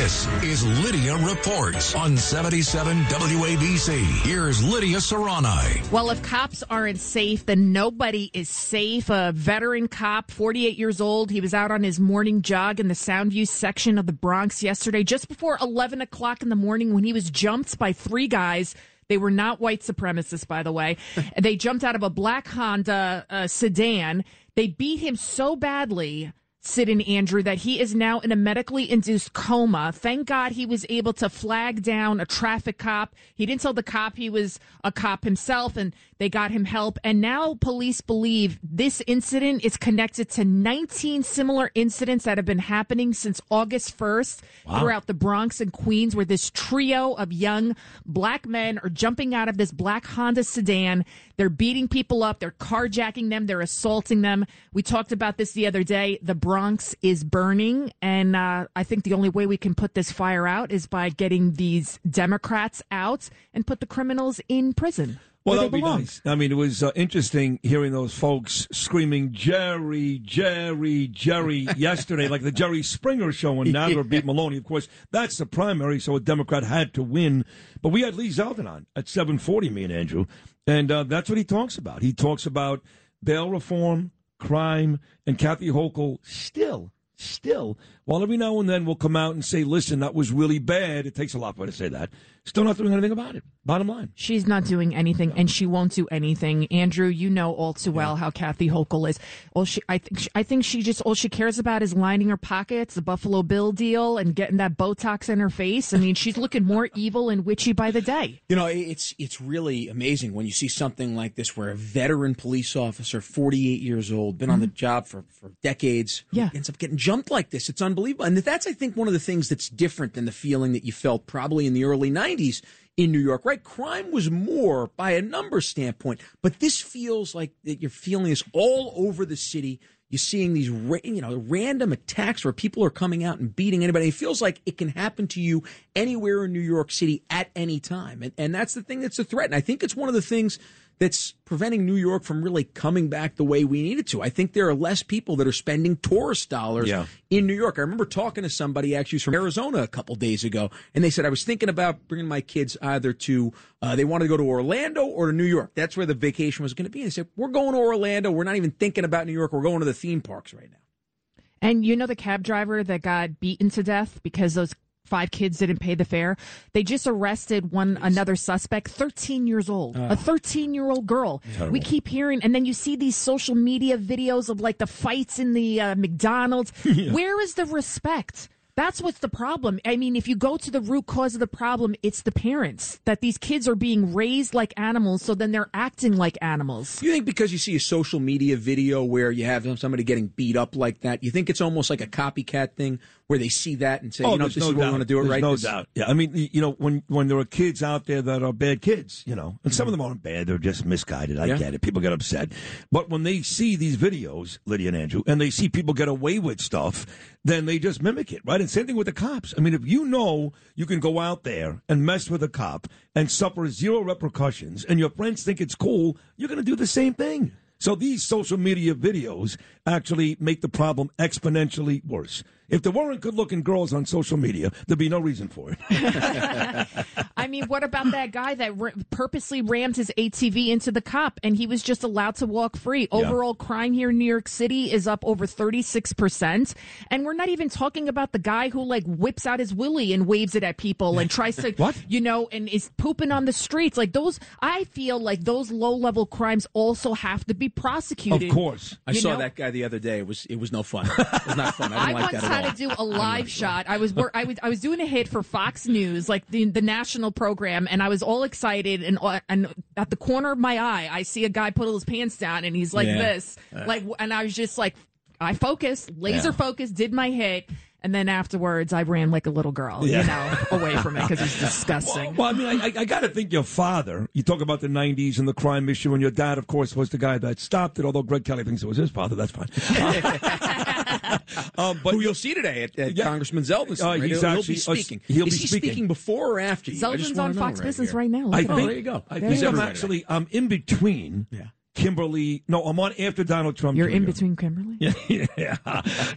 This is Lydia Reports on 77 WABC. Here's Lydia Serrani. Well, if cops aren't safe, then nobody is safe. A veteran cop, 48 years old, he was out on his morning jog in the Soundview section of the Bronx yesterday, just before 11 o'clock in the morning, when he was jumped by three guys. They were not white supremacists, by the way. [laughs] they jumped out of a black Honda uh, sedan. They beat him so badly. Sid and Andrew, that he is now in a medically induced coma. Thank God he was able to flag down a traffic cop. He didn't tell the cop he was a cop himself, and they got him help. And now police believe this incident is connected to 19 similar incidents that have been happening since August 1st Wow. throughout the Bronx and Queens, where this trio of young black men are jumping out of this black Honda sedan. They're beating people up, they're carjacking them, they're assaulting them. We talked about this the other day. The Bronx is burning, and uh, I think the only way we can put this fire out is by getting these Democrats out and put the criminals in prison. Well, that would be nice. I mean, it was uh, interesting hearing those folks screaming Jerry, Jerry, Jerry [laughs] yesterday, like the Jerry Springer show when Nadler beat Maloney. Of course, that's the primary, so a Democrat had to win. But we had Lee Zeldin on at 740, me and Andrew, and uh, that's what he talks about. He talks about bail reform, crime, and Kathy Hochul still, still, while every now and then we'll come out and say, listen, that was really bad. It takes a lot for her to say that. Still not doing anything about it. Bottom line. She's not doing anything, and she won't do anything. Andrew, you know all too well how Kathy Hochul is. All she, I think, I think she just all she cares about is lining her pockets, the Buffalo Bill deal, and getting that Botox in her face. I mean, she's looking more [laughs] evil and witchy by the day. You know, it's it's really amazing when you see something like this where a veteran police officer, 48 years old, been on mm-hmm. the job for, for decades, Yeah. ends up getting jumped like this. It's unbelievable. And that's, I think, one of the things that's different than the feeling that you felt probably in the early 90s in New York, right? Crime was more by a number standpoint, but this feels like that you're feeling this all over the city. you're seeing these you know random attacks where people are coming out and beating anybody. It feels like it can happen to you anywhere in New York City at any time, and and that's the thing that's a threat. And I think it's one of the things that's preventing New York from really coming back the way we need it to. I think there are less people that are spending tourist dollars Yeah. in New York. I remember talking to somebody actually from Arizona a couple days ago, and they said I was thinking about bringing my kids either to uh, they wanted to go to Orlando or to New York. That's where the vacation was going to be. And they said we're going to Orlando. We're not even thinking about New York. We're going to the theme parks right now. And you know the cab driver that got beaten to death because those five kids didn't pay the fare? They just arrested one another suspect, 13 years old. Oh. A 13 year old girl. Terrible. We keep hearing, and then you see these social media videos of like the fights in the uh, McDonald's. [laughs] Where is the respect? That's what's the problem. I mean, if you go to the root cause of the problem, it's the parents that these kids are being raised like animals, so then they're acting like animals. You think because you see a social media video where you have somebody getting beat up like that, you think it's almost like a copycat thing where they see that and say, oh, you know, Oh, this no is what we want to do it There's right. No This- doubt. Yeah, I mean, you know, when when there are kids out there that are bad kids, you know, and some of them aren't bad; they're just misguided. I Yeah. get it. People get upset, but when they see these videos, Lydia and Andrew, and they see people get away with stuff, then they just mimic it, right? And same thing with the cops. I mean, if you know you can go out there and mess with a cop and suffer zero repercussions, and your friends think it's cool, you're going to do the same thing. So these social media videos actually make the problem exponentially worse. If there weren't good-looking girls on social media, there'd be no reason for it. [laughs] I mean, what about that guy that r- purposely rammed his ATV into the cop and he was just allowed to walk free? Yeah. Overall crime here in New York City is up over 36%. And we're not even talking about the guy who like whips out his willy and waves it at people and tries to, [laughs] what? you know, and is pooping on the streets. Like those, I feel like those low level crimes also have to be prosecuted. Of course. I You saw know? that guy the other day. It was it was no fun. It was not fun. I [laughs] I didn't like that at had all. to do a live shot. I was wor- I was I was doing a hit for Fox News, like the the national program, and I was all excited. And uh, and at the corner of my eye, I see a guy put his pants down, and he's like Yeah. this, like, and I was just like, I focused, laser Yeah. focused, did my hit. And then afterwards, I ran like a little girl, Yeah. you know, away from it because it's disgusting. Well, I mean, I, I, I got to think your father. You talk about the '90s and the crime issue, and your dad, of course, was the guy that stopped it. Although Greg Kelly thinks it was his father, that's fine. [laughs] [laughs] um, but Who you'll see today at, at Congressman Zeldin. Uh, right? he's he'll, he'll actually- be uh, speaking. he'll Is be he speaking. before or after you? Zeldin's on Fox right Business here. right now. Look I think, him. there you go. I think I'm actually I'm in between. Yeah. Kimberly, no, I'm on after Donald Trump. You're in between Kimberly. Yeah, [laughs] yeah.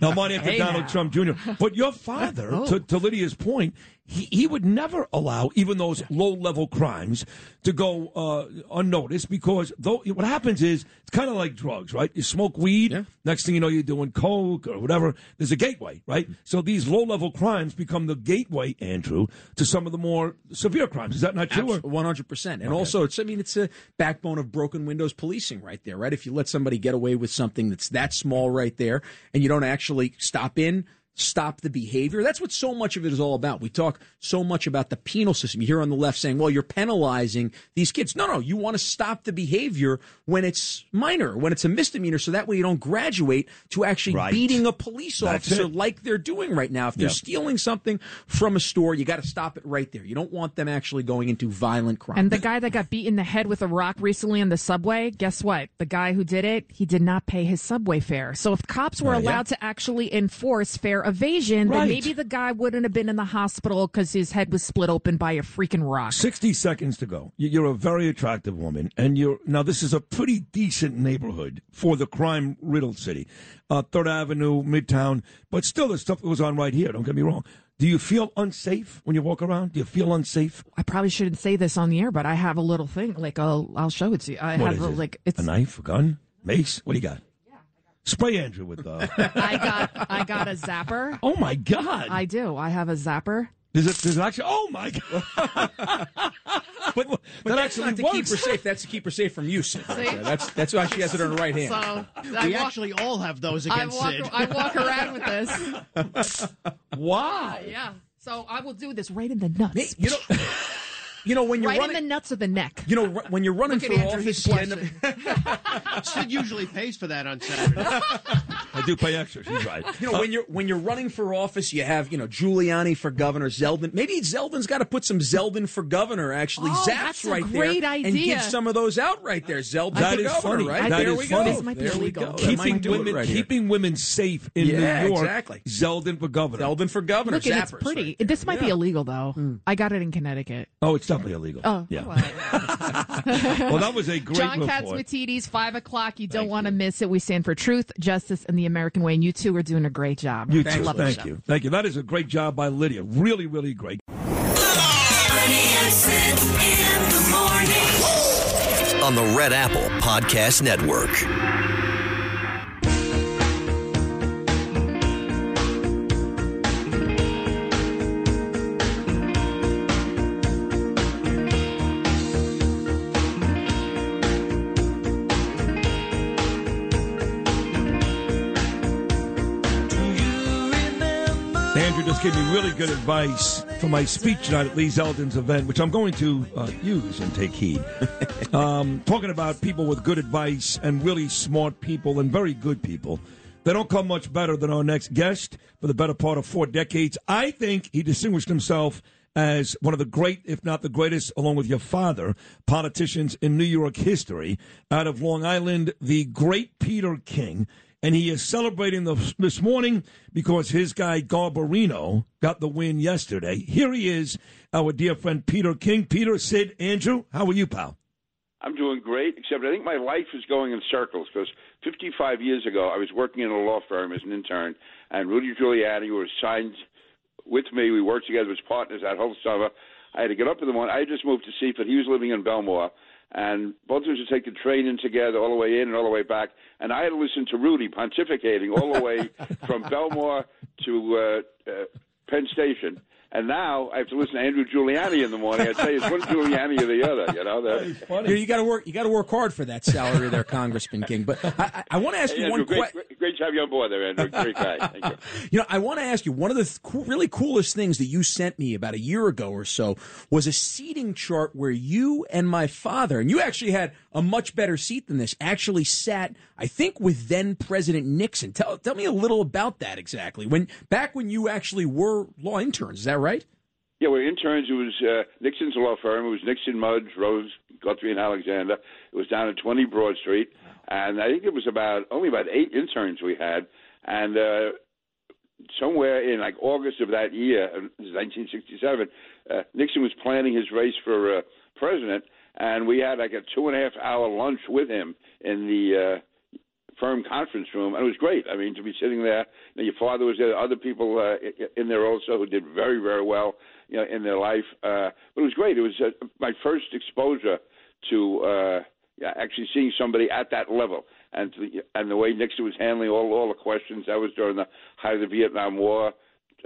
No, I'm on after Hey Donald now. Trump Jr. But your father, [laughs] Oh. to, to Lydia's point, he, he would never allow even those low level crimes to go uh, unnoticed because though what happens is it's kind of like drugs, right? You smoke weed, next thing you know, you're doing coke or whatever. There's a gateway, right? So these low level crimes become the gateway, Andrew, to some of the more severe crimes. Is that not true? One hundred percent, and Okay. also it's. I mean, it's a backbone of broken windows policing right there, right? If you let somebody get away with something that's that small right there, and you don't actually stop in, stop the behavior. That's what so much of it is all about. We talk so much about the penal system. You hear on the left saying, "Well, you're penalizing these kids." No, no, you want to stop the behavior when it's minor, when it's a misdemeanor, so that way you don't graduate to actually Right. beating a police officer like they're doing right now. If they're Yeah. stealing something from a store, you got to stop it right there. You don't want them actually going into violent crime. And the guy that got beat in the head with a rock recently on the subway, guess what? The guy who did it, he did not pay his subway fare. So if cops were Uh, yeah. allowed to actually enforce evasion, Right. then maybe the guy wouldn't have been in the hospital because his head was split open by a freaking rock. 60 seconds to go. You- You're a very attractive woman, and you're now. This is a pretty decent neighborhood for the crime riddled city, uh, Third Avenue, Midtown, but still, there's stuff that goes on right here. Don't get me wrong. Do you feel unsafe when you walk around? Do you feel unsafe? I probably shouldn't say this on the air, but I have a little thing. Like I'll I'll show it to you. I What have a, it? like it's a knife, a gun, mace. What do you got? Spray Andrew with. Uh... [laughs] I got I got a zapper. oh my God! I do. I have a zapper. Does it? Does it actually? Oh my God! [laughs] but, but That that's actually not to keep her safe. That's to keep her safe from you, Sid. right there. That's that's why she has it on her right hand. So We walk- actually all have those I against walk, Sid. I walk around with this. [laughs] wow. Yeah. So I will do this right in the nuts. You know, you know when you're right running, in the nuts of the neck. you know ru- when you're running Look at for Andrew, office, he's you end up- Sid usually pays for that on Saturday. I do pay extra. She's right. You know, when you're when you're running for office, you have you know Giuliani for governor, Zeldin. Maybe Zeldin's got to put some Zeldin for governor. Actually, Oh, zaps that's a right great there and idea. give some of those out right there. Zeldin That for is governor, funny. right? That there is we funny. go. This might be there we illegal. go. Keeping might do it women right keeping women safe in Yeah, New York. exactly. Zeldin for governor. Zeldin for governor. Look, and it's pretty. right this might be illegal though. Hmm. I got it in Connecticut. Oh, it's definitely illegal. Oh, yeah. well. [laughs] [laughs] well, that was a great John report. Catsimatidis, five o'clock. You don't want to miss it. We stand for truth, justice, and the American way. And you two are doing a great job. You I too. love the Thank you. Thank you. That is a great job by Lydia. Really, really great. on the Red Apple Podcast Network. Andrew just gave me really good advice for my speech tonight at Lee Zeldin's event, which I'm going to uh, use and take heed. [laughs] um, talking about people with good advice and really smart people and very good people. They don't come much better than our next guest for the better part of four decades. I think he distinguished himself as one of the great, if not the greatest, along with your father, politicians in New York history. Out of Long Island, the great Peter King. And he is celebrating the, this morning because his guy Garbarino got the win yesterday. Here he is, our dear friend Peter King. Peter, Sid, Andrew, how are you, pal? I'm doing great, except I think my life is going in circles because 55 years ago I was working in a law firm as an intern, and Rudy Giuliani was signed with me. We worked together as partners that whole summer. I had to get up in the morning. I had just moved to Seaford. He was living in Bellmore, and both of us would take the train in together all the way in and all the way back. And I had to listen to Rudy pontificating all the way [laughs] from Bellmore to uh, uh, Penn Station. And now I have to listen to Andrew Giuliani in the morning. I tell you, it's one Giuliani or the other. You know, that, You, got to work. You got to work hard for that salary, there, Congressman King. But I, I, I want to ask Hey, you Andrew, one great, question. great, great to have you on board there, Andrew. Great guy. Thank you. [laughs] You know, I want to ask you one of the th- cool, really coolest things that you sent me about a year ago or so was a seating chart where you and my father, and you actually had a much better seat than this, actually sat, I think, with then President Nixon. Tell tell me a little about that exactly. When back when you actually were law interns, is that right? Yeah, we're interns. It was uh, Nixon's law firm. It was Nixon, Mudge, Rose, Guthrie, and Alexander. It was down at 20 Broad Street, and I think it was about only about eight interns we had, and uh, somewhere in like August of that year, uh, this is 1967, uh, Nixon was planning his race for uh, president, and we had like a two and a half hour lunch with him in the. Uh, firm conference room, and it was great. I mean, to be sitting there, you know, your father was there, other people uh, in there also who did very, very well, you know, in their life. Uh, but it was great. It was uh, my first exposure to uh, yeah, actually seeing somebody at that level, and to, and the way Nixon was handling all all the questions. That was during the height of the Vietnam War.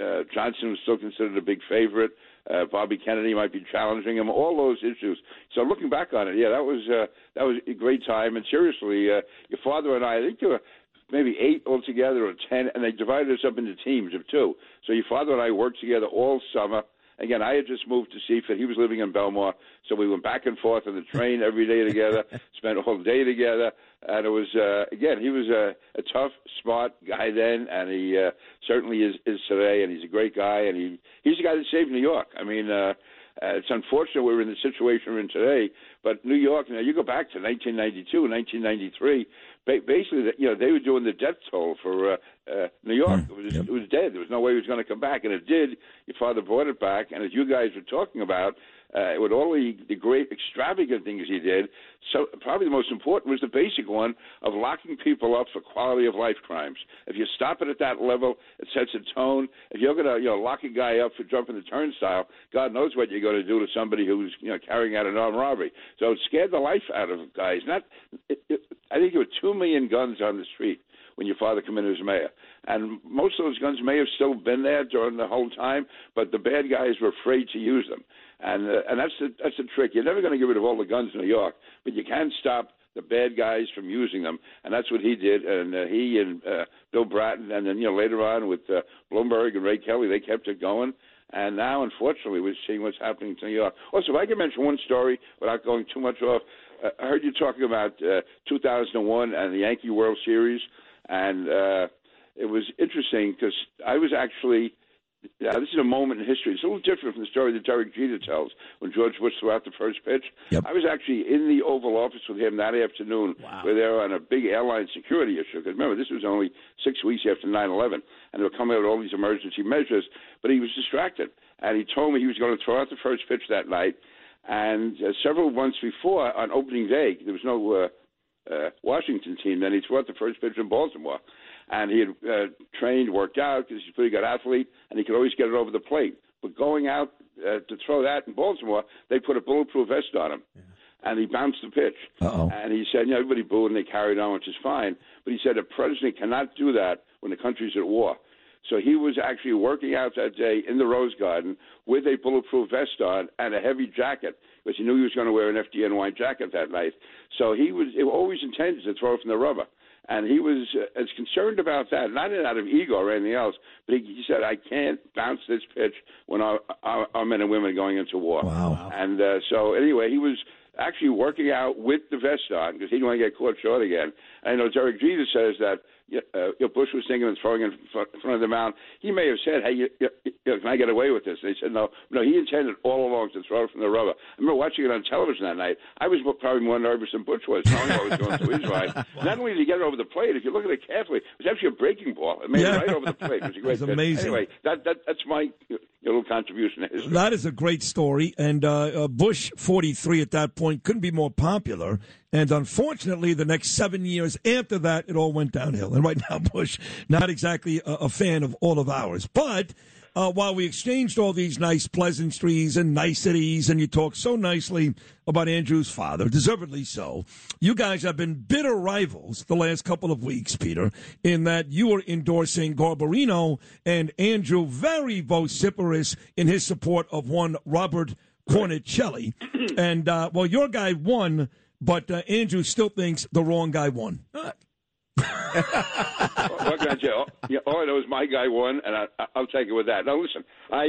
Uh, Johnson was still considered a big favorite. Uh, Bobby Kennedy might be challenging him. All those issues. So looking back on it, yeah, that was uh, that was a great time. And seriously, uh, your father and I, I think there were maybe eight altogether or ten, and they divided us up into teams of two. So your father and I worked together all summer. Again, I had just moved to Seaford. He was living in Bellmore, so we went back and forth on the train every day together. [laughs] spent a whole day together, and it was uh, again. He was a, a tough, smart guy then, and he uh, certainly is, is today. And he's a great guy, and he he's the guy that saved New York. I mean. Uh, uh, it's unfortunate we're in the situation we're in today, but New York, now you go back to 1992, 1993, ba- basically, the- you know, they were doing the death toll for uh, uh, New York. It, was, it was dead. There was no way it was going to come back, and it did. Your father brought it back, and as you guys were talking about, uh, with all the, the great extravagant things he did, so probably the most important was the basic one of locking people up for quality of life crimes. If you stop it at that level, it sets a tone. If you're going to you know lock a guy up for jumping the turnstile, God knows what you're going to do to somebody who's you know carrying out an armed robbery. So it scared the life out of guys. Not, it, it, I think there were two million guns on the street when your father came in as mayor. And most of those guns may have still been there during the whole time, but the bad guys were afraid to use them. And uh, and that's the that's the trick. You're never going to get rid of all the guns in New York, but you can stop the bad guys from using them, and that's what he did. And uh, he and uh, Bill Bratton, and then you know later on with uh, Bloomberg and Ray Kelly, they kept it going. And now, unfortunately, we're seeing what's happening to New York. Also, if I can mention one story without going too much off, uh, I heard you talking about uh, 2001 and the Yankee World Series. and uh, it was interesting because I was actually. Yeah, this is a moment in history. It's a little different from the story that Derek Jeter tells when George Bush threw out the first pitch. I was actually in the Oval Office with him that afternoon. Where they were on a big airline security issue. Because remember, this was only six weeks after 9/11, and they were coming out with all these emergency measures. But he was distracted, and he told me he was going to throw out the first pitch that night. And uh, several months before, on opening day, there was no uh, uh, Washington team. Then he threw out the first pitch in Baltimore, and he had uh, trained, worked out because he's a pretty good athlete, and he could always get it over the plate. But going out uh, to throw that in Baltimore, they put a bulletproof vest on him. And he bounced the pitch. Uh-oh. And he said, you know, everybody booed and they carried on, which is fine. But he said a president cannot do that when the country's at war. So he was actually working out that day in the Rose Garden with a bulletproof vest on and a heavy jacket because he knew he was going to wear an FDNY jacket that night. So he was it always intended to throw from the rubber. And he was uh, as concerned about that, not out of ego or anything else, but he, he said, I can't bounce this pitch when our, our, our men and women are going into war. Wow. And uh, so, anyway, he was actually working out with the vest on because he didn't want to get caught short again. I know Derek Jeter says that you know, Bush was thinking of throwing in front in front of the mound. He may have said, "Hey, you, you, you can I get away with this?" They said, "No, no." He intended all along to throw it from the rubber. I remember watching it on television that night. I was probably more nervous than Bush was, knowing what was going through his mind. [laughs] Not only did he get it over the plate, if you look at it carefully, it was actually a breaking ball. It made Yeah. it right over the plate. It was [laughs] great amazing. Anyway, that, that that's my uh, little contribution. That is a great story. And uh, uh, Bush, 43 at that point, couldn't be more popular. And unfortunately, the next seven years after that, it all went downhill. And right now, [laughs] Bush, not exactly a, a fan of all of ours. But uh, while we exchanged all these nice pleasantries and niceties, and you talked so nicely about Andrew's father, deservedly so, you guys have been bitter rivals the last couple of weeks, Peter, in that you were endorsing Garbarino and Andrew very vociferous in his support of one Robert Cornicelli. [clears throat] and, uh, well, your guy won, but uh, Andrew still thinks the wrong guy won. What can I? All, yeah, all I know is my guy won, and I, I'll take it with that. Now, listen, I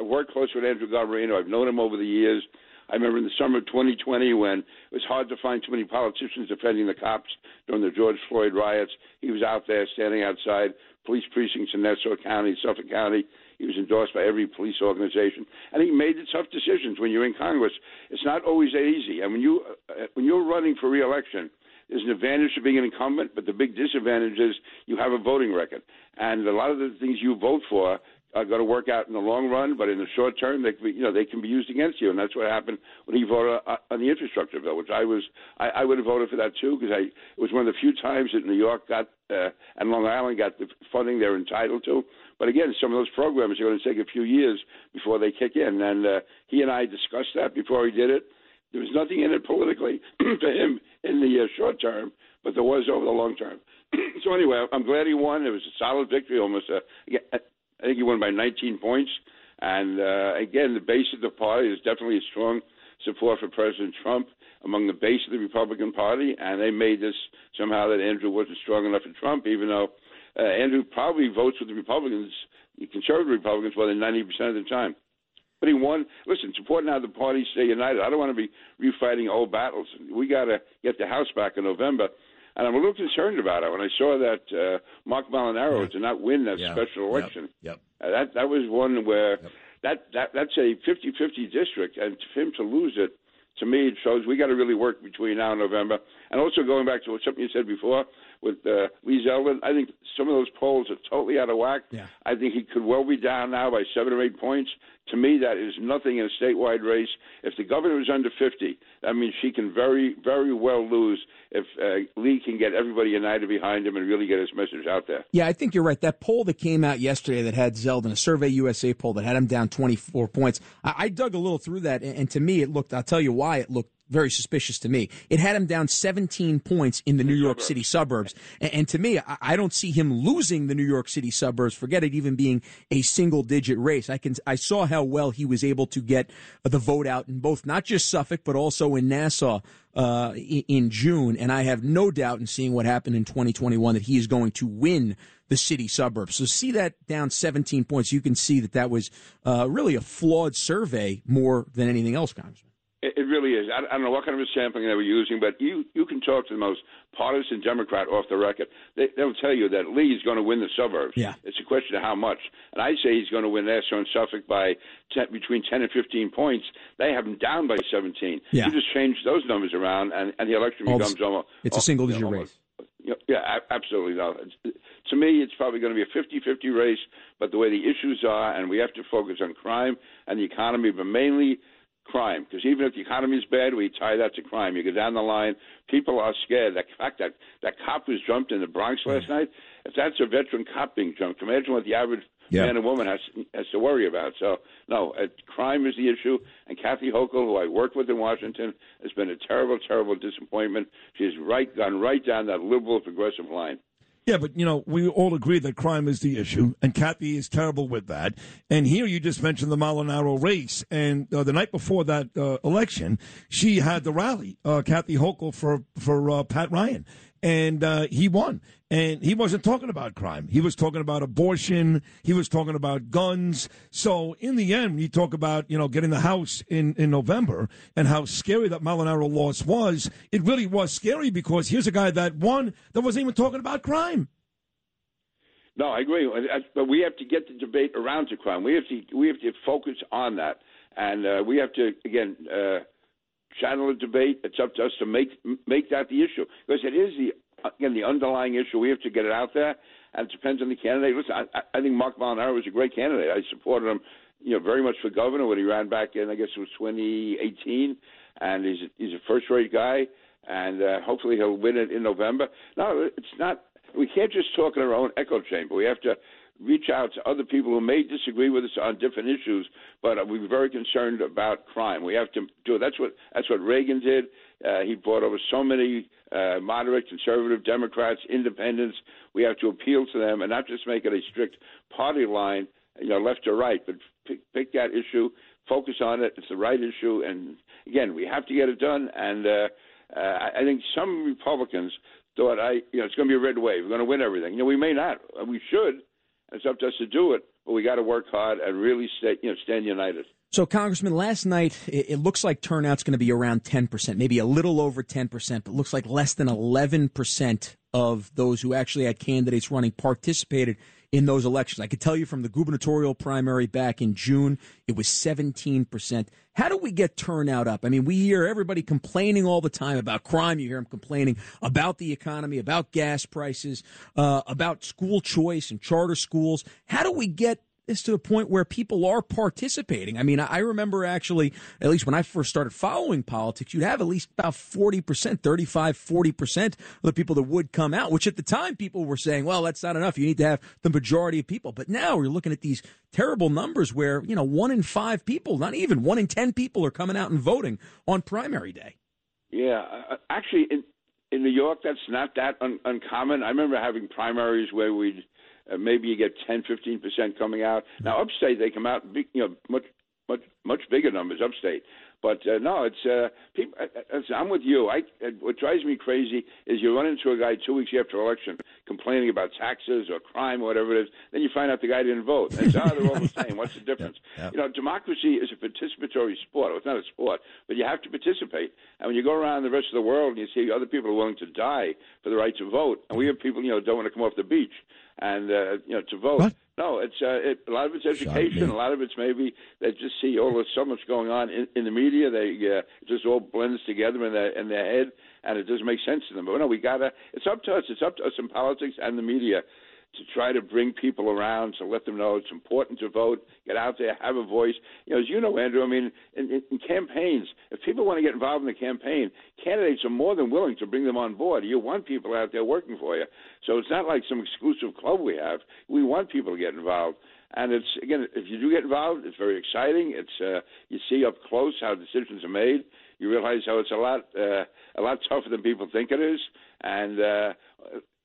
uh, worked close with Andrew Garbarino. I've known him over the years. I remember in the summer of 2020 when it was hard to find too many politicians defending the cops during the George Floyd riots. He was out there standing outside police precincts in Nassau County, Suffolk County. He was endorsed by every police organization, and he made the tough decisions. When you're in Congress, it's not always that easy. And when you uh, when you're running for reelection, there's an advantage to being an incumbent, but the big disadvantage is you have a voting record, and a lot of the things you vote for are going to work out in the long run, but in the short term, they can be, you know they can be used against you, and that's what happened when he voted uh, on the infrastructure bill, which I was I, I would have voted for that too because I it was one of the few times that New York got uh, and Long Island got the funding they're entitled to. But again, some of those programs are going to take a few years before they kick in, and uh, he and I discussed that before he did it. There was nothing in it politically [clears throat] to him in the uh, short term, but there was over the long term. [clears throat] so anyway, I'm glad he won. It was a solid victory, almost. A, I think he won by 19 points. And uh, again, the base of the party is definitely a strong support for President Trump among the base of the Republican Party, and they made this somehow that Andrew wasn't strong enough for Trump, even though uh, Andrew probably votes with the Republicans, the conservative Republicans, more than 90% of the time. But he won. Listen, it's important now the parties stay united. I don't want to be refighting old battles. We got to get the House back in November. And I'm a little concerned about it when I saw that uh, Marc Molinaro did not win that Yeah. special election. Yep. Uh, that that was one where that, that that's a 50-50 district, and for him to lose it, to me, it shows we got to really work between now and November. And also going back to what something you said before with uh, Lee Zeldin, I think some of those polls are totally out of whack. Yeah. I think he could well be down now by seven or eight points. To me, that is nothing in a statewide race. If the governor is under 50, that means she can very, very well lose if uh, Lee can get everybody united behind him and really get his message out there. Yeah, I think you're right. That poll that came out yesterday that had Zeldin, a Survey USA poll that had him down 24 points. I, I dug a little through that, and, and to me, it looked. I'll tell you why it looked very suspicious to me. It had him down 17 points in the New York City suburbs, and, and to me, I, I don't see him losing the New York City suburbs. Forget it even being a single-digit race. I can. I saw how well he was able to get the vote out in both, not just Suffolk, but also in Nassau uh, in June, and I have no doubt in seeing what happened in 2021 that he is going to win the city suburbs. So see that down 17 points. You can see that that was uh, really a flawed survey more than anything else, Congressman. It, it really is. I, I don't know what kind of a sampling they were using, but you you can talk to the most partisan Democrat off the record. They, they'll tell you that Lee is going to win the suburbs. Yeah. It's a question of how much. And I say he's going to win Nassau and Suffolk by 10, between 10 and 15 points. They have him down by 17. Yeah. You just change those numbers around, and, and the election All becomes the- almost. it's a single-digit almost- Yeah, yeah, absolutely. No. To me, it's probably going to be a 50-50 race, but the way the issues are, and we have to focus on crime and the economy, but mainly crime. Because even if the economy is bad, we tie that to crime. You go down the line, people are scared. The fact that that cop was jumped in the Bronx last night, if that's a veteran cop being jumped, imagine what the average man and woman has has to worry about. So, no, uh, crime is the issue. And Kathy Hochul, who I worked with in Washington, has been a terrible, terrible disappointment. She's right gone right down that liberal progressive line. Yeah, but you know, we all agree that crime is the issue, and Kathy is terrible with that. And here you just mentioned the Molinaro race, and uh, the night before that uh, election, she had the rally, uh, Kathy Hochul for for uh, Pat Ryan, and uh, he won. And he wasn't talking about crime; he was talking about abortion. He was talking about guns. So in the end, you talk about you know getting the House in in November and how scary that Molinaro loss was, it really was scary because here's a guy that won that wasn't even talking about crime. No, I agree. But we have to get the debate around to crime. We have to we have to focus on that, and uh, we have to again uh, channel the debate. It's up to us to make make that the issue because it is the again the underlying issue. We have to get it out there, and it depends on the candidate. Listen, I, I think Marc Molinaro was a great candidate. I supported him, you know, very much for governor when he ran back in. I guess it was 2018, and he's he's a first rate guy, and uh, hopefully he'll win it in November. No, it's not. We can't just talk in our own echo chamber. We have to reach out to other people who may disagree with us on different issues, but uh, we're very concerned about crime. We have to do it. That's what that's what Reagan did. Uh, he brought over so many uh, moderate, conservative Democrats, independents. We have to appeal to them and not just make it a strict party line, you know, left or right, but pick, pick that issue, focus on it. It's the right issue, and again, we have to get it done. And uh, uh, I think some Republicans thought, I, you know, it's going to be a red wave. We're going to win everything. You know, we may not. We should. It's up to us to do it, but we got to work hard and really stay, you know, stand united. So, Congressman, last night it, looks like turnout's going to be around 10%, maybe a little over 10%, but looks like less than 11% of those who actually had candidates running participated in those elections. I could tell you from the gubernatorial primary back in June, it was 17%. How do we get turnout up? I mean, we hear everybody complaining all the time about crime. You hear them complaining about the economy, about gas prices, uh, about school choice and charter schools. How do we get this to a point where people are participating. I mean, I remember actually, at least when I first started following politics, you'd have at least about 40%, 35, 40% of the people that would come out, which at the time people were saying, well, that's not enough. You need to have the majority of people. But now we're looking at these terrible numbers where, you know, one in five people, not even one in 10 people are coming out and voting on primary day. Yeah, actually, in in New York, that's not that un- uncommon. I remember having primaries where we'd uh, maybe you get 10, 15 percent coming out. Now, upstate they come out, big, you know, much much much bigger numbers upstate. But uh, no, it's uh, people. Uh, uh, listen, I'm with you. I uh, what drives me crazy is you run into a guy two weeks after election complaining about taxes or crime or whatever it is. Then you find out the guy didn't vote. And it's, oh, they're all the [laughs] same. What's the difference? You know, democracy is a participatory sport. Well, it's not a sport, but you have to participate. And when you go around the rest of the world and you see other people are willing to die for the right to vote, and we have people, you know, don't want to come off the beach and uh, you know to vote. No, it's uh, it, a lot of it's education. A lot of it's maybe they just see all the so much going on in, in the media. They uh, it just all blends together in their in their head, and it doesn't make sense to them. But no, we gotta. It's up to us. It's up to us in politics and the media to try to bring people around to let them know it's important to vote, get out there, have a voice. You know, as you know, Andrew, I mean, in, in, campaigns, if people want to get involved in the campaign, candidates are more than willing to bring them on board. You want people out there working for you. So it's not like some exclusive club we have. We want people to get involved. And it's again, if you do get involved, it's very exciting. It's uh, you see up close how decisions are made. You realize how it's a lot uh, a lot [laughs] tougher than people think it is. And uh,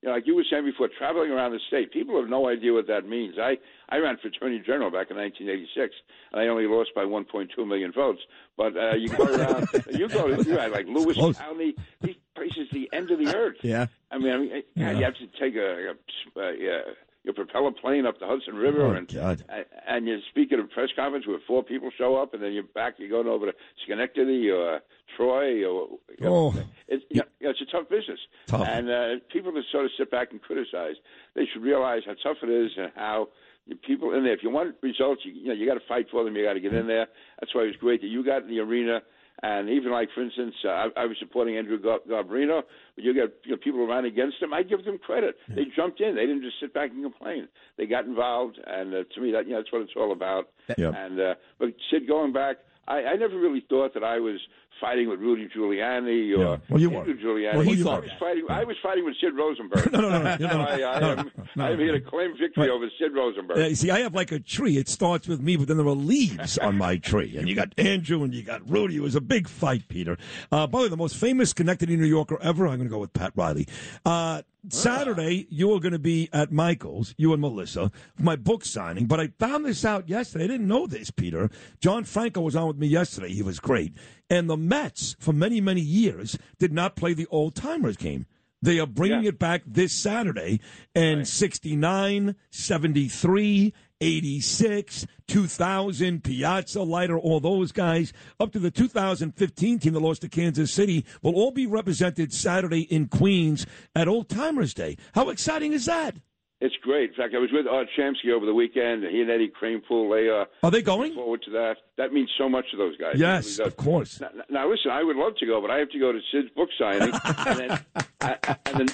you know, like you were saying before, traveling around the state, people have no idea what that means. I I ran for attorney general back in 1986, and I only lost by 1.2 million votes. But uh, you go around, you go to you had like Lewis close. County, these places, the end of the earth. Yeah. I mean, I mean Yeah. you have to take a, a uh, yeah, your propeller plane up the Hudson River, Oh, and God. and- and you speak at a press conference where four people show up, and then you're back. You're going over to Schenectady or Troy, or you know, Oh. it's you know, it's a tough business. Tough. And uh, people that sort of sit back and criticize, they should realize how tough it is and how the people in there. If you want results, you, you know you got to fight for them. You got to get in there. That's why it was great that you got in the arena. And even like, for instance, uh, I, I was supporting Andrew Gar- Garbarino, but you got you know, people around against him. I give them credit. They jumped in. They didn't just sit back and complain. They got involved, and uh, to me, that you know, that's what it's all about. Yep. And uh, but Sid, going back, I, I never really thought that I was fighting with Rudy Giuliani or Yeah. Well, you were. Giuliani. Well, you I were. was fighting. I was fighting with Sid [laughs] Rosenberg. No, no, no, no, no, [laughs] no, I no, am. no, I am here to claim victory over Sid Rosenberg. Uh, see, I have like a tree. It starts with me, but then there are leaves on my [laughs] tree. And you got Andrew and you got Rudy. It was a big fight, Peter. Uh, by the way, the most famous Connected New Yorker ever. I'm going to go with Pat Riley. Uh, Saturday, you are going to be at Michael's, you and Melissa, for my book signing. But I found this out yesterday. I didn't know this, Peter. John Franco was on with me yesterday. He was great. And the Mets, for many, many years, did not play the old timers game. They are bringing it back this Saturday. And 69, 73, 86, 2000, Piazza, Leiter, all those guys, up to the 2015 team that lost to Kansas City, will all be represented Saturday in Queens at Old Timers Day. How exciting is that? It's great. In fact, I was with Art Shamsky over the weekend. He and Eddie Kranepool. They uh, Are they going? forward to that. That means so much to those guys. Yes, of course. Now, now, listen, I would love to go, but I have to go to Sid's book signing, [laughs] and then, and then,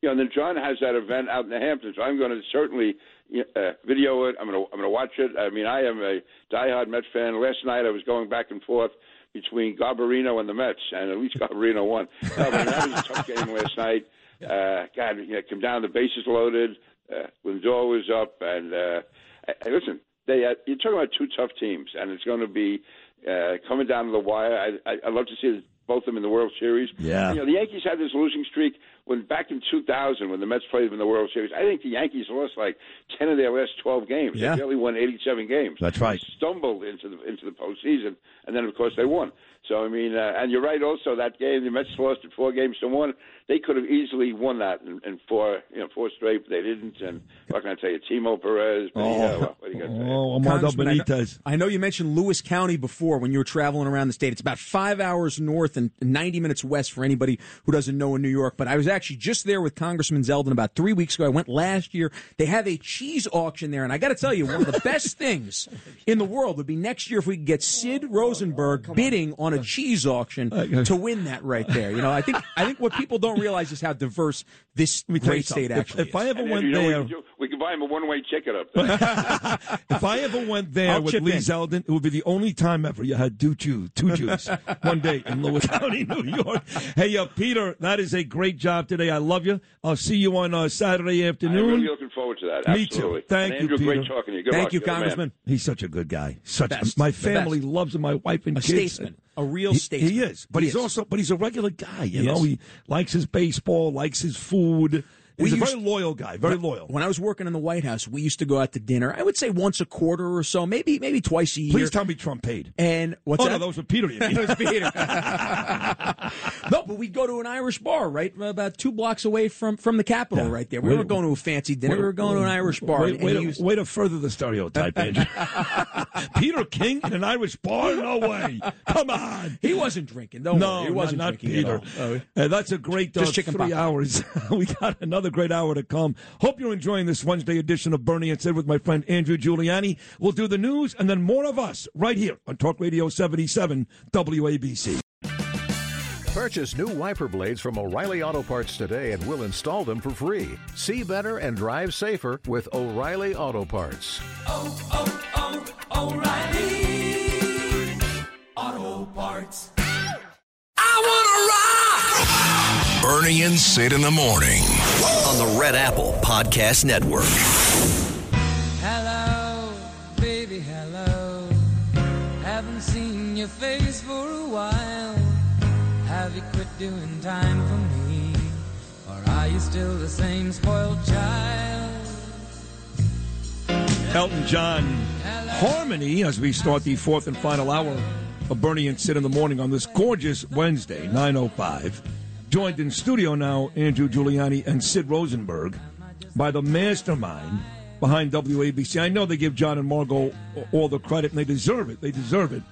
you know, and then John has that event out in the Hamptons. So I'm going to certainly uh, video it. I'm going to, I'm going to watch it. I mean, I am a diehard Met fan. Last night I was going back and forth between Garbarino and the Mets, and at least Garbarino won. No, but that was a tough game last night. Uh, God, you know, come down, the bases loaded. Uh, Lindor was up, and uh, hey, listen, they uh, you're talking about two tough teams, and it's going to be uh, coming down to the wire. I, I, I'd love to see both of them in the World Series. Yeah. you know the Yankees had this losing streak when back in 2000 when the Mets played them in the World Series. I think the Yankees lost like 10 of their last 12 games. Yeah. They barely won 87 games. That's right. They stumbled into the into the postseason, and then of course they won. So I mean, uh, and you're right. Also, that game the Mets lost it four games to one. They could have easily won that in, in four, you know, four straight. But they didn't. And what can I tell you? Timo Perez. But, yeah, uh, Oh. what, what are you? Oh, Armando Congressman, I know- Benitez. I know you mentioned Lewis County before when you were traveling around the state. It's about five hours north and 90 minutes west for anybody who doesn't know in New York. But I was actually just there with Congressman Zeldin about three weeks ago. I went last year. They have a cheese auction there. And I got to tell you, one of the [laughs] best things in the world would be next year if we could get Sid Rosenberg bidding on a cheese auction to win that right there. You know, I think, I think what people don't realize is how diverse this Let me tell you great state something. If- actually if I ever And went you know, there- we, can we can buy him a one-way ticket up there. [laughs] If I ever went there I'll with chip Lee in. Zeldin, it would be the only time ever you had two Jews, two Jews, [laughs] one day in Lewis County, New York. Hey, uh, Peter, that is a great job today. I love you. I'll see you on uh, Saturday I'm afternoon. really looking forward to that. Me Absolutely. too. Thank and you, Andrew, Peter. great talking to you. Good Thank luck. you, You're man. Congressman. He's such a good guy. Such Best. my family loves him. My wife and A kids. statesman. A real He- statesman. He is, but He he's is. also, but he's a regular guy. You He know, is. he likes his baseball, likes his food. He's We a used- very loyal guy. Very loyal. When I was working in the White House, we used to go out to dinner. I would say once a quarter or so, maybe maybe twice a year. Please tell me Trump paid. And what's oh that? no, those were Peter. You [laughs] mean. It was Peter. [laughs] [laughs] no, but we'd go to an Irish bar right about two blocks away from from the Capitol, Yeah. right there. We Wait- weren't going to a fancy dinner. we were going to an Irish bar. Way, and way he to, further the stereotype, Andrew. Peter King in an Irish bar? No way. Come on. he wasn't drinking. Don't no, worry. He wasn't not, not drinking Peter. Oh, Uh, that's a great uh, Just chicken three pox. hours. we got another great hour to come. Hope you're enjoying this Wednesday edition of Bernie and Sid with my friend Andrew Giuliani. We'll do the news and then more of us right here on Talk Radio 77 WABC. Purchase new wiper blades from O'Reilly Auto Parts today and we'll install them for free. See better and drive safer with O'Reilly Auto Parts. oh, oh, oh, oh O'Reilly. Auto Parts. I Bernie and Sid in the morning. on the Red Apple Podcast Network. Hello, baby, hello. Haven't seen your face for a while. Have you quit doing time for me? Or are you still the same spoiled child? Elton John Harmony as we start the fourth and final hour of Bernie and Sid in the morning on this gorgeous Wednesday, 9.05. Joined in studio now, Andrew Giuliani and Sid Rosenberg by the mastermind behind WABC. I know they give John and Margot all the credit, and they deserve it. They deserve it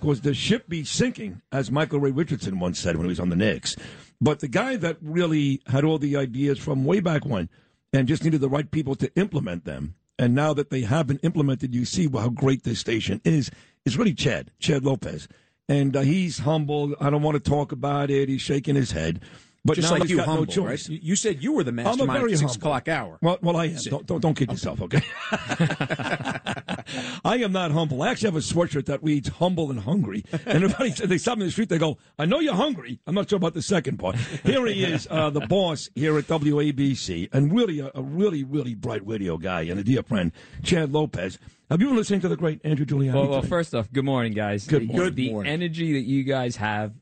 because the ship be sinking, as Michael Ray Richardson once said when he was on the Knicks. But the guy that really had all the ideas from way back when and just needed the right people to implement them. And now that they have been implemented, you see how great this station is. Is really Chad, Chad Lopez. And uh, he's humble. I don't want to talk about it. He's shaking his head. But Just now like you, got humble, no choice. right? You you said you were the I'm a mastermind very at six humble. o'clock hour. Well, well, I am. Don't, don't, don't kid yourself, okay? [laughs] [laughs] I am not humble. I actually have a sweatshirt that reads "humble and hungry." And everybody, they stop me in the street. They go, "I know you're hungry." I'm not sure about the second part. Here he is, uh, the boss here at WABC, and really a, a really, really bright radio guy and a dear friend, Chad Lopez. Have you been listening to the great Andrew Giuliani? Well, well, first off, good morning, guys. Good The- morning. The Good morning. energy that you guys have is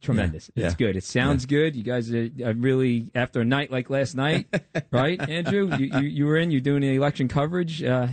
tremendous. Yeah, It's yeah. good. It sounds good. You guys are, are really after a night like last night, [laughs] right, Andrew? You, you you were in. You're doing the election coverage. Uh,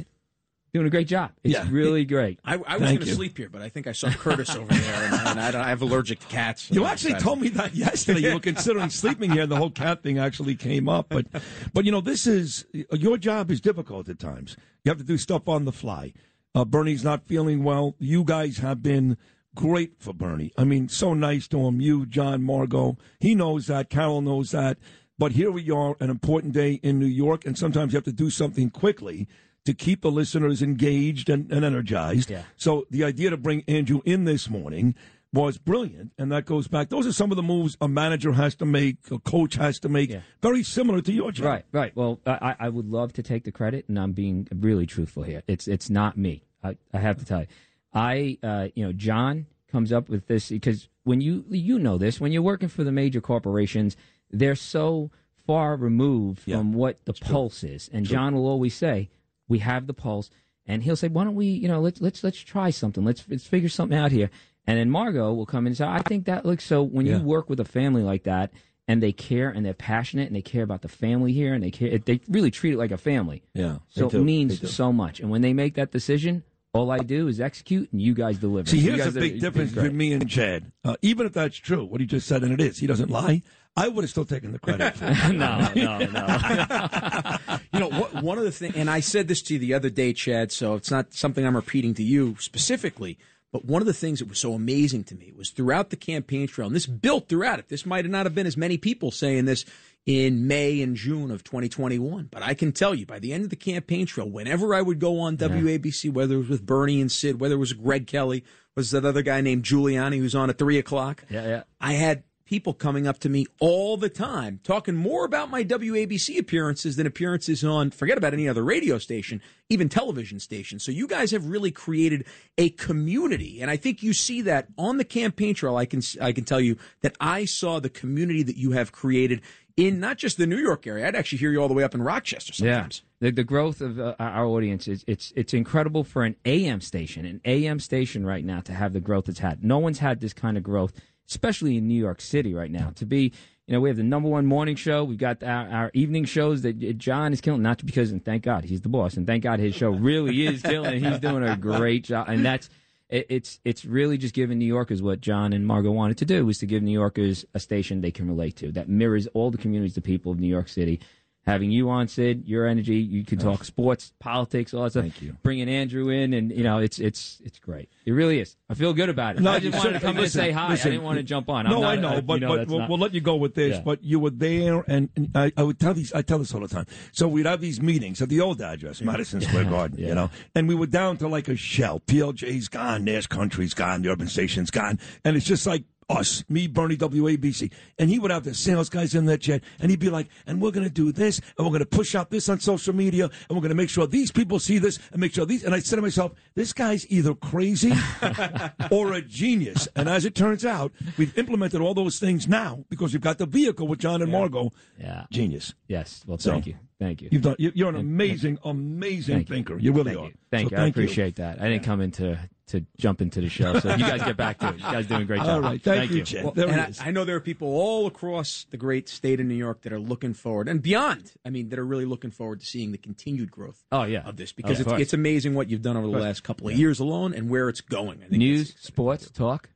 doing a great job. It's Yeah. really great. I, I was going to sleep here, but I think I saw Curtis over there, and, and I, don't, I have allergic to cats. You actually told me that yesterday. You were considering sleeping here. The whole cat thing actually came up, but but you know this is your job is difficult at times. You have to do stuff on the fly. Uh, Bernie's not feeling well. You guys have been great for Bernie. I mean, so nice to him. You, John, Margot. He knows that. Carol knows that. But here we are, an important day in New York, and sometimes you have to do something quickly to keep the listeners engaged and, and energized. Yeah. So the idea to bring Andrew in this morning was brilliant, and that goes back. Those are some of the moves a manager has to make, a coach has to make. Yeah. Very similar to your job. Right, right. Well, I, I would love to take the credit, and I'm being really truthful here. It's it's not me. I, I have to tell you, I uh, you know John comes up with this because when you you know this when you're working for the major corporations, they're so far removed from what the pulse is, and True. John will always say, "We have the pulse," and he'll say, "Why don't we you know let's let's let's try something. Let's let's figure something out here." And then Margot will come in and say, "I think that looks so." When Yeah. you work with a family like that and they care and they're passionate and they care about the family here and they care they really treat it like a family Yeah, so it means so much and when they make that decision all i do is execute and you guys deliver See, here's the are- big it's difference between me and Chad. Uh, even if that's true, what he just said, and it is, he doesn't lie. I would have still taken the credit. For it. [laughs] no, no, no. [laughs] you know, what, one of the things, and I said this to you the other day, Chad, so it's not something I'm repeating to you specifically, but one of the things that was so amazing to me was throughout the campaign trail, and this built throughout it. This might not have been as many people saying this in May and June of 2021, but I can tell you by the end of the campaign trail, whenever I would go on WABC, whether it was with Bernie and Sid, whether it was Greg Kelly, was that other guy named Giuliani who's on at three o'clock. yeah yeah I had people coming up to me all the time talking more about my WABC appearances than appearances on, forget about any other radio station, even television station. So you guys have really created a community. And I think you see that on the campaign trail. I can, I can tell you that I saw the community that you have created in not just the New York area. I'd actually hear you all the way up in Rochester sometimes. Yeah. The, the growth of uh, our audience is it's it's incredible for an AM station, an AM station right now to have the growth it's had. No one's had this kind of growth, especially in New York City right now. To be, you know, we have the number one morning show. We've got our, our evening shows that uh, John is killing. Not because, and thank God he's the boss, and thank God his show really is killing. He's doing a great job, and that's it, it's it's really just giving New Yorkers what John and Margot wanted to do was to give New Yorkers a station they can relate to that mirrors all the communities, the people of New York City. Having you on, Sid, your energy, you can talk sports, politics, all that stuff. Thank you. Bringing Andrew in, and you know, it's it's it's great. It really is. I feel good about it. No, I just wanted to come in and say hi. listen. I didn't want to jump on. No, not- I know, you but, know, but we'll, not- we'll let you go with this. Yeah. But you were there, and, and I, I would tell these. I tell this all the time. So we'd have these meetings at the old address, Madison Square Garden, you know, and we were down to like a shell. PLJ's gone, Nash Country's gone, the Urban Station's gone, and it's just like us, me, Bernie, WABC. And he would have the sales guys in that jet, and he'd be like, and we're going to do this, and we're going to push out this on social media, and we're going to make sure these people see this, and make sure these. And I said to myself, this guy's either crazy [laughs] or a genius. And as it turns out, we've implemented all those things now because we've got the vehicle with John and Margot. Yeah. Genius. Yes. Well, So, thank you. Thank you. You've done, you- you're an amazing, amazing Thank you. thinker. You really Thank are. You. Thank So you. I appreciate that. I didn't come in to, jump into the show. So you guys get back to it. You guys doing a great job. All right, thank you, Chad. Well, and I, I know there are people all across the great state of New York that are looking forward and beyond. I mean, that are really looking forward to seeing the continued growth. Oh yeah, of this because Of it's, it's amazing what you've done over the last couple of years alone and where it's going. I think News, sports, talk.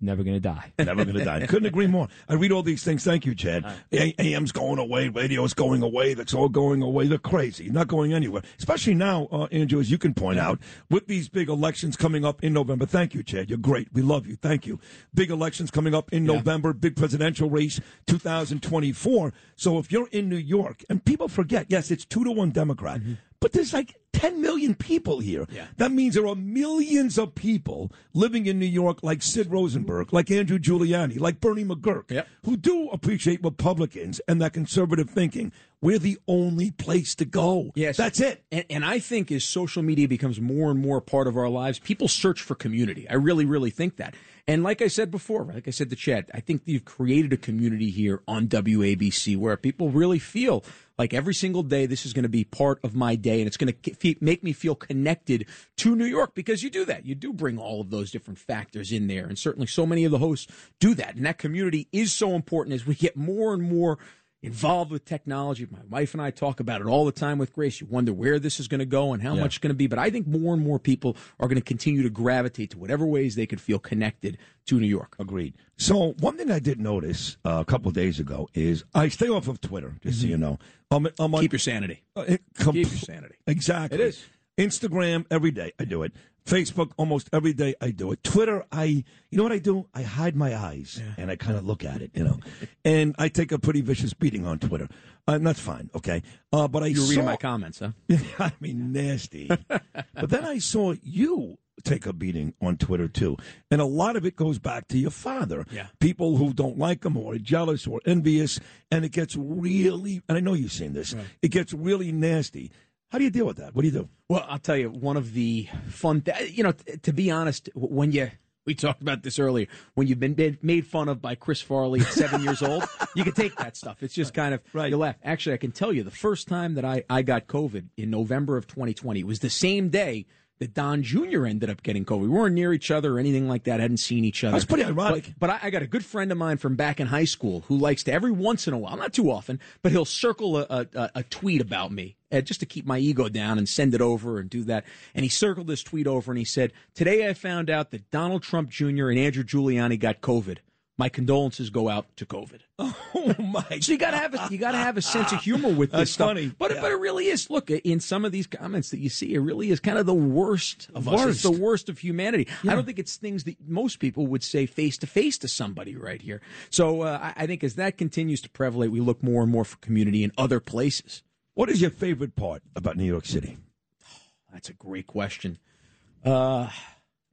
There you go. never going to die. [laughs] Never going to die. Couldn't agree more. I read all these things. Thank you, Chad. A- AM's going away. Radio's going away. That's all going away. They're crazy. Not going anywhere. Especially now, uh, Andrew, as you can point out, with these big elections coming up in November. Thank you, Chad. You're great. We love you. Thank you. Big elections coming up in November. Big presidential race, 2024. So if you're in New York, and people forget, yes, it's two to one Democrat, but there's like 10 million people here. Yeah. That means there are millions of people living in New York like Sid Rosenberg, like Andrew Giuliani, like Bernie McGurk, who do appreciate Republicans and that conservative thinking. We're the only place to go. Yes, That's it. And, and I think as social media becomes more and more part of our lives, people search for community. I really, really think that. And like I said before, like I said to Chad, I think you've created a community here on WABC where people really feel like every single day this is going to be part of my day and it's going to make me feel connected to New York because you do that. You do bring all of those different factors in there. And certainly so many of the hosts do that. And that community is so important as we get more and more involved with technology. My wife and I talk about it all the time with Grace. You wonder where this is going to go and how Yeah. much it's going to be. But I think more and more people are going to continue to gravitate to whatever ways they could feel connected to New York. Agreed. So one thing I did notice uh, a couple of days ago is I stay off of Twitter, just so you know. I'm, I'm on, Keep your sanity. Uh, Keep your sanity. Exactly. It is. Instagram every day I do it. Facebook almost every day I do it. Twitter I you know what I do? I hide my eyes and I kind of look at it, you know. and I take a pretty vicious beating on Twitter. Uh, and that's fine, okay? Uh, but I You were reading my comments, huh? [laughs] I mean, nasty. [laughs] but then I saw you take a beating on Twitter too, and a lot of it goes back to your father. Yeah. People who don't like him or are jealous or envious, and it gets really. And I know you've seen this. It gets really nasty. How do you deal with that? What do you do? Well, I'll tell you, one of the fun, th- you know, t- to be honest, when you, we talked about this earlier, when you've been made- fun of by Chris Farley at seven years old, [laughs] you can take that stuff. It's just kind of, right. you laugh. Actually, I can tell you the first time that I, I got COVID in November of 2020, it was the same day that Don Jr. ended up getting COVID. We weren't near each other or anything like that, hadn't seen each other. That's pretty ironic. But, but I, I got a good friend of mine from back in high school who likes to every once in a while, not too often, but he'll circle a, a- a tweet about me uh, just to keep my ego down and send it over and do that. And he circled this tweet over and he said, "Today I found out that Donald Trump Jr. and Andrew Giuliani got COVID. My condolences go out to COVID." [laughs] Oh my! So you got to have a you got to have a sense of humor with this That's stuff. funny. But Yeah. but it really is. Look, in some of these comments that you see, it really is kind of the worst of us. It's the Worst. worst of humanity. I don't think it's things that most people would say face to face to somebody right here. So uh, I, I think as that continues to prevalate, we look more and more for community in other places. What is your favorite part about New York City? That's a great question. Uh,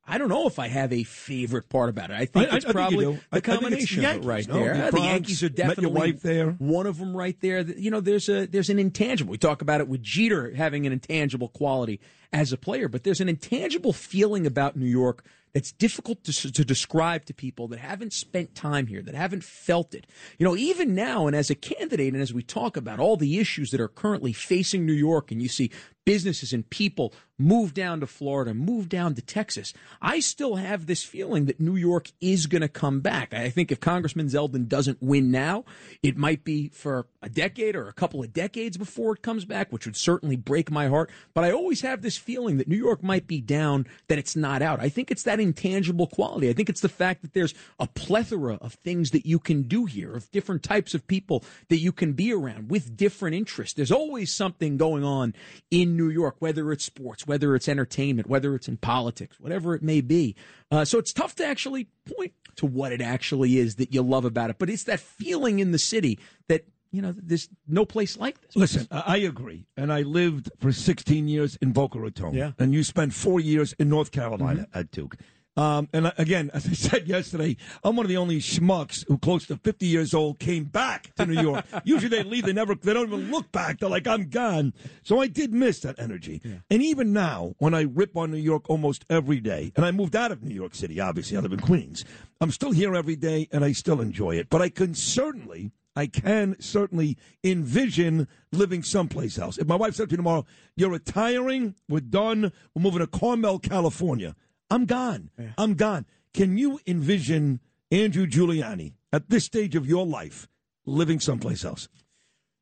I don't know if I have a favorite part about it. I think I- it's probably. I- the think the combination of it right no? there. The the Bronx, Yankees are definitely wife there. one of them right there. You know, there's a there's an intangible. We talk about it with Jeter having an intangible quality as a player, but there's an intangible feeling about New York that's difficult to, to describe to people that haven't spent time here, that haven't felt it. You know, even now, and as a candidate, and as we talk about all the issues that are currently facing New York, and you see businesses and people move down to Florida, move down to Texas, I still have this feeling that New York is going to come back. I think if Congressman Zeldin doesn't win now, it might be for a decade or a couple of decades before it comes back, which would certainly break my heart. But I always have this feeling that New York might be down, that it's not out. I think it's that intangible quality. I think it's the fact that there's a plethora of things that you can do here, of different types of people that you can be around with different interests. There's always something going on in New York, whether it's sports, whether it's entertainment, whether it's in politics, whatever it may be. Uh, so it's tough to actually point to what it actually is that you love about it. But it's that feeling in the city that, you know, there's no place like this. Listen, I I agree. And I lived for 16 years in Boca Raton. Yeah. And you spent four years in North Carolina at Duke. Um, and again, [laughs] as I said yesterday, I'm one of the only schmucks who, close to 50 years old, came back to New York. [laughs] Usually they leave, they never, they don't even look back. They're like, I'm gone. So I did miss that energy. And even now, when I rip on New York almost every day, and I moved out of New York City, obviously, I live in Queens, I'm still here every day and I still enjoy it. But I can certainly I can certainly envision living someplace else. If my wife said to me tomorrow, "You're retiring, we're done, we're moving to Carmel, California," I'm gone. I'm gone. Can you envision Andrew Giuliani at this stage of your life living someplace else?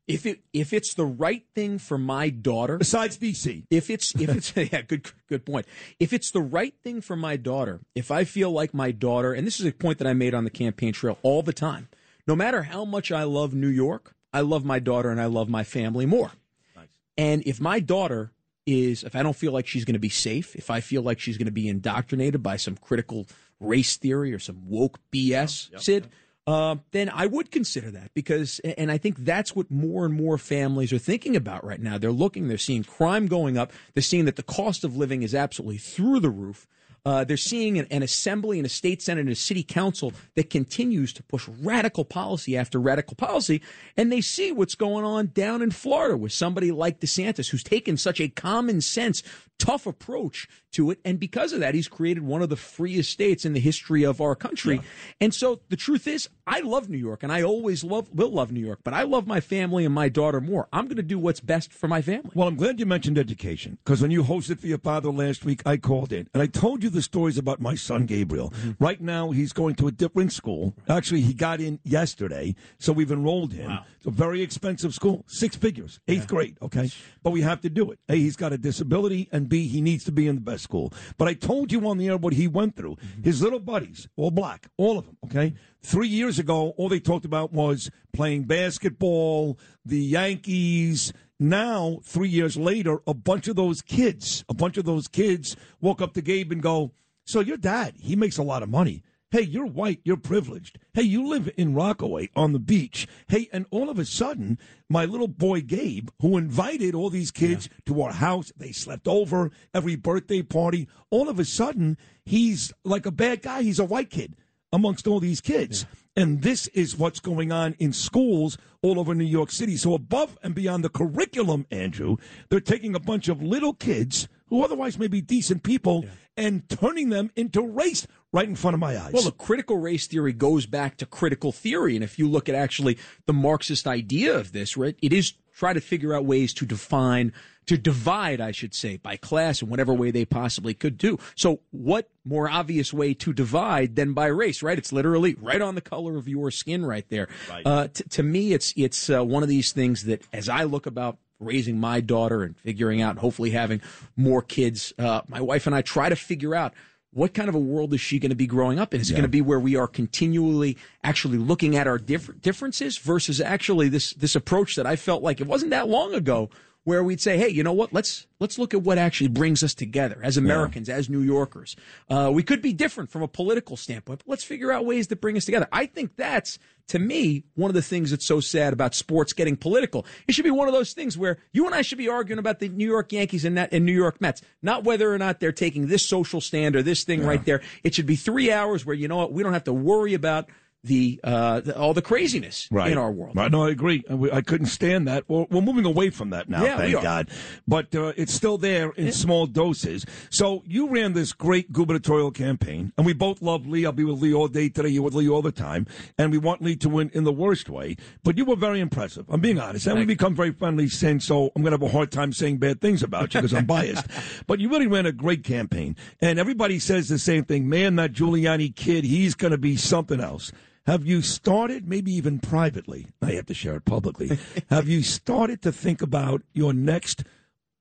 If it if it's the right thing for my daughter, besides DC, if it's if it's [laughs] yeah, good good point. If it's the right thing for my daughter, if I feel like my daughter, and this is a point that I made on the campaign trail all the time, no matter how much I love New York, I love my daughter and I love my family more. Nice. And if my daughter is, if I don't feel like she's going to be safe, if I feel like she's going to be indoctrinated by some critical race theory or some woke BS, Sid, uh, then I would consider that because, and I think that's what more and more families are thinking about right now. They're looking, they're seeing crime going up, they're seeing that the cost of living is absolutely through the roof. Uh, they're seeing an, an assembly and a state senate and a city council that continues to push radical policy after radical policy. And they see what's going on down in Florida with somebody like DeSantis, who's taken such a common sense, tough approach to it. And because of that, he's created one of the freest states in the history of our country. And so the truth is, I love New York and I always love, will love New York, but I love my family and my daughter more. I'm going to do what's best for my family. Well, I'm glad you mentioned education because when you hosted for your father last week, I called in and I told you the stories about my son Gabriel. Mm-hmm. Right now, he's going to a different school. Actually, he got in yesterday, so we've enrolled him. It's a very expensive school, six figures, eighth grade. Okay, but we have to do it. A, he's got a disability, and B, he needs to be in the best school. But I told you on the air what he went through. Mm-hmm. His little buddies, all black, all of them. Okay, three years ago, all they talked about was playing basketball, the Yankees. Now, three years later, a bunch of those kids, a bunch of those kids walk up to Gabe and go, So your dad, he makes a lot of money. Hey, you're white, you're privileged. Hey, you live in Rockaway on the beach. Hey, and all of a sudden, my little boy Gabe, who invited all these kids to our house, they slept over every birthday party. All of a sudden, he's like a bad guy. He's a white kid amongst all these kids. And this is what's going on in schools all over New York City. So, above and beyond the curriculum, Andrew, they're taking a bunch of little kids who otherwise may be decent people and turning them into race right in front of my eyes. Well, the critical race theory goes back to critical theory. And if you look at actually the Marxist idea of this, right, it is try to figure out ways to define, to divide, I should say, by class in whatever way they possibly could do. So what more obvious way to divide than by race, right? It's literally right on the color of your skin right there. Right. Uh, t- to me, it's, it's uh, one of these things that as I look about raising my daughter and figuring out, hopefully having more kids, uh, my wife and I try to figure out what kind of a world is she going to be growing up in? Is it going to be where we are continually actually looking at our diff- differences versus actually this this approach that I felt like it wasn't that long ago where we'd say, hey, you know what? Let's let's look at what actually brings us together as Americans, as New Yorkers. Uh, we could be different from a political standpoint, but let's figure out ways that bring us together. I think that's to me one of the things that's so sad about sports getting political. It should be one of those things where you and I should be arguing about the New York Yankees and, that, and New York Mets, not whether or not they're taking this social stand or this thing right there. It should be three hours where you know what we don't have to worry about the, uh, the all the craziness right. in our world. Right. No, I agree. I- I couldn't stand that. We're, we're moving away from that now, Yeah, thank. God. But uh, it's still there in small doses. So you ran this great gubernatorial campaign, and we both love Lee. I'll be with Lee all day today. You're with Lee all the time. And we want Lee to win in the worst way. But you were very impressive. I'm being honest. And we become very friendly since, so I'm going to have a hard time saying bad things about you because I'm biased. [laughs] but you really ran a great campaign. And everybody says the same thing. Man, that Giuliani kid, he's going to be something else. Have you started, maybe even privately, I have to share it publicly, [laughs] have you started to think about your next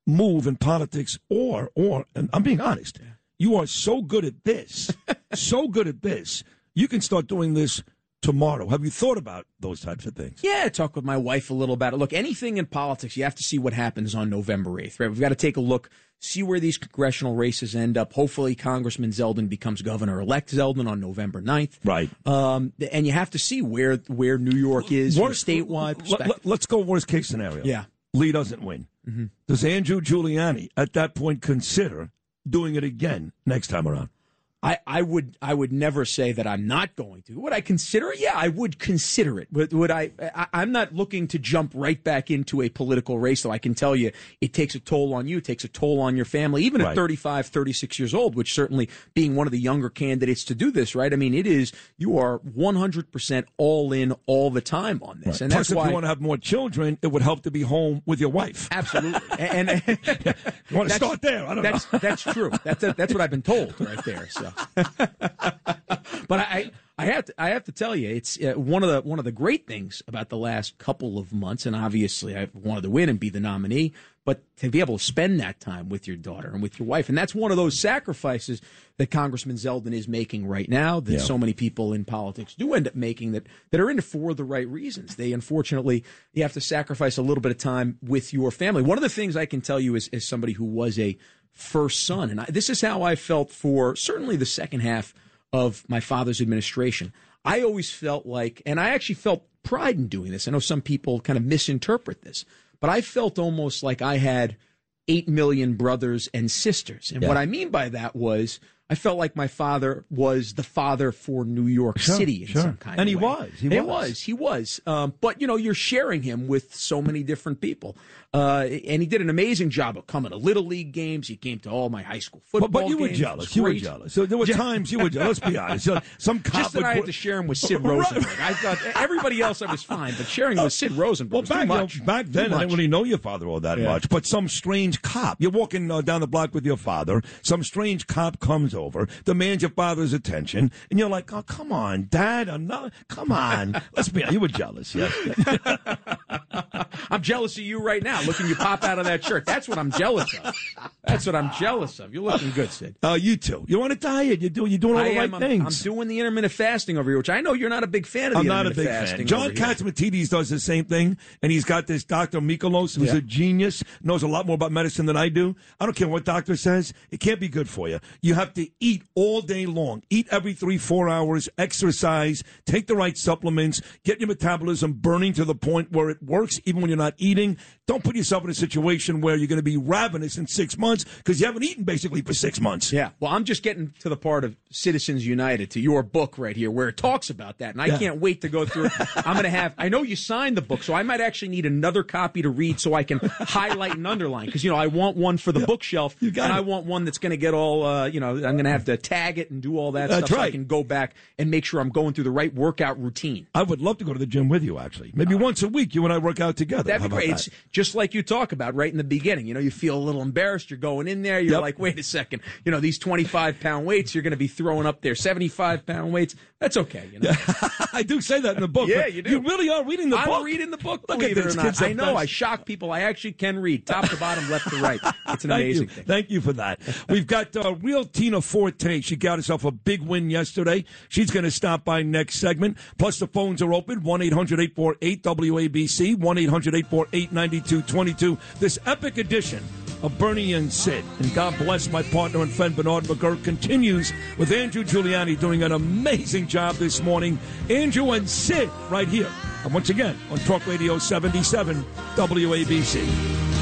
move in politics or, or, and I'm being honest, you are so good at this, [laughs] so good at this, you can start doing this tomorrow. Have you thought about those types of things? Yeah, I talked with my wife a little about it. Look, anything in politics, you have to see what happens on November 8th, right? We've got to take a look, see where these congressional races end up. Hopefully, Congressman Zeldin becomes governor elect Zeldin on November 9th. Right. Um, and you have to see where, where New York is from a statewide perspective. Let, us go worst case scenario. Yeah. Lee doesn't win. Mhm. Does Andrew Giuliani at that point consider doing it again next time around? I, I would I would never say that I'm not going to. Would I consider it? Yeah, I would consider it. Would, would I, I? I'm not looking to jump right back into a political race, though. I can tell you it takes a toll on you, it takes a toll on your family, even at 35, 36 years old, which certainly being one of the younger candidates to do this, right? I mean, it is you are 100% all in all the time on this, and Plus, that's if why you want to have more children, it would help to be home with your wife. Absolutely. And, and [laughs] you want [laughs] to start there? I don't that's, know. [laughs] That's true. That's that's what I've been told right there. So, [laughs] but I I have to, I have to tell you, it's uh, one of the one of the great things about the last couple of months, and obviously I wanted to win and be the nominee, but to be able to spend that time with your daughter and with your wife, and that's one of those sacrifices that Congressman Zeldin is making right now. That Yeah. so many people in politics do end up making that that are in it for the right reasons. They unfortunately you have to sacrifice a little bit of time with your family. One of the things I can tell you is as somebody who was a first son, and I, this is how I felt for certainly the second half of my father's administration. I always felt like, and I actually felt pride in doing this. I know some people kind of misinterpret this, but I felt almost like I had 8 million brothers and sisters. And Yeah. what I mean by that was I felt like my father was the father for New York Sure, City in sure. some kind And of he was, he was. was. He was. Um, but, you know, you're sharing him with so many different people. Uh, and he did an amazing job of coming to Little League games. He came to all my high school football But, but you were games. It jealous. You were jealous. So there were [laughs] times you were jealous. Let's be honest. So Some cop [laughs] Just that would I had to share him with Sid [laughs] Rosenberg. I thought everybody else I was fine, but sharing him with Sid Rosenberg Well, was back, too you know, much. back then, I didn't really know your father all that Yeah. much. But some strange cop, you're walking uh, down the block with your father. Some strange cop comes over, demands your father's attention, and you're like, "Oh, come on, Dad! Another, come on." Let's be. You were jealous, yes. [laughs] I'm jealous of you right now. Looking you pop out of that shirt. That's what I'm jealous of. That's what I'm jealous of. You're looking good, Sid. Uh, you too. You're on a diet. You're doing. You're doing all I the right am. I'm, things. I'm doing the intermittent fasting over here, which I know you're not a big fan of. The I'm not a big fan. John. Catsimatidis does the same thing, and he's got this Dr. Mikolos, who's Yeah. a genius, knows a lot more about medicine than I do. I don't care what doctor says; it can't be good for you. You have to eat all day long, eat every three, four hours, exercise, take the right supplements, get your metabolism burning to the point where it works, even when you're not eating. Don't put yourself in a situation where you're going to be ravenous in six months because you haven't eaten basically for six months. Yeah. Well, I'm just getting to the part of Citizens United to your book right here where it talks about that. And I Yeah. can't wait to go through it. [laughs] I'm going to have, I know you signed the book, so I might actually need another copy to read so I can highlight and underline. Because, you know, I want one for the bookshelf and got I it. want one that's going to get all, uh, you know, I'm going to have to tag it and do all that That's stuff so I can go back and make sure I'm going through the right workout routine. I would love to go to the gym with you, actually. Maybe once a week, you and I work out together. That'd be great. that? It's just like you talk about right in the beginning. You know, you feel a little embarrassed. You're going in there. You're Yep. like, wait a second. You know, these 25 pound weights, you're going to be throwing up there 75 pound weights. That's okay. You know, [laughs] I do say that in the book. Yeah, you do. You really are reading the I'm book. reading the book. Look believe at it this or not. I know. I shock people. I actually can read top to bottom, left to right. [laughs] It's an Thank amazing you. thing. Thank you for that. We've got uh, real Tina Forte. She got herself a big win yesterday. She's going to stop by next segment. Plus, the phones are open 1 800 848 WABC, 1 800 848 9222. This epic edition of Bernie and Sid. And God bless my partner and friend Bernard McGurk continues with Andrew Giuliani doing an amazing job this morning. Andrew and Sid right here. And once again on Talk Radio 77 WABC.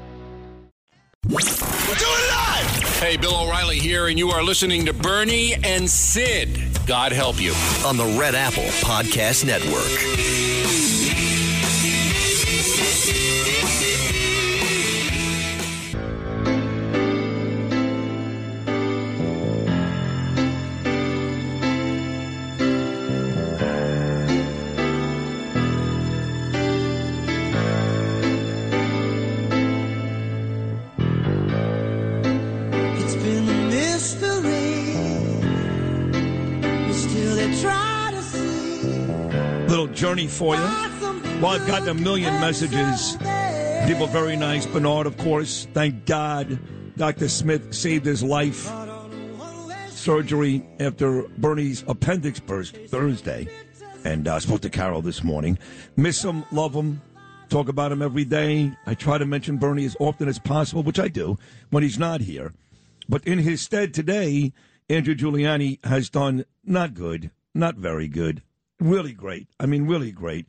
We're doing it live! Hey, Bill O'Reilly here, and you are listening to Bernie and Sid. God help you. On the Red Apple Podcast Network. Little journey for you. Well, I've gotten a million messages. People very nice. Bernard, of course. Thank God Dr. Smith saved his life. Surgery after Bernie's appendix burst Thursday. And I uh, spoke to Carol this morning. Miss him, love him, talk about him every day. I try to mention Bernie as often as possible, which I do when he's not here. But in his stead today, Andrew Giuliani has done not good, not very good, really great. I mean, really great.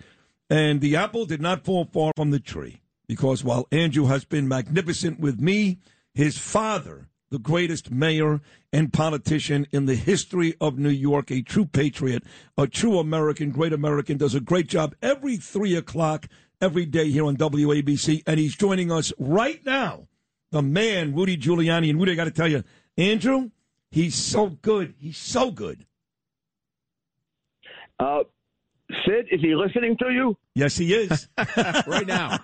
And the apple did not fall far from the tree because while Andrew has been magnificent with me, his father, the greatest mayor and politician in the history of New York, a true patriot, a true American, great American, does a great job every three o'clock every day here on WABC. And he's joining us right now, the man, Rudy Giuliani. And Rudy, I got to tell you, Andrew, he's so good. He's so good. Uh, Sid, is he listening to you? Yes, he is. [laughs] right now.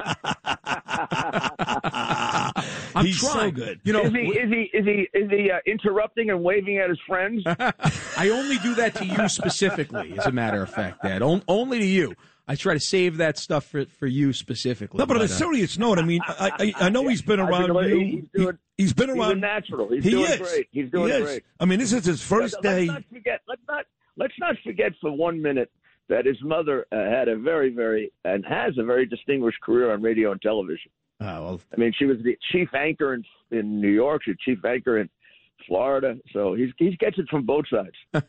I'm he's so trying. good. You know, is he is he is he is he uh, interrupting and waving at his friends? [laughs] I only do that to you specifically, as a matter of fact, Dad. On, only to you. I try to save that stuff for, for you specifically. No, but on a serious note, I mean, I, I, I know he's been around think you. he's doing- He- he's been he's around. a natural. He's he doing is. great. He's doing He great. I mean, this is his 1st Let's day. not forget. Let's not let's not forget for one minute that his mother uh, had a very very and has a very distinguished career on radio and television. Oh, well, I mean, she was the chief anchor in in New York. She's chief anchor in Florida. So he's he gets it from both sides.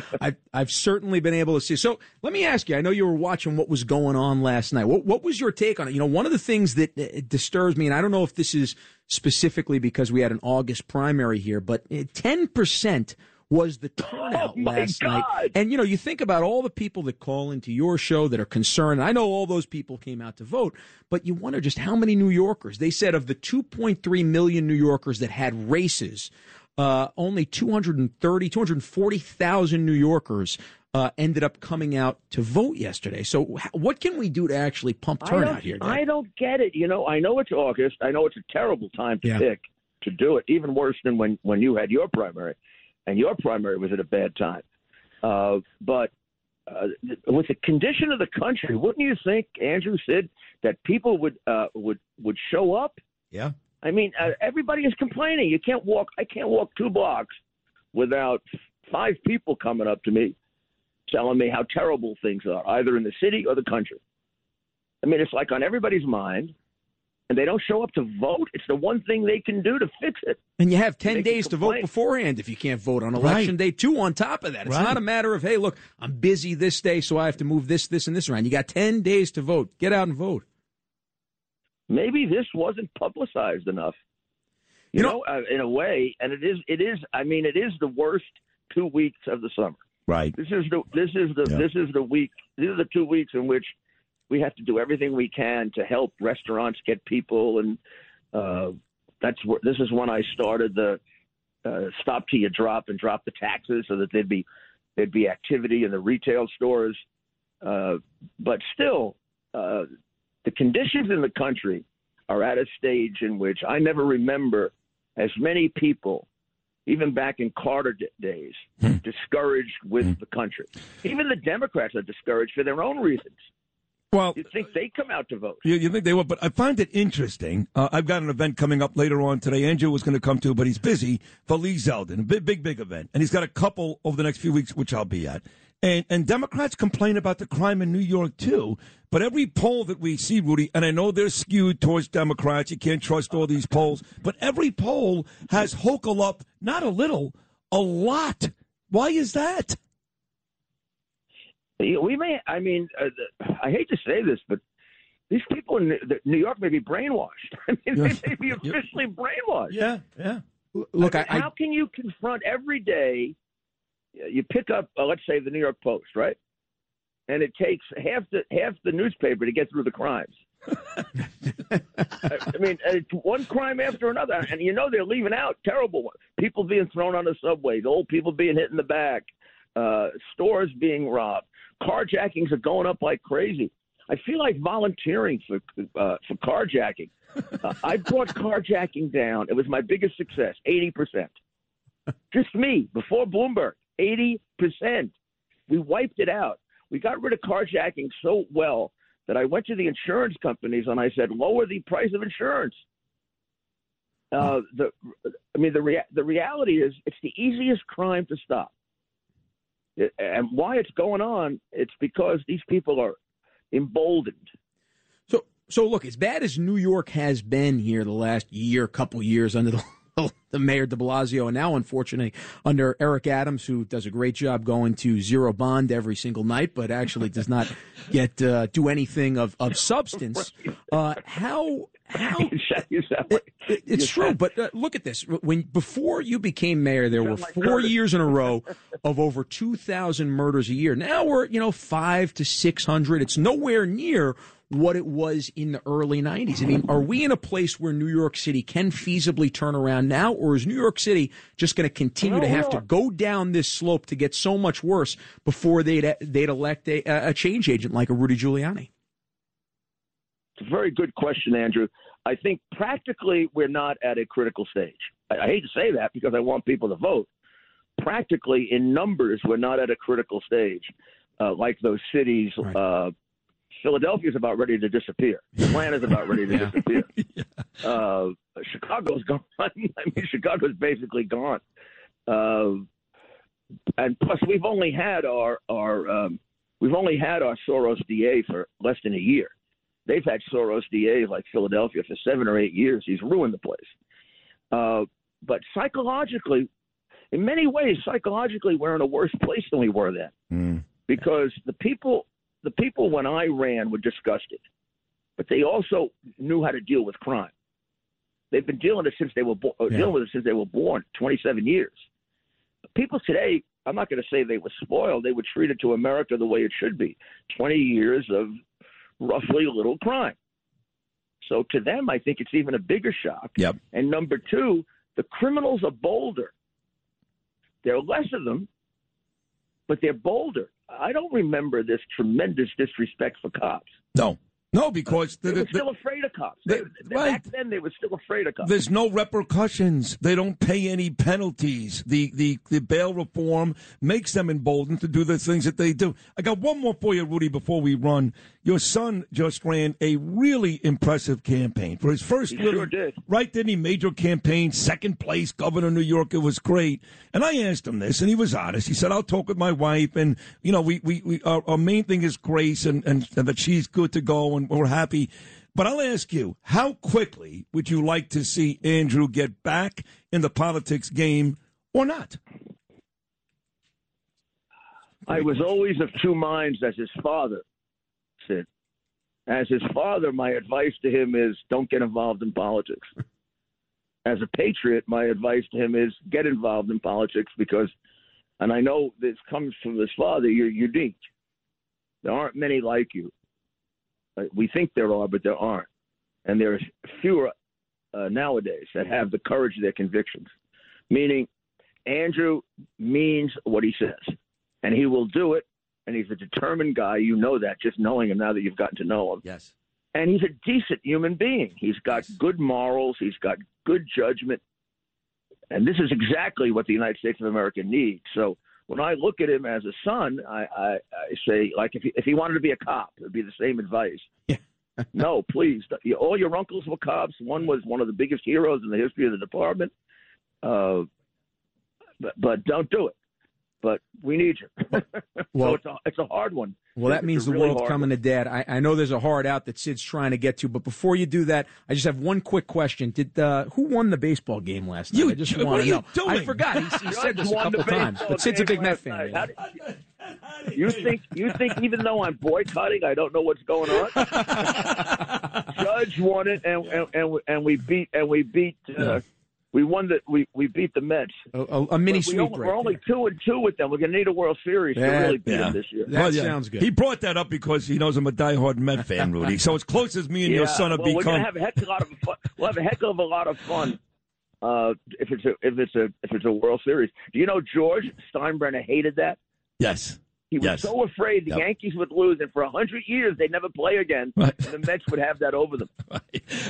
[laughs] I've, I've certainly been able to see. So let me ask you. I know you were watching what was going on last night. What, what was your take on it? You know, one of the things that uh, disturbs me, and I don't know if this is specifically because we had an August primary here, but ten percent was the turnout Oh, last God. night. And you know, you think about all the people that call into your show that are concerned. I know all those people came out to vote, but you wonder just how many New Yorkers. They said of the 2.3 million New Yorkers that had races, uh, only 230, 240,000 New Yorkers uh, ended up coming out to vote yesterday. So, what can we do to actually pump turnout here? I don't get it. You know, I know it's August. I know it's a terrible time to Yeah. pick to do it. Even worse than when when you had your primary, and your primary was at a bad time. Uh, but uh, with the condition of the country, wouldn't you think, Andrew said that people would uh, would would show up? Yeah. I mean, uh, everybody is complaining. You can't walk. I can't walk two blocks without five people coming up to me telling me how terrible things are, either in the city or the country. I mean, it's like on everybody's mind, and they don't show up to vote. It's the one thing they can do to fix it. And you have 10 days to vote beforehand if you can't vote on election Right. day, too, on top of that. It's Right. not a matter of, hey, look, I'm busy this day, so I have to move this, this, and this around. You got 10 days to vote. Get out and vote. Maybe this wasn't publicized enough. You, know, uh, in a way, and it is. It is. I mean, it is the worst two weeks of the summer. Right. This is the. This is the. Yeah. This is the week. These are the two weeks in which we have to do everything we can to help restaurants get people, and uh, that's where. This is when I started the uh, stop till you drop and drop the taxes so that there'd be there'd be activity in the retail stores. Uh, but still, uh, the conditions in the country are at a stage in which I never remember as many people, even back in Carter d- days, discouraged with the country. Even the Democrats are discouraged for their own reasons. Well, You think they come out to vote? You, you think they would, but I find it interesting. Uh, I've got an event coming up later on today. Andrew was going to come to, but he's busy for Lee Zeldin, a big, big, big event, and he's got a couple over the next few weeks, which I'll be at. And and Democrats complain about the crime in New York too. But every poll that we see, Rudy, and I know they're skewed towards Democrats. You can't trust all these polls, but every poll has Hochul up not a little, a lot. Why is that? We may. I mean, uh, I hate to say this, but these people in New- York may be brainwashed. [laughs] I mean, they may be officially brainwashed. Yeah, yeah. Look, I, how can you confront every day? You pick up, uh, let's say, the New York Post, right? And it takes half the half the newspaper to get through the crimes. [laughs] I I mean, it's one crime after another, and you know they're leaving out terrible ones. People being thrown on the subway, the old people being hit in the back, uh, stores being robbed, carjackings are going up like crazy. I feel like volunteering for uh, for carjacking. Uh, I brought [laughs] carjacking down. It was my biggest success, eighty percent. Just me before Bloomberg, eighty percent. We wiped it out. We got rid of carjacking so well that I went to the insurance companies and I said, lower the price of insurance. Uh, the, I mean, the rea- the reality is, it's the easiest crime to stop. And why it's going on, it's because these people are emboldened. So, so look, as bad as New York has been here the last year, couple years under the [laughs] the mayor de Blasio, and now unfortunately under Eric Adams, who does a great job going to zero bond every single night, but actually does not [laughs] get uh, do anything of of substance. Uh, how how [laughs] it- it- it's true, but uh, look at this. When before you became mayor, there were four years in a row [laughs] of over two thousand murders a year. Now we're you know five to six hundred. It's nowhere near what it was in the early '90s. I mean, are we in a place where New York City can feasibly turn around now, or is New York City just going to continue to have to go down this slope to get so much worse before they'd they'd elect a, a change agent like a Rudy Giuliani? It's a very good question, Andrew. I think practically we're not at a critical stage. I, I hate to say that because I want people to vote. Practically, in numbers, we're not at a critical stage uh, like those cities. Uh, Philadelphia's about ready to disappear. Atlanta's about ready to [laughs] disappear. [laughs] Uh, Chicago's [laughs] gone. I mean, Chicago's basically gone. Uh, and plus, we've only had our our um, we've only had our Soros DA for less than a year. They've had Soros DA like Philadelphia for seven or eight years. He's ruined the place. Uh, but psychologically, in many ways, psychologically, we're in a worse place than we were then because the people the people when I ran were disgusted, but they also knew how to deal with crime. They've been dealing with it since they were bo- uh, Yeah. dealing with it since they were born, 27 years. People today, I'm not going to say they were spoiled. They were treated to America the way it should be. 20 years of roughly little crime. So to them, I think it's even a bigger shock. Yep. And number two, the criminals are bolder. There are less of them, but they're bolder. I don't remember this tremendous disrespect for cops. No, no, because They the, were the- still afraid of cops. They, Back then, they were still afraid of cops. There's no repercussions. They don't pay any penalties. The, the the bail reform makes them emboldened to do the things that they do. I got one more for you, Rudy, before we run. Your son just ran a really impressive campaign for his first. He really, sure did. Right, didn't he? Major campaign, second place, governor of New York. It was great. And I asked him this, and he was honest. He said, "I'll talk with my wife, and you know, we we, we our, our main thing is Grace, and, and and that she's good to go, and we're happy." But I'll ask you, how quickly would you like to see Andrew get back in the politics game or not? I was always of two minds as his father, Sid. As his father, my advice to him is don't get involved in politics. [laughs] As a patriot, my advice to him is get involved in politics because, and I know this comes from his father, you're unique. There aren't many like you. Uh, We think there are, but there aren't. And there are fewer uh, nowadays that have the courage of their convictions. Meaning, Andrew means what he says, and he will do it. And he's a determined guy. You know that just knowing him now that you've gotten to know him. Yes. And he's a decent human being. He's got good morals. He's got good judgment. And this is exactly what the United States of America needs. So when I look at him as a son, I, I, I say, like, if he, if he wanted to be a cop, it would be the same advice. Yeah. [laughs] no, please. All your uncles were cops. One was one of the biggest heroes in the history of the department. Uh, but, but don't do it. But we need you. Well- [laughs] so it's a, it's a hard one. Well, that It's a means the really world's hard coming to dad. I, I know there's a hard out that Sid's trying to get to, but before you do that, I just have one quick question. Did uh, who won the baseball game last night? You- I just what want to know. doing? I forgot. He, he [laughs] said this a couple the times, but Sid's a big Met fan. night. you? How did- You think you think even though I'm boycotting, I don't know what's going on? [laughs] Judge won it, and and and we, and we beat and we beat uh, we won the we, we beat the Mets. A, a, a mini But we sweep only, break. We're only two and two with them. We're going to need a World Series to really beat yeah. them this year. That Well, yeah. sounds good. He brought that up because he knows I'm a diehard Met [laughs] fan, Rudy. So as close as me and your son have well, We're become. going to have a heck of a lot of fun. We'll have a heck of a lot of fun uh, if it's a if it's a if it's a World Series. Do you know George Steinbrenner hated that? yes. He was Yes. so afraid the Yep. Yankees would lose, and for a hundred years they'd never play again, Right. and the Mets would have that over them. [laughs]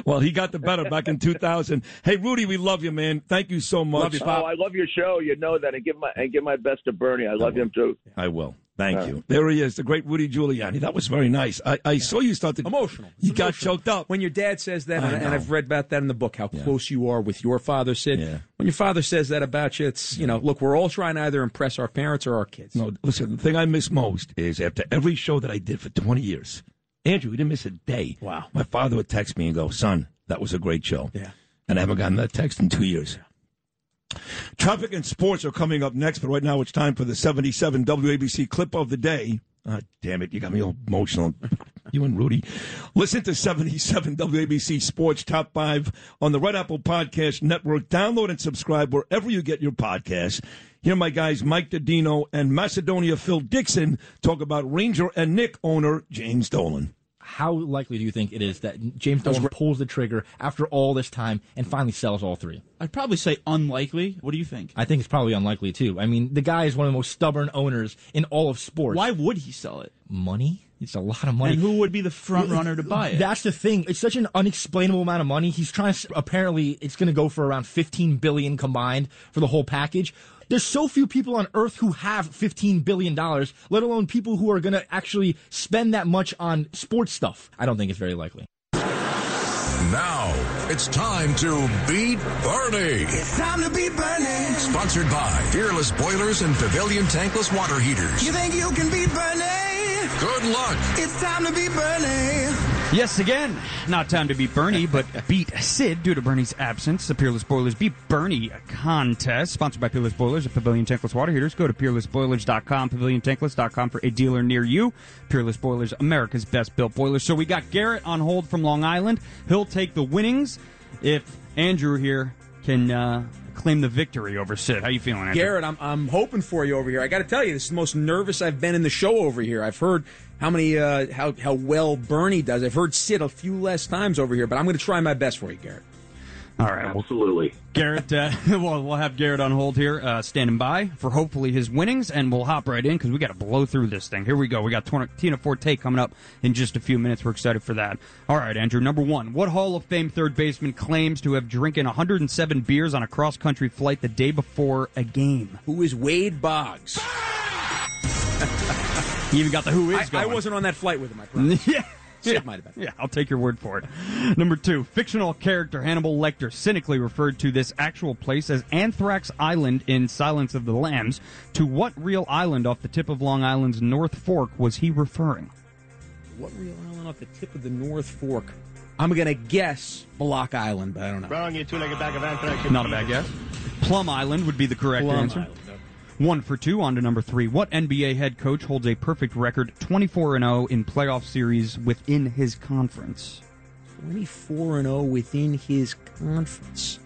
Well, he got the better back in 2000. Hey, Rudy, we love you, man. Thank you so much. Oh, I love your show. You know that, and give my and give my best to Bernie. I love him too. I will. Thank you. There he is, the great Rudy Giuliani. That was very nice. I, I saw you start to emotional. You got choked up when your dad says that, and, and. I've read about that in the book, how close you are with your father, Sid. When your father says that about you, it's you know, look, we're all trying to either impress our parents or our kids. No, listen. The thing I miss most is after every show that I did for 20 years, Andrew, we didn't miss a day. Wow. My father would text me and go, "Son, that was a great show." Yeah. And I haven't gotten that text in two years. Traffic and sports are coming up next, but right now it's time for the 77 WABC clip of the day. Ah, damn it, you got me all emotional. [laughs] You and Rudy. Listen to 77 WABC Sports Top 5 on the Red Apple Podcast Network. Download and subscribe wherever you get your podcasts. Here my guys Mike Dodino and Macedonia Phil Dixon talk about Ranger and Knick owner James Dolan. How likely do you think it is that James Dolan pulls the trigger after all this time and finally sells all three? I'd probably say unlikely. What do you think? I think it's probably unlikely too. I mean, the guy is one of the most stubborn owners in all of sports. Why would he sell it? Money? It's a lot of money. And who would be the front runner to buy it? That's the thing. It's such an unexplainable amount of money. He's trying to. Apparently, it's going to go for around 15 billion combined for the whole package. There's so few people on earth who have 15 billion dollars, let alone people who are going to actually spend that much on sports stuff. I don't think it's very likely. Now it's time to beat Bernie. It's time to beat Bernie. Sponsored by Peerless Boilers and Pavilion Tankless Water Heaters. You think you can beat Bernie? Good luck. It's time to beat Bernie. Yes, again, not time to beat Bernie, but [laughs] beat Sid due to Bernie's absence. The Peerless Boilers Beat Bernie contest, sponsored by Peerless Boilers and Pavilion Tankless Water Heaters. Go to peerlessboilers.com, paviliontankless.com for a dealer near you. Peerless Boilers, America's best built boilers. So we got Garrett on hold from Long Island. He'll take the winnings if Andrew here can uh, claim the victory over Sid. How you feeling, Andrew? Garrett, I'm, I'm hoping for you over here. I got to tell you, this is the most nervous I've been in the show over here. I've heard how many uh, how how well Bernie does. I've heard Sid a few less times over here, but I'm going to try my best for you, Garrett. All right, absolutely. Garrett, uh, [laughs] well, we'll have Garrett on hold here, uh, standing by for hopefully his winnings, and we'll hop right in because we got to blow through this thing. Here we go. We got Tor- Tina Forte coming up in just a few minutes. We're excited for that. All right, Andrew. Number one, what Hall of Fame third baseman claims to have drinking 107 beers on a cross country flight the day before a game? Who is Wade Boggs? [laughs] You even got the who is I, I wasn't on that flight with him. I promise. [laughs] yeah. Sid Yeah. might have been. Yeah, I'll take your word for it. Number two, fictional character Hannibal Lecter cynically referred to this actual place as Anthrax Island in Silence of the Lambs. To what real island off the tip of Long Island's North Fork was he referring? What real island off the tip of the North Fork? I'm going to guess Block Island, but I don't know. Wrong, you two-legged bag of anthrax. Not a bad guess. Plum Island would be the correct Plum answer. Island, One for two. On to number three. What NBA head coach holds a perfect record, 24 and 0 in playoff series within his conference? 24 and 0 within his conference.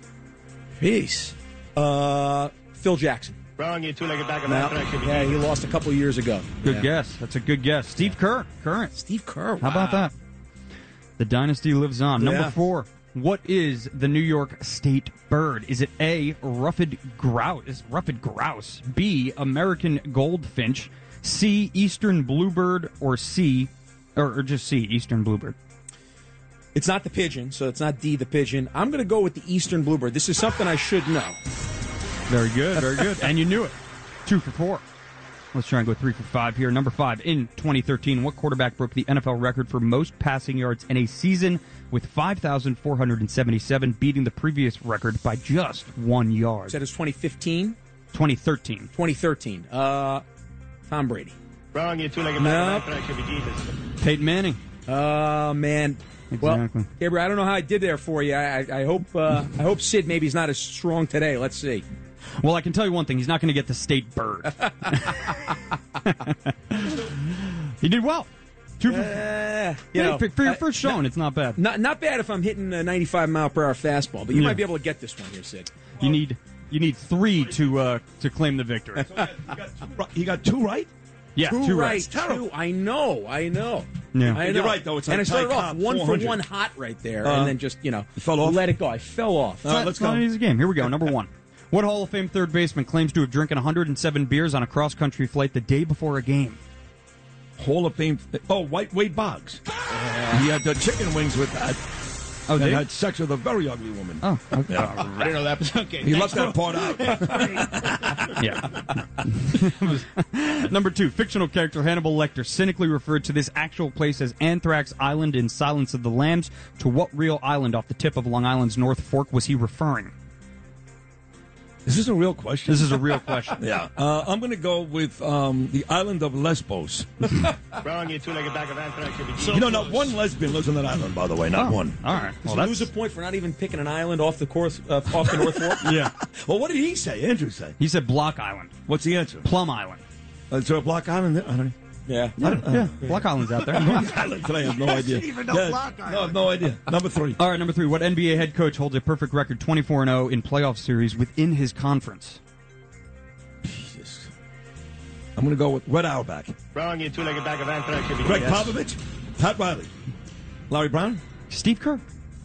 Jeez. Uh, Phil Jackson. Wrong, you two-legged bag of No. Yeah, he lost a couple years ago. Good Yeah. guess. That's a good guess. Steve Kerr, current. Steve Kerr. How about that? The dynasty lives on. Number Yeah. four. What is the New York state bird? Is it A. Ruffed grouse? Is Ruffed grouse? B. American goldfinch? C. Eastern bluebird? Or C. Or, or just C. Eastern bluebird? It's not the pigeon, so it's not D, the pigeon. I'm going to go with the Eastern Bluebird. This is something I should know. Very good, very good. and you knew it. Two for four. Let's try and go three for five here. Number five, in 2013, what quarterback broke the NFL record for most passing yards in a season with 5,477, beating the previous record by just one yard? Said it's 2015? 2013. 2013. Uh, Tom Brady. Wrong, you two-legged bag of anthrax. Should be Jesus. Peyton Manning. Oh man. Exactly. Well, Gabriel, I don't know how I did there for you. I, I, I hope uh, I hope Sid maybe is not as strong today. Let's see. Well, I can tell you one thing: he's not going to get the state bird. [laughs] he did well. Two for, Uh, you know, for, for your first showing, it's not bad. Not not bad if I'm hitting a 95 mile per hour fastball, but you Yeah. might be able to get this one here, Sid. You need you need three to uh, to claim the victory. [laughs] He got two right? Yeah, two, two right. right. Two. I know. I know. Yeah. I know. You're right, though. It's and like I started off one for one hot right there, Uh, and then just you know fell off? let it go. I fell off. Uh, let's It's not go. an easy game. Here we go. Number one. What Hall of Fame third baseman claims to have drinking 107 beers on a cross country flight the day before a game? Hall of Fame. Oh, White Wade Boggs. He had the chicken wings with that. Oh, and did he? had sex with a very ugly woman. Oh, okay. Yeah. I didn't know that. was- Okay. He left that part out. [laughs] yeah. [laughs] Number two, fictional character Hannibal Lecter cynically referred to this actual place as Anthrax Island in Silence of the Lambs. To what real island off the tip of Long Island's North Fork was he referring? This is this a real question? This is a real question. [laughs] yeah. Uh, I'm going to go with um, the island of Lesbos. [laughs] Wrong, you two-legged bag of anthrax. You'll be so you know, not one lesbian lives on that island, by the way. Not Oh, one. All right. Does he lose a point for not even picking an island off the course uh, off the North Fork? [laughs] Yeah. Well, what did he say? Andrew say? He said Block Island. What's the answer? Plum Island. Uh, is there a Block Island there? I don't know. Yeah. Yeah, yeah. Block Island's out there. [laughs] Block Island today. I have no idea. even know Yeah, Block No, I have no idea. Number three. All right, number three. What NBA head coach holds a perfect record 24 0 in playoff series within his conference? I'm going to go with Red Auerbach. Wrong, you two-legged back of anthrax. You'll be Greg yes. Popovich. Pat Riley. Larry Brown. Steve Kerr.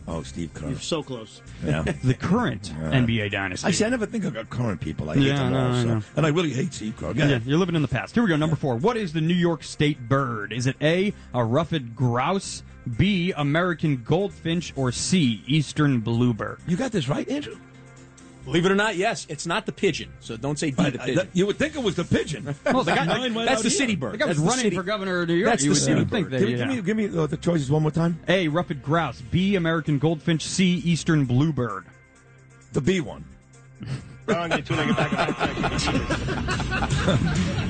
Oh, Steve Kerr. You're so close. Yeah. [laughs] The current NBA dynasty. I see. I never think of current people. I hate Yeah, them no, all. I so-. And I really hate Steve Kerr. Yeah, you're living in the past. Here we go. Number four. What is the New York State bird? Is it A, a ruffed grouse, B, American goldfinch, or C, eastern bluebird? You got this right, Andrew? Believe it or not, yes, it's not the pigeon. So don't say D Right, the pigeon. that- you would think it was the pigeon. [laughs] Well, the guy- that's the city bird. The guy was That's the running city- for governor of New York. That's you the city would think bird. that, Give, give me, give me uh, the choices one more time. A, ruffed grouse, B, American goldfinch, C, eastern bluebird. The B one. [laughs] Wrong, you two-legged bag of anthrax. You'll be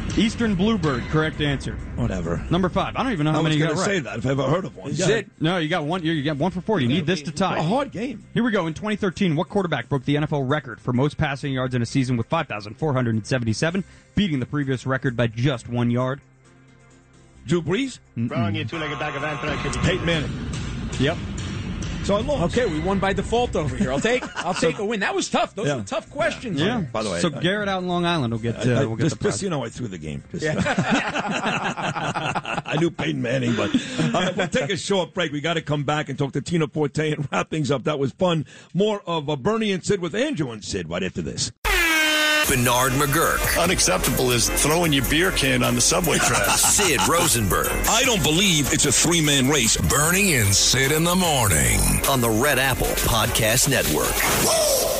cheated. Eastern bluebird, correct answer. Whatever. Number five. I don't even know how was many you going got to right. say that if I ever heard of one. Is it? No, you got one. You got one for four. You need this to tie. A hard game. Here we go. In 2013, what quarterback broke the NFL record for most passing yards in a season with 5,477, beating the previous record by just one yard? Drew Brees? Wrong, you two-legged bag of anthrax. Peyton Manning. Yep. So I lost. Okay, we won by default over here. I'll take I'll take a win. That was tough. Those Yeah. were tough questions. Yeah. By the way, so I- Garrett out in Long Island will get. Uh, I- I- will get just, the prize. just, you know, I threw the game. Just, uh, [laughs] I knew Peyton Manning, but all right, we'll take a short break. We got to come back and talk to Tina Forte and wrap things up. That was fun. More of a Bernie and Sid with Andrew and Sid right after this. Bernard McGurk. Unacceptable is throwing your beer can on the subway tracks. [laughs] Sid Rosenberg. I don't believe it's a three man race. Bernie and Sid in the morning on the Red Apple Podcast Network.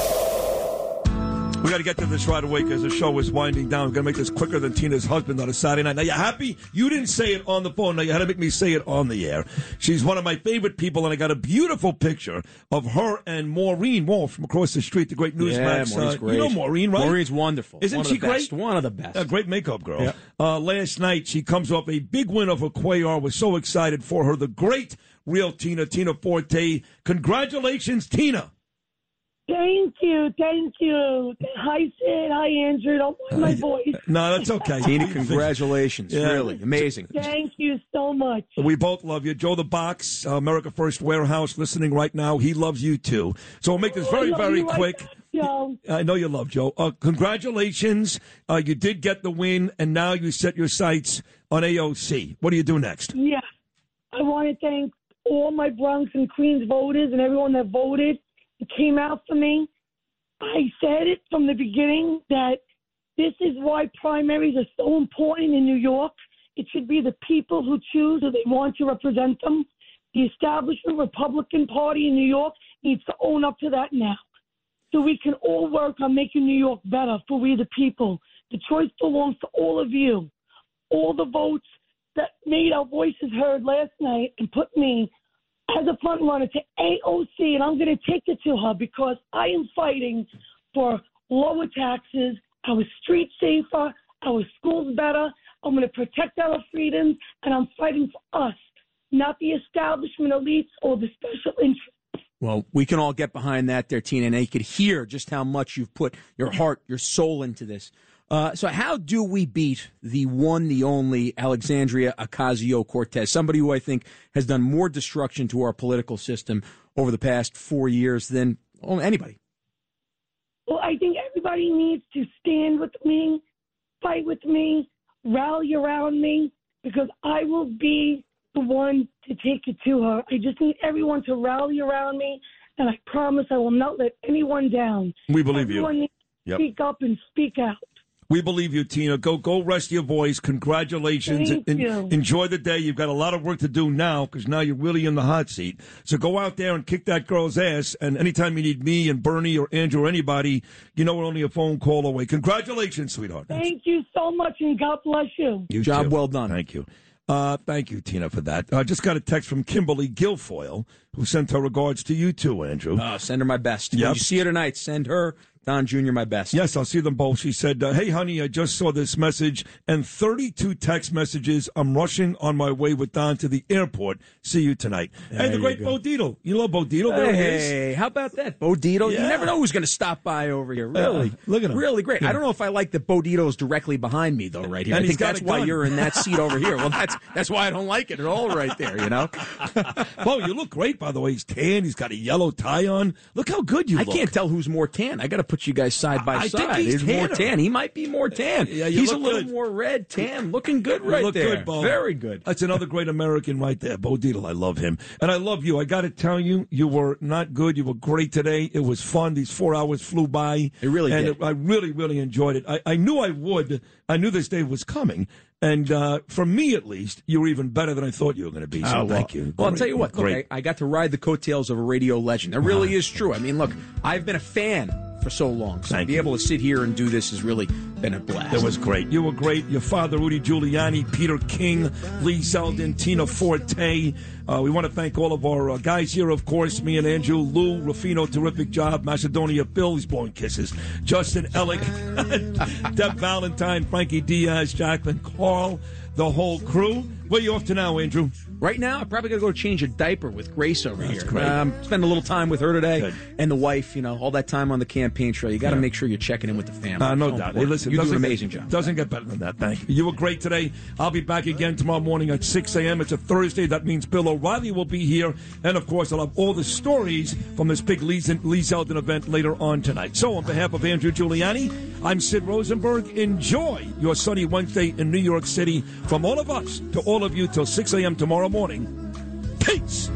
We got to get to this right away because the show is winding down. We're going to make this quicker than Tina's husband on a Saturday night. Now, you happy? You didn't say it on the phone. Now, you had to make me say it on the air. She's one of my favorite people, and I got a beautiful picture of her and Maureen Wolf from across the street, the great Newsmax. Yeah, Maureen's uh, great. You know Maureen, right? Maureen's wonderful. Isn't One she great? One of the best. A great makeup girl. Yeah. Uh, last night, she comes off a big win over Cuellar. Was so excited for her. The great real Tina, Tina Forte. Congratulations, Tina. Thank you, thank you. Hi, Sid. Hi, Andrew. Don't mind my voice. No, that's okay. Tina, congratulations. Yeah. Really amazing. Thank you so much. We both love you. Joe the Box, uh, America First Warehouse, listening right now. He loves you too. So we'll make this very, I very you right quick. Joe. I know you love Joe. Uh, congratulations. Uh, you did get the win, and now you set your sights on AOC. What do you do next? Yeah. I want to thank all my Bronx and Queens voters and everyone that voted and came out for me. I said it from the beginning that this is why primaries are so important in New York. It should be the people who choose who they want to represent them. The establishment Republican Party in New York needs to own up to that now. So we can all work on making New York better for we the people. The choice belongs to all of you. All the votes that made our voices heard last night and put me as a front runner to AOC, and I'm going to take it to her because I am fighting for lower taxes, our streets safer, our schools better. I'm going to protect our freedoms, and I'm fighting for us, not the establishment elites or the special interests. Well, we can all get behind that there, Tina, and you could hear just how much you've put your heart, your soul into this. Uh, so, how do we beat the one, the only Alexandria Ocasio Cortez, somebody who I think has done more destruction to our political system over the past four years than anybody? Well, I think everybody needs to stand with me, fight with me, rally around me, because I will be the one to take it to her. I just need everyone to rally around me, and I promise I will not let anyone down. We believe you. Everyone needs Yep. speak up and speak out. We believe you, Tina. Go, go, rest your voice. Congratulations. Thank En- you. Enjoy the day. You've got a lot of work to do now because now you're really in the hot seat. So go out there and kick that girl's ass. And anytime you need me and Bernie or Andrew or anybody, you know we're only a phone call away. Congratulations, sweetheart. Thank you so much, and God bless you. You Job too. well done. Thank you. Uh, thank you, Tina, for that. I just got a text from Kimberly Guilfoyle, who sent her regards to you too, Andrew. Uh, send her my best. Yep. When you see her tonight, send her Don Jr., my best. Yes, I'll see them both. She said, uh, Hey, honey, I just saw this message and 32 text messages. I'm rushing on my way with Don to the airport. See you tonight. There and the great go. Bo Dietl. You love Bo Dietl? There he is. Hey, how about that, Bo Dietl? You never know who's going to stop by over here. Really, Yeah, look at him. Really great. Yeah. I don't know if I like that Bo Dietl is directly behind me though, right here. And I think that's why you're in that seat over here. Well, [laughs] that's that's why I don't like it at all, right there. You know. [laughs] Bo, you look great, by the way. He's tan. He's got a yellow tie on. Look how good you I look. I can't tell who's more tan. I got to put you guys side by I think side. he's more tan. He might be more tan. Yeah, he's a little good. more red, tan, looking good You right look there. good, Bo. Very good. That's another great American right there, Bo Dietl. I love him, and I love you. I got to tell you, you were not good. You were great today. It was fun. These four hours flew by. It really and did. I really, really enjoyed it. I, I knew I would. I knew this day was coming, and uh, for me at least, you were even better than I thought you were going to be. So Oh, well. thank you. Well, I'll tell you what. Look, I, I got to ride the coattails of a radio legend. That really is true. I mean, look, I've been a fan for so long. So to be you. able to sit here and do this has really been a blast. That was great. You were great. Your father, Rudy Giuliani, Peter King, Lee Zeldin, Tina Forte. Uh, we want to thank all of our uh, guys here, of course. Me and Andrew, Lou, Rufino, terrific job. Macedonia, Bill, he's blowing kisses. Justin Ellick, [laughs] Deb Valentine, Frankie Diaz, Jacqueline Carl, the whole crew. Where you off to now, Andrew? Right now, I'm probably going to go change a diaper with Grace over That's here. great. Um, spend a little time with her today Good. and the wife. You know, all that time on the campaign trail. You got to Yeah. make sure you're checking in with the family. Uh, no So doubt. Hey, listen, you do an amazing get, job. Doesn't get better than that. Thank you. You were great today. I'll be back again tomorrow morning at 6 a.m. It's a Thursday. That means Bill O'Reilly will be here. And, of course, I'll have all the stories from this big Lee, Lee Zeldin event later on tonight. So, on behalf of Andrew Giuliani, I'm Sid Rosenberg. Enjoy your sunny Wednesday in New York City. From all of us to all of you till 6 a.m. tomorrow morning. Peace.